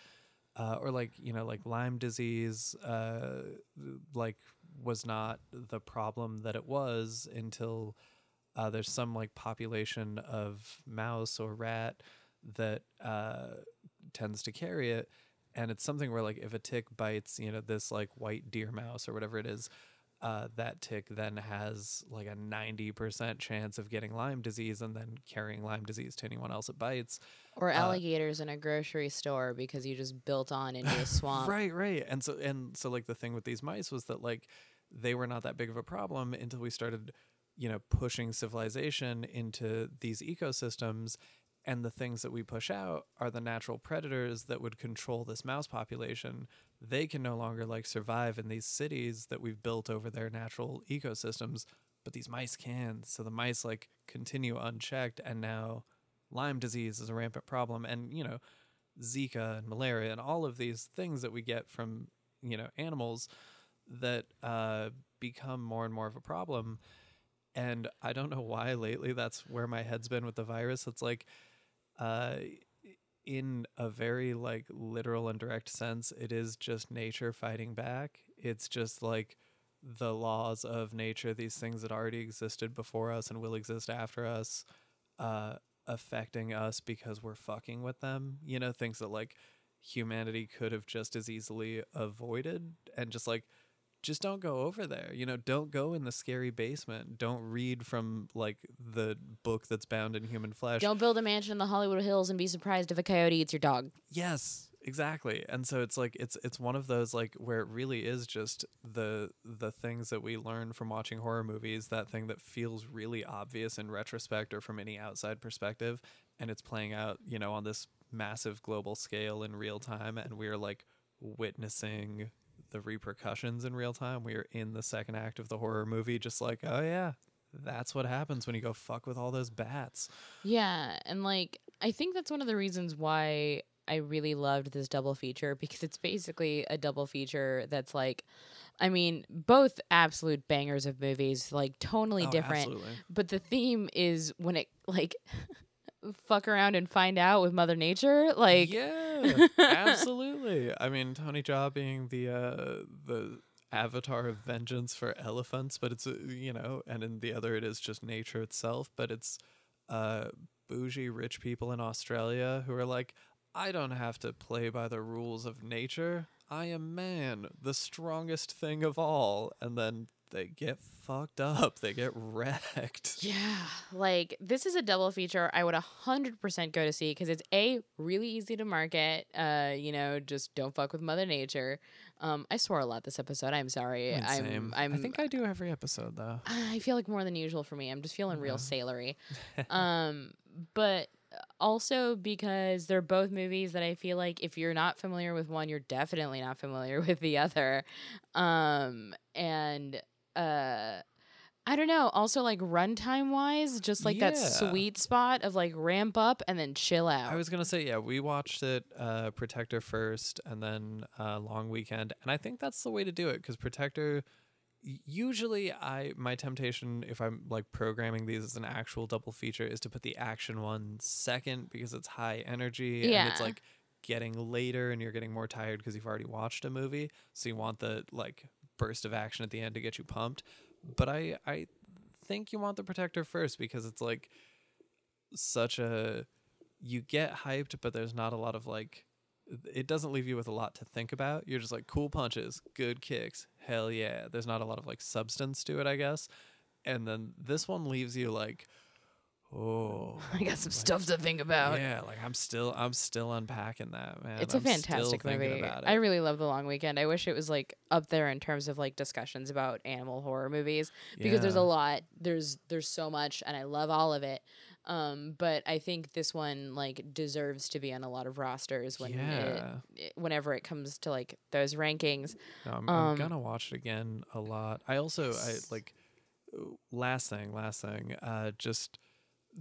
uh, or like you know like Lyme disease uh, like was not the problem that it was until uh, there's some like population of mouse or rat that uh, tends to carry it and it's something where like if a tick bites you know this like white deer mouse or whatever it is uh, that tick then has like a 90% chance of getting Lyme disease and then carrying Lyme disease to anyone else it bites. or uh, alligators in a grocery store because you just built on into a swamp Right, right. And so and so like the thing with these mice was that like they were not that big of a problem until we started, you know, pushing civilization into these ecosystems and the things that we push out are the natural predators that would control this mouse population. They can no longer like survive in these cities that we've built over their natural ecosystems, but these mice can. So the mice like continue unchecked and now Lyme disease is a rampant problem and you know Zika and malaria and all of these things that we get from you know animals that uh, become more and more of a problem. And I don't know why lately that's where my head's been with the virus. It's like, uh, in a very like literal and direct sense, it is just nature fighting back. It's just like the laws of nature, these things that already existed before us and will exist after us, uh, affecting us because we're fucking with them. You know, things that like humanity could have just as easily avoided and just like just don't go over there. You know, don't go in the scary basement. Don't read from like the book that's bound in human flesh. don't build a mansion in the hollywood hills and be surprised if a coyote eats your dog Yes, Exactly. And so it's like it's it's one of those like where it really is just the the things that we learn from watching horror movies, that thing that feels really obvious in retrospect or from any outside perspective, and it's playing out, you know, on this massive global scale in real time and we are like witnessing the repercussions in real time. We are in the second act of the horror movie just like, oh yeah, that's what happens when you go fuck with all those bats. Yeah, and like I think that's one of the reasons why I really loved this double feature because it's basically a double feature that's like I mean, both absolute bangers of movies, like totally Oh, different. absolutely. But the theme is when it like fuck around and find out with Mother Nature. Like yeah, absolutely. I mean, Tony Jaa being the uh, the avatar of vengeance for elephants, but it's uh, you know, and in the other it is just nature itself. But it's uh, bougie rich people in Australia who are like, I don't have to play by the rules of nature. I am man, the strongest thing of all, and then they get fucked up. They get wrecked. Yeah, like this is a double feature I would 100% go to see because it's A, really easy to market. Uh, you know, just don't fuck with Mother Nature. Um, I swore a lot this episode. I'm sorry. I'm, Same. I'm, I think I do every episode though. I feel like more than usual for me. I'm just feeling real Yeah. sailory. um, but also because they're both movies that I feel like if you're not familiar with one, you're definitely not familiar with the other. Um, and uh, I don't know. Also, like runtime wise, just like that sweet spot of like ramp up and then chill out. I was gonna say, yeah, we watched it uh, Protector first, and then uh, Long Weekend, and I think that's the way to do it because Protector. Usually, I my temptation if I'm like programming these as an actual double feature is to put the action one second because it's high energy and it's like getting later and you're getting more tired because you've already watched a movie, so you want the like burst of action at the end to get you pumped. But I I think you want the Protector first because it's like such a you get hyped, but there's not a lot of like it doesn't leave you with a lot to think about. You're just like cool punches, good kicks, hell yeah. There's not a lot of like substance to it, I guess. And then this one leaves you like, oh, I got some like, stuff to think about. Yeah, like I'm still I'm still unpacking that man. It's a I'm fantastic movie. I really love The Long Weekend. I wish it was like up there in terms of like discussions about animal horror movies because there's a lot. There's there's so much and I love all of it. Um, but I think this one like deserves to be on a lot of rosters when Yeah. it, it- whenever it comes to like those rankings. No, I'm, Um, I'm gonna watch it again a lot. I also I like last thing, last thing. Uh, just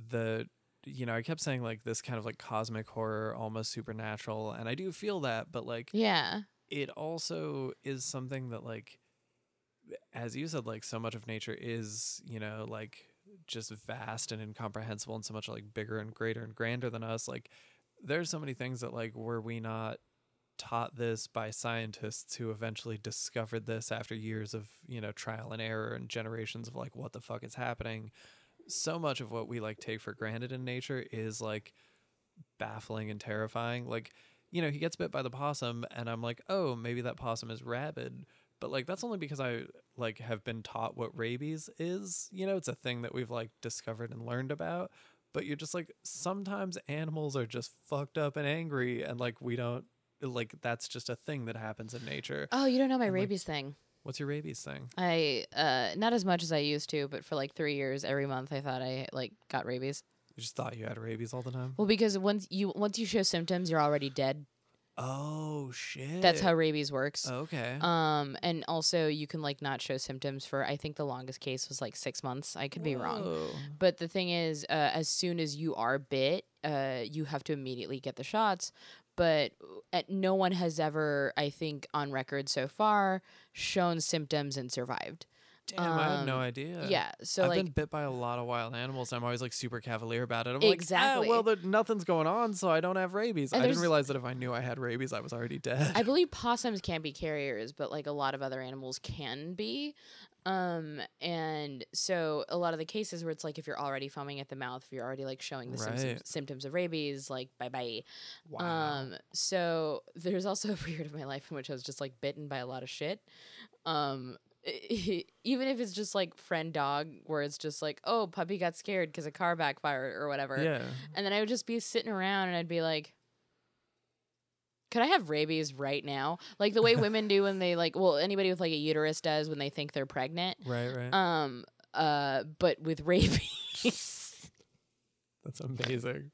the you know I kept saying like this kind of like cosmic horror, almost supernatural, and I do feel that, but like Yeah. it also is something that like as you said like so much of nature is you know like just vast and incomprehensible and so much like bigger and greater and grander than us like there's so many things that like were we not taught this by scientists who eventually discovered this after years of you know trial and error and generations of like what the fuck is happening so much of what we like take for granted in nature is like baffling and terrifying. Like you know he gets bit by the possum and i'm like oh maybe that possum is rabid. But like that's only because i like have been taught what rabies is. You know it's a thing that we've like discovered and learned about. But you're just like sometimes animals are just fucked up and angry and like we don't like that's just a thing that happens in nature. Oh, you don't know my like- rabies thing. What's your rabies thing I uh not as much as I used to, but for like 3 years every month I thought I like got rabies. you just thought you had rabies all the time Well, because once you once you show symptoms, you're already dead. oh shit That's how rabies works. okay Um, and also you can like not show symptoms for I think the longest case was like six months. I could be wrong. But the thing is, uh, as soon as you are bit, uh, you have to immediately get the shots. But uh, no one has ever, I think, on record so far, shown symptoms and survived. Damn, I had no Um, idea. yeah. So I've like, been bit by a lot of wild animals. I'm always like super cavalier about it. I'm like, Exactly. ah, well, there, nothing's going on, so I don't have rabies. And I didn't realize that if I knew I had rabies, I was already dead. I believe possums can't be carriers, but like a lot of other animals can be. Um, and so a lot of the cases where it's like if you're already foaming at the mouth, if you're already like showing the symptoms, symptoms of rabies, like bye bye. wow. Um, so there's also a period of my life in which I was just like bitten by a lot of shit. Um, even if it's just like friend dog, where it's just like, oh, puppy got scared because a car backfired or whatever. yeah. And then I would just be sitting around and I'd be like, could I have rabies right now? Like the way women do when they like, well, anybody with like a uterus does when they think they're pregnant. Right, right. Um, uh, but with rabies. That's amazing.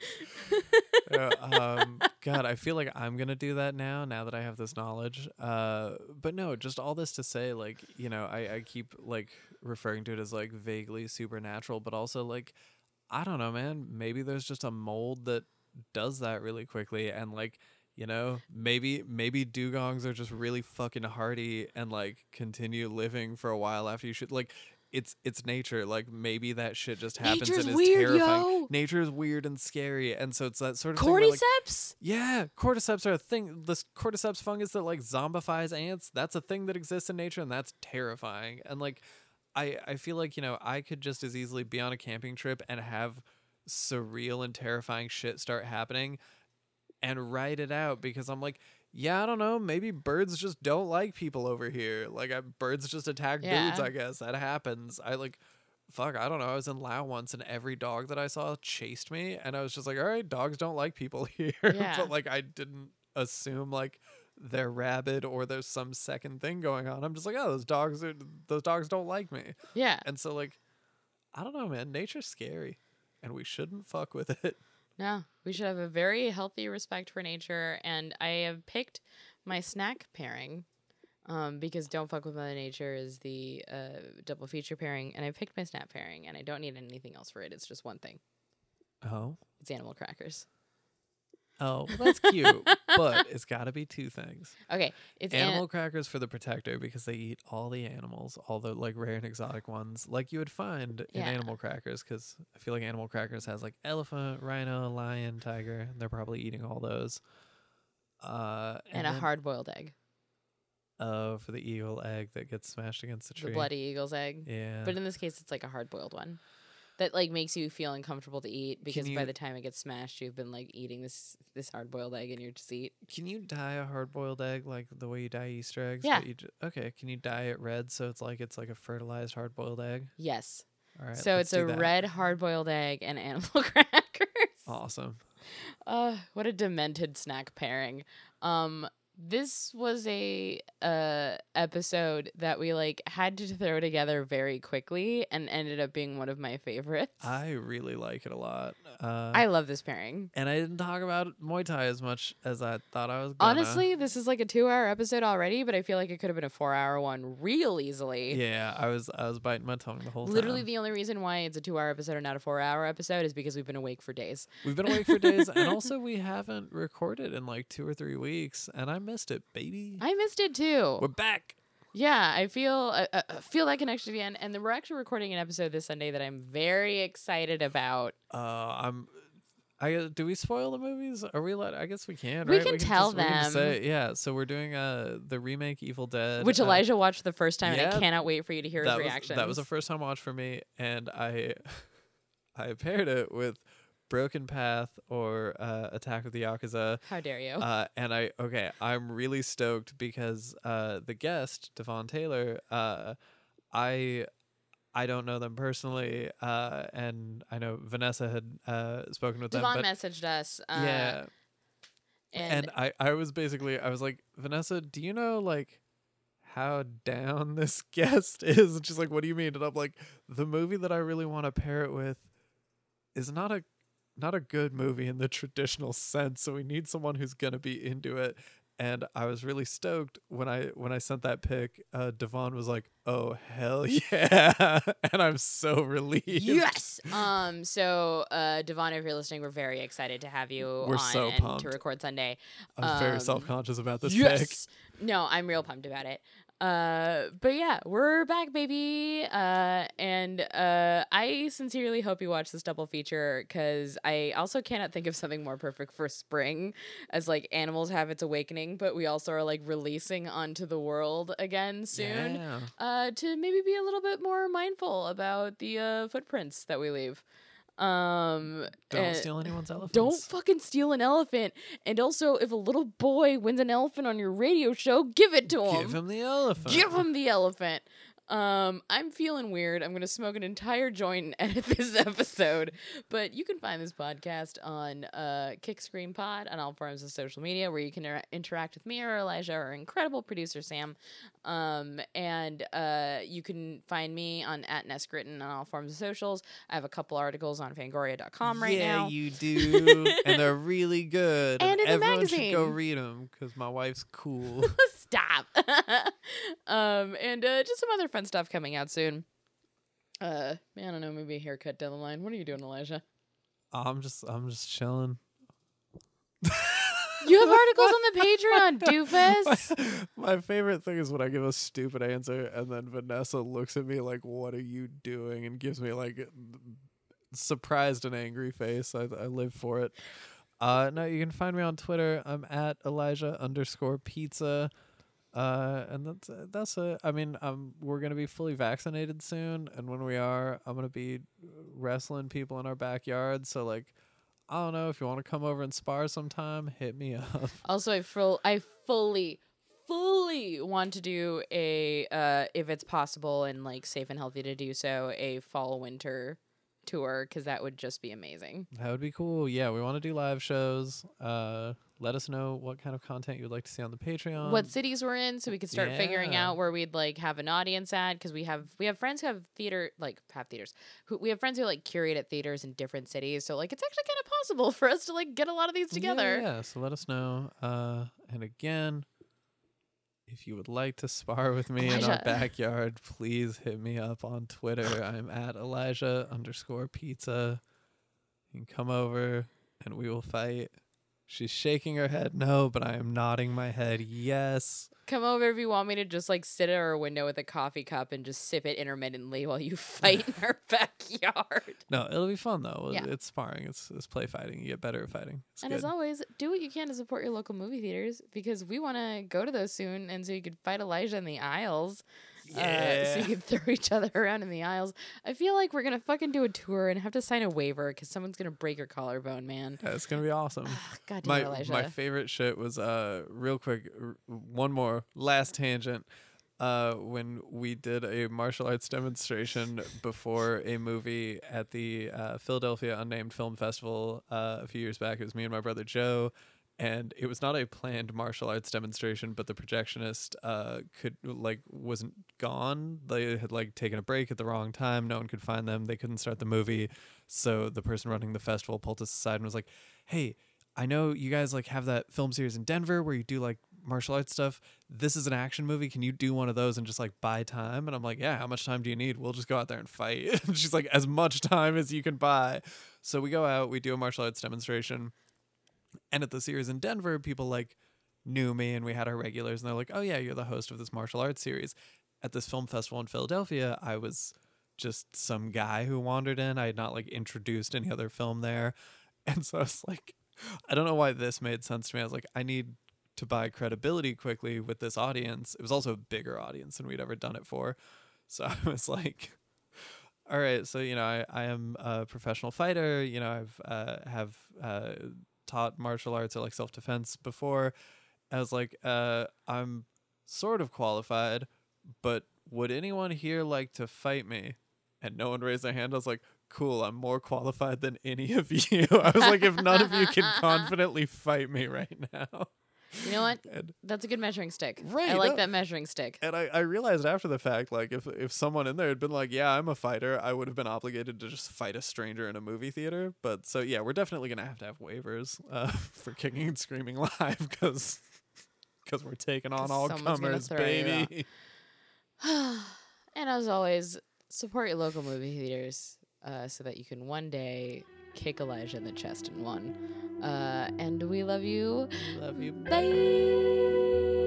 Yeah, um, God, I feel like I'm gonna do that now. Now that I have this knowledge. Uh, but no, just all this to say, like you know, I I keep like referring to it as like vaguely supernatural, but also like I don't know, man. Maybe there's just a mold that does that really quickly, and like you know, maybe maybe dugongs are just really fucking hardy and like continue living for a while after you should like. It's it's nature. Like maybe that shit just happens Nature's and is weird, terrifying. yo. Nature is weird and scary, and so it's that sort of thing where, like, Cordyceps? yeah, cordyceps are a thing. This cordyceps fungus that like zombifies ants. That's a thing that exists in nature, and that's terrifying. And like, I I feel like you know I could just as easily be on a camping trip and have surreal and terrifying shit start happening, and write it out because I'm like. Yeah, I don't know. Maybe birds just don't like people over here. Like, I, birds just attack dudes. I guess that happens. I like, fuck, I don't know. I was in Laos once, and every dog that I saw chased me, and I was just like, all right, dogs don't like people here. Yeah. but like, I didn't assume like they're rabid or there's some second thing going on. I'm just like, oh, those dogs are those dogs don't like me, Yeah. and so like, I don't know, man. Nature's scary, and we shouldn't fuck with it. No, we should have a very healthy respect for nature. And I have picked my snack pairing um, because Don't Fuck with Mother Nature is the uh, double feature pairing. And I picked my snack pairing, and I don't need anything else for it. It's just one thing Oh, it's animal crackers. Oh, well, that's cute, but it's got to be two things. Okay, it's an- Animal crackers for the protector because they eat all the animals, all the like rare and exotic ones, like you would find in animal crackers. Because I feel like animal crackers has like elephant, rhino, lion, tiger. And they're probably eating all those. Uh, and, a hard boiled egg, Oh, for the eagle egg that gets smashed against the tree. the bloody eagle's egg. Yeah. But in this case, it's like a hard boiled one that like makes you feel uncomfortable to eat because by the time it gets smashed, you've been like eating this this hard boiled egg in your seat. Can you dye a hard boiled egg like the way you dye Easter eggs? Yeah. you okay. Can you dye it red so it's like it's like a fertilized hard boiled egg? Yes. All right. so it's a that. red hard boiled egg and animal crackers. Awesome. Uh, what a demented snack pairing. Um, this was a uh episode that we like had to throw together very quickly and ended up being one of my favorites. I really like it a lot. Uh, I love this pairing. and I didn't talk about Muay Thai as much as I thought I was. Gonna. Honestly, this is like a two hour episode already, but I feel like it could have been a four hour one real easily. yeah, I was I was biting my tongue the whole Literally, time. Literally the only reason why it's a two hour episode and not a four hour episode is because we've been awake for days. We've been awake for days, and also we haven't recorded in like two or three weeks, and I missed it, baby. I missed it too. We're back. Yeah, I feel uh, uh, feel that connection again, and then we're actually recording an episode this Sunday that I'm very excited about. Uh, I'm. I do we spoil the movies? Are we allowed? I guess we can. We right? can tell just, we can just them. say- yeah. So we're doing uh the remake Evil Dead, which uh, Elijah watched the first time, and I cannot wait for you to hear his reaction. That was a first time watch for me, and I I paired it with Broken Path or uh, Attack of the Yakuza. How dare you? Uh, and I okay, I'm really stoked because uh, the guest Devon Taylor, uh, I I don't know them personally, uh, and I know Vanessa had uh, spoken with Devon them, but messaged us. Yeah, and, and I I was basically I was like Vanessa, do you know like how down this guest is? And she's like, what do you mean? And I'm like, the movie that I really want to pair it with is not a not a good movie in the traditional sense. So we need someone who's gonna be into it. And I was really stoked when I when I sent that pic. Uh, Devon was like, "Oh hell yeah!" and I'm so relieved. yes. um. So, uh, Devon, if you're listening, we're very excited to have you We're on so and pumped. to record Sunday. I was very Um, self conscious about this pic. yes. No, I'm real pumped about it. Uh, but yeah, we're back, baby. Uh, and uh, I sincerely hope you watch this double feature because I also cannot think of something more perfect for spring, as like animals have its awakening, but we also are like releasing onto the world again soon. Yeah. Uh, to maybe be a little bit more mindful about the uh footprints that we leave. Um, Don't steal anyone's elephants. don't fucking steal an elephant. And also, if a little boy wins an elephant on your radio show, give it to him. give him the elephant. Give him the elephant. Um, I'm feeling weird. I'm gonna smoke an entire joint and edit this episode. But you can find this podcast on uh, Kick Scream Pod on all forms of social media, where you can inter- interact with me or Elijah or incredible producer Sam. Um, and uh, you can find me on at Nest Gritton on all forms of socials. I have a couple articles on Fangoria.com right yeah, now. you do, and they're really good. And in the everyone should go read them because my wife's cool. Stop. um, and uh, just some other fun stuff coming out soon. Uh, man, I don't know, maybe a haircut down the line. What are you doing, Elijah? I'm just, I'm just chilling. You have articles on the Patreon, doofus. My favorite thing is when I give a stupid answer and then Vanessa looks at me like, "What are you doing?" and gives me like surprised and angry face. I I live for it. Uh, no, you can find me on Twitter. I'm at Elijah underscore pizza. Uh, and that's that's a. I mean, um, we're gonna be fully vaccinated soon, and when we are, I'm gonna be wrestling people in our backyard. So like, I don't know if you want to come over and spar sometime. Hit me up. Also, I full, I fully, fully want to do a, uh, if it's possible and like safe and healthy to do so, a fall winter tour because that would just be amazing. That would be cool. Yeah, we want to do live shows. Uh, let us know what kind of content you'd like to see on the Patreon. what cities we're in so we could start figuring out where we'd like have an audience at because we have we have friends who have theater like have theaters who we have friends who like curate at theaters in different cities so like it's actually kind of possible for us to like get a lot of these together Yeah, so let us know. Uh, and again, if you would like to spar with me in our backyard, please hit me up on Twitter. I'm at Elijah underscore pizza. You can come over and we will fight. She's shaking her head no, but I am nodding my head yes. come over if you want me to just like sit at our window with a coffee cup and just sip it intermittently while you fight in our backyard No, it'll be fun though. Yeah. It's sparring. It's it's play fighting. You get better at fighting. It's and good. as always do what you can to support your local movie theaters because we want to go to those soon and so you could fight elijah in the aisles uh, so you can throw each other around in the aisles. I feel like we're gonna fucking do a tour and have to sign a waiver because someone's gonna break your collarbone, man. Yeah, it's gonna be awesome. God damn my Elijah. my favorite shit was uh real quick r- one more last tangent uh when we did a martial arts demonstration before a movie at the uh, Philadelphia Unnamed Film Festival uh, a few years back it was me and my brother Joe and it was not a planned martial arts demonstration but the projectionist uh could like wasn't gone they had like taken a break at the wrong time no one could find them they couldn't start the movie so the person running the festival pulled us aside and was like hey I know you guys like have that film series in Denver where you do like martial arts stuff. This is an action movie. Can you do one of those and just like buy time? And I'm like, yeah, how much time do you need? We'll just go out there and fight. And she's like, as much time as you can buy. So we go out, we do a martial arts demonstration. And at the series in Denver, people like knew me and we had our regulars and they're like, oh yeah, you're the host of this martial arts series. At this film festival in Philadelphia, I was just some guy who wandered in. I had not like introduced any other film there. And so I was like, I don't know why this made sense to me. I was like, I need to buy credibility quickly with this audience. It was also a bigger audience than we'd ever done it for. So I was like, all right, so you know, I, I am a professional fighter. You know, I've uh, have uh, taught martial arts or like self defense before. I was like, uh, I'm sort of qualified, but would anyone here like to fight me? And no one raised their hand. I was like, cool, I'm more qualified than any of you. I was like, if none of you can confidently fight me right now. You know what? And, That's a good measuring stick. Right. I like that- that measuring stick. and I, I realized after the fact, like, if, if someone in there had been like, yeah, I'm a fighter, I would have been obligated to just fight a stranger in a movie theater. But so, yeah, we're definitely going to have to have waivers uh, for Kicking and Screaming Live because. Because we're taking on all comers, throw you out. baby. and as always, support your local movie theaters uh, so that you can one day kick Elijah in the chest in one. Uh, and we love you. Love you. Bye.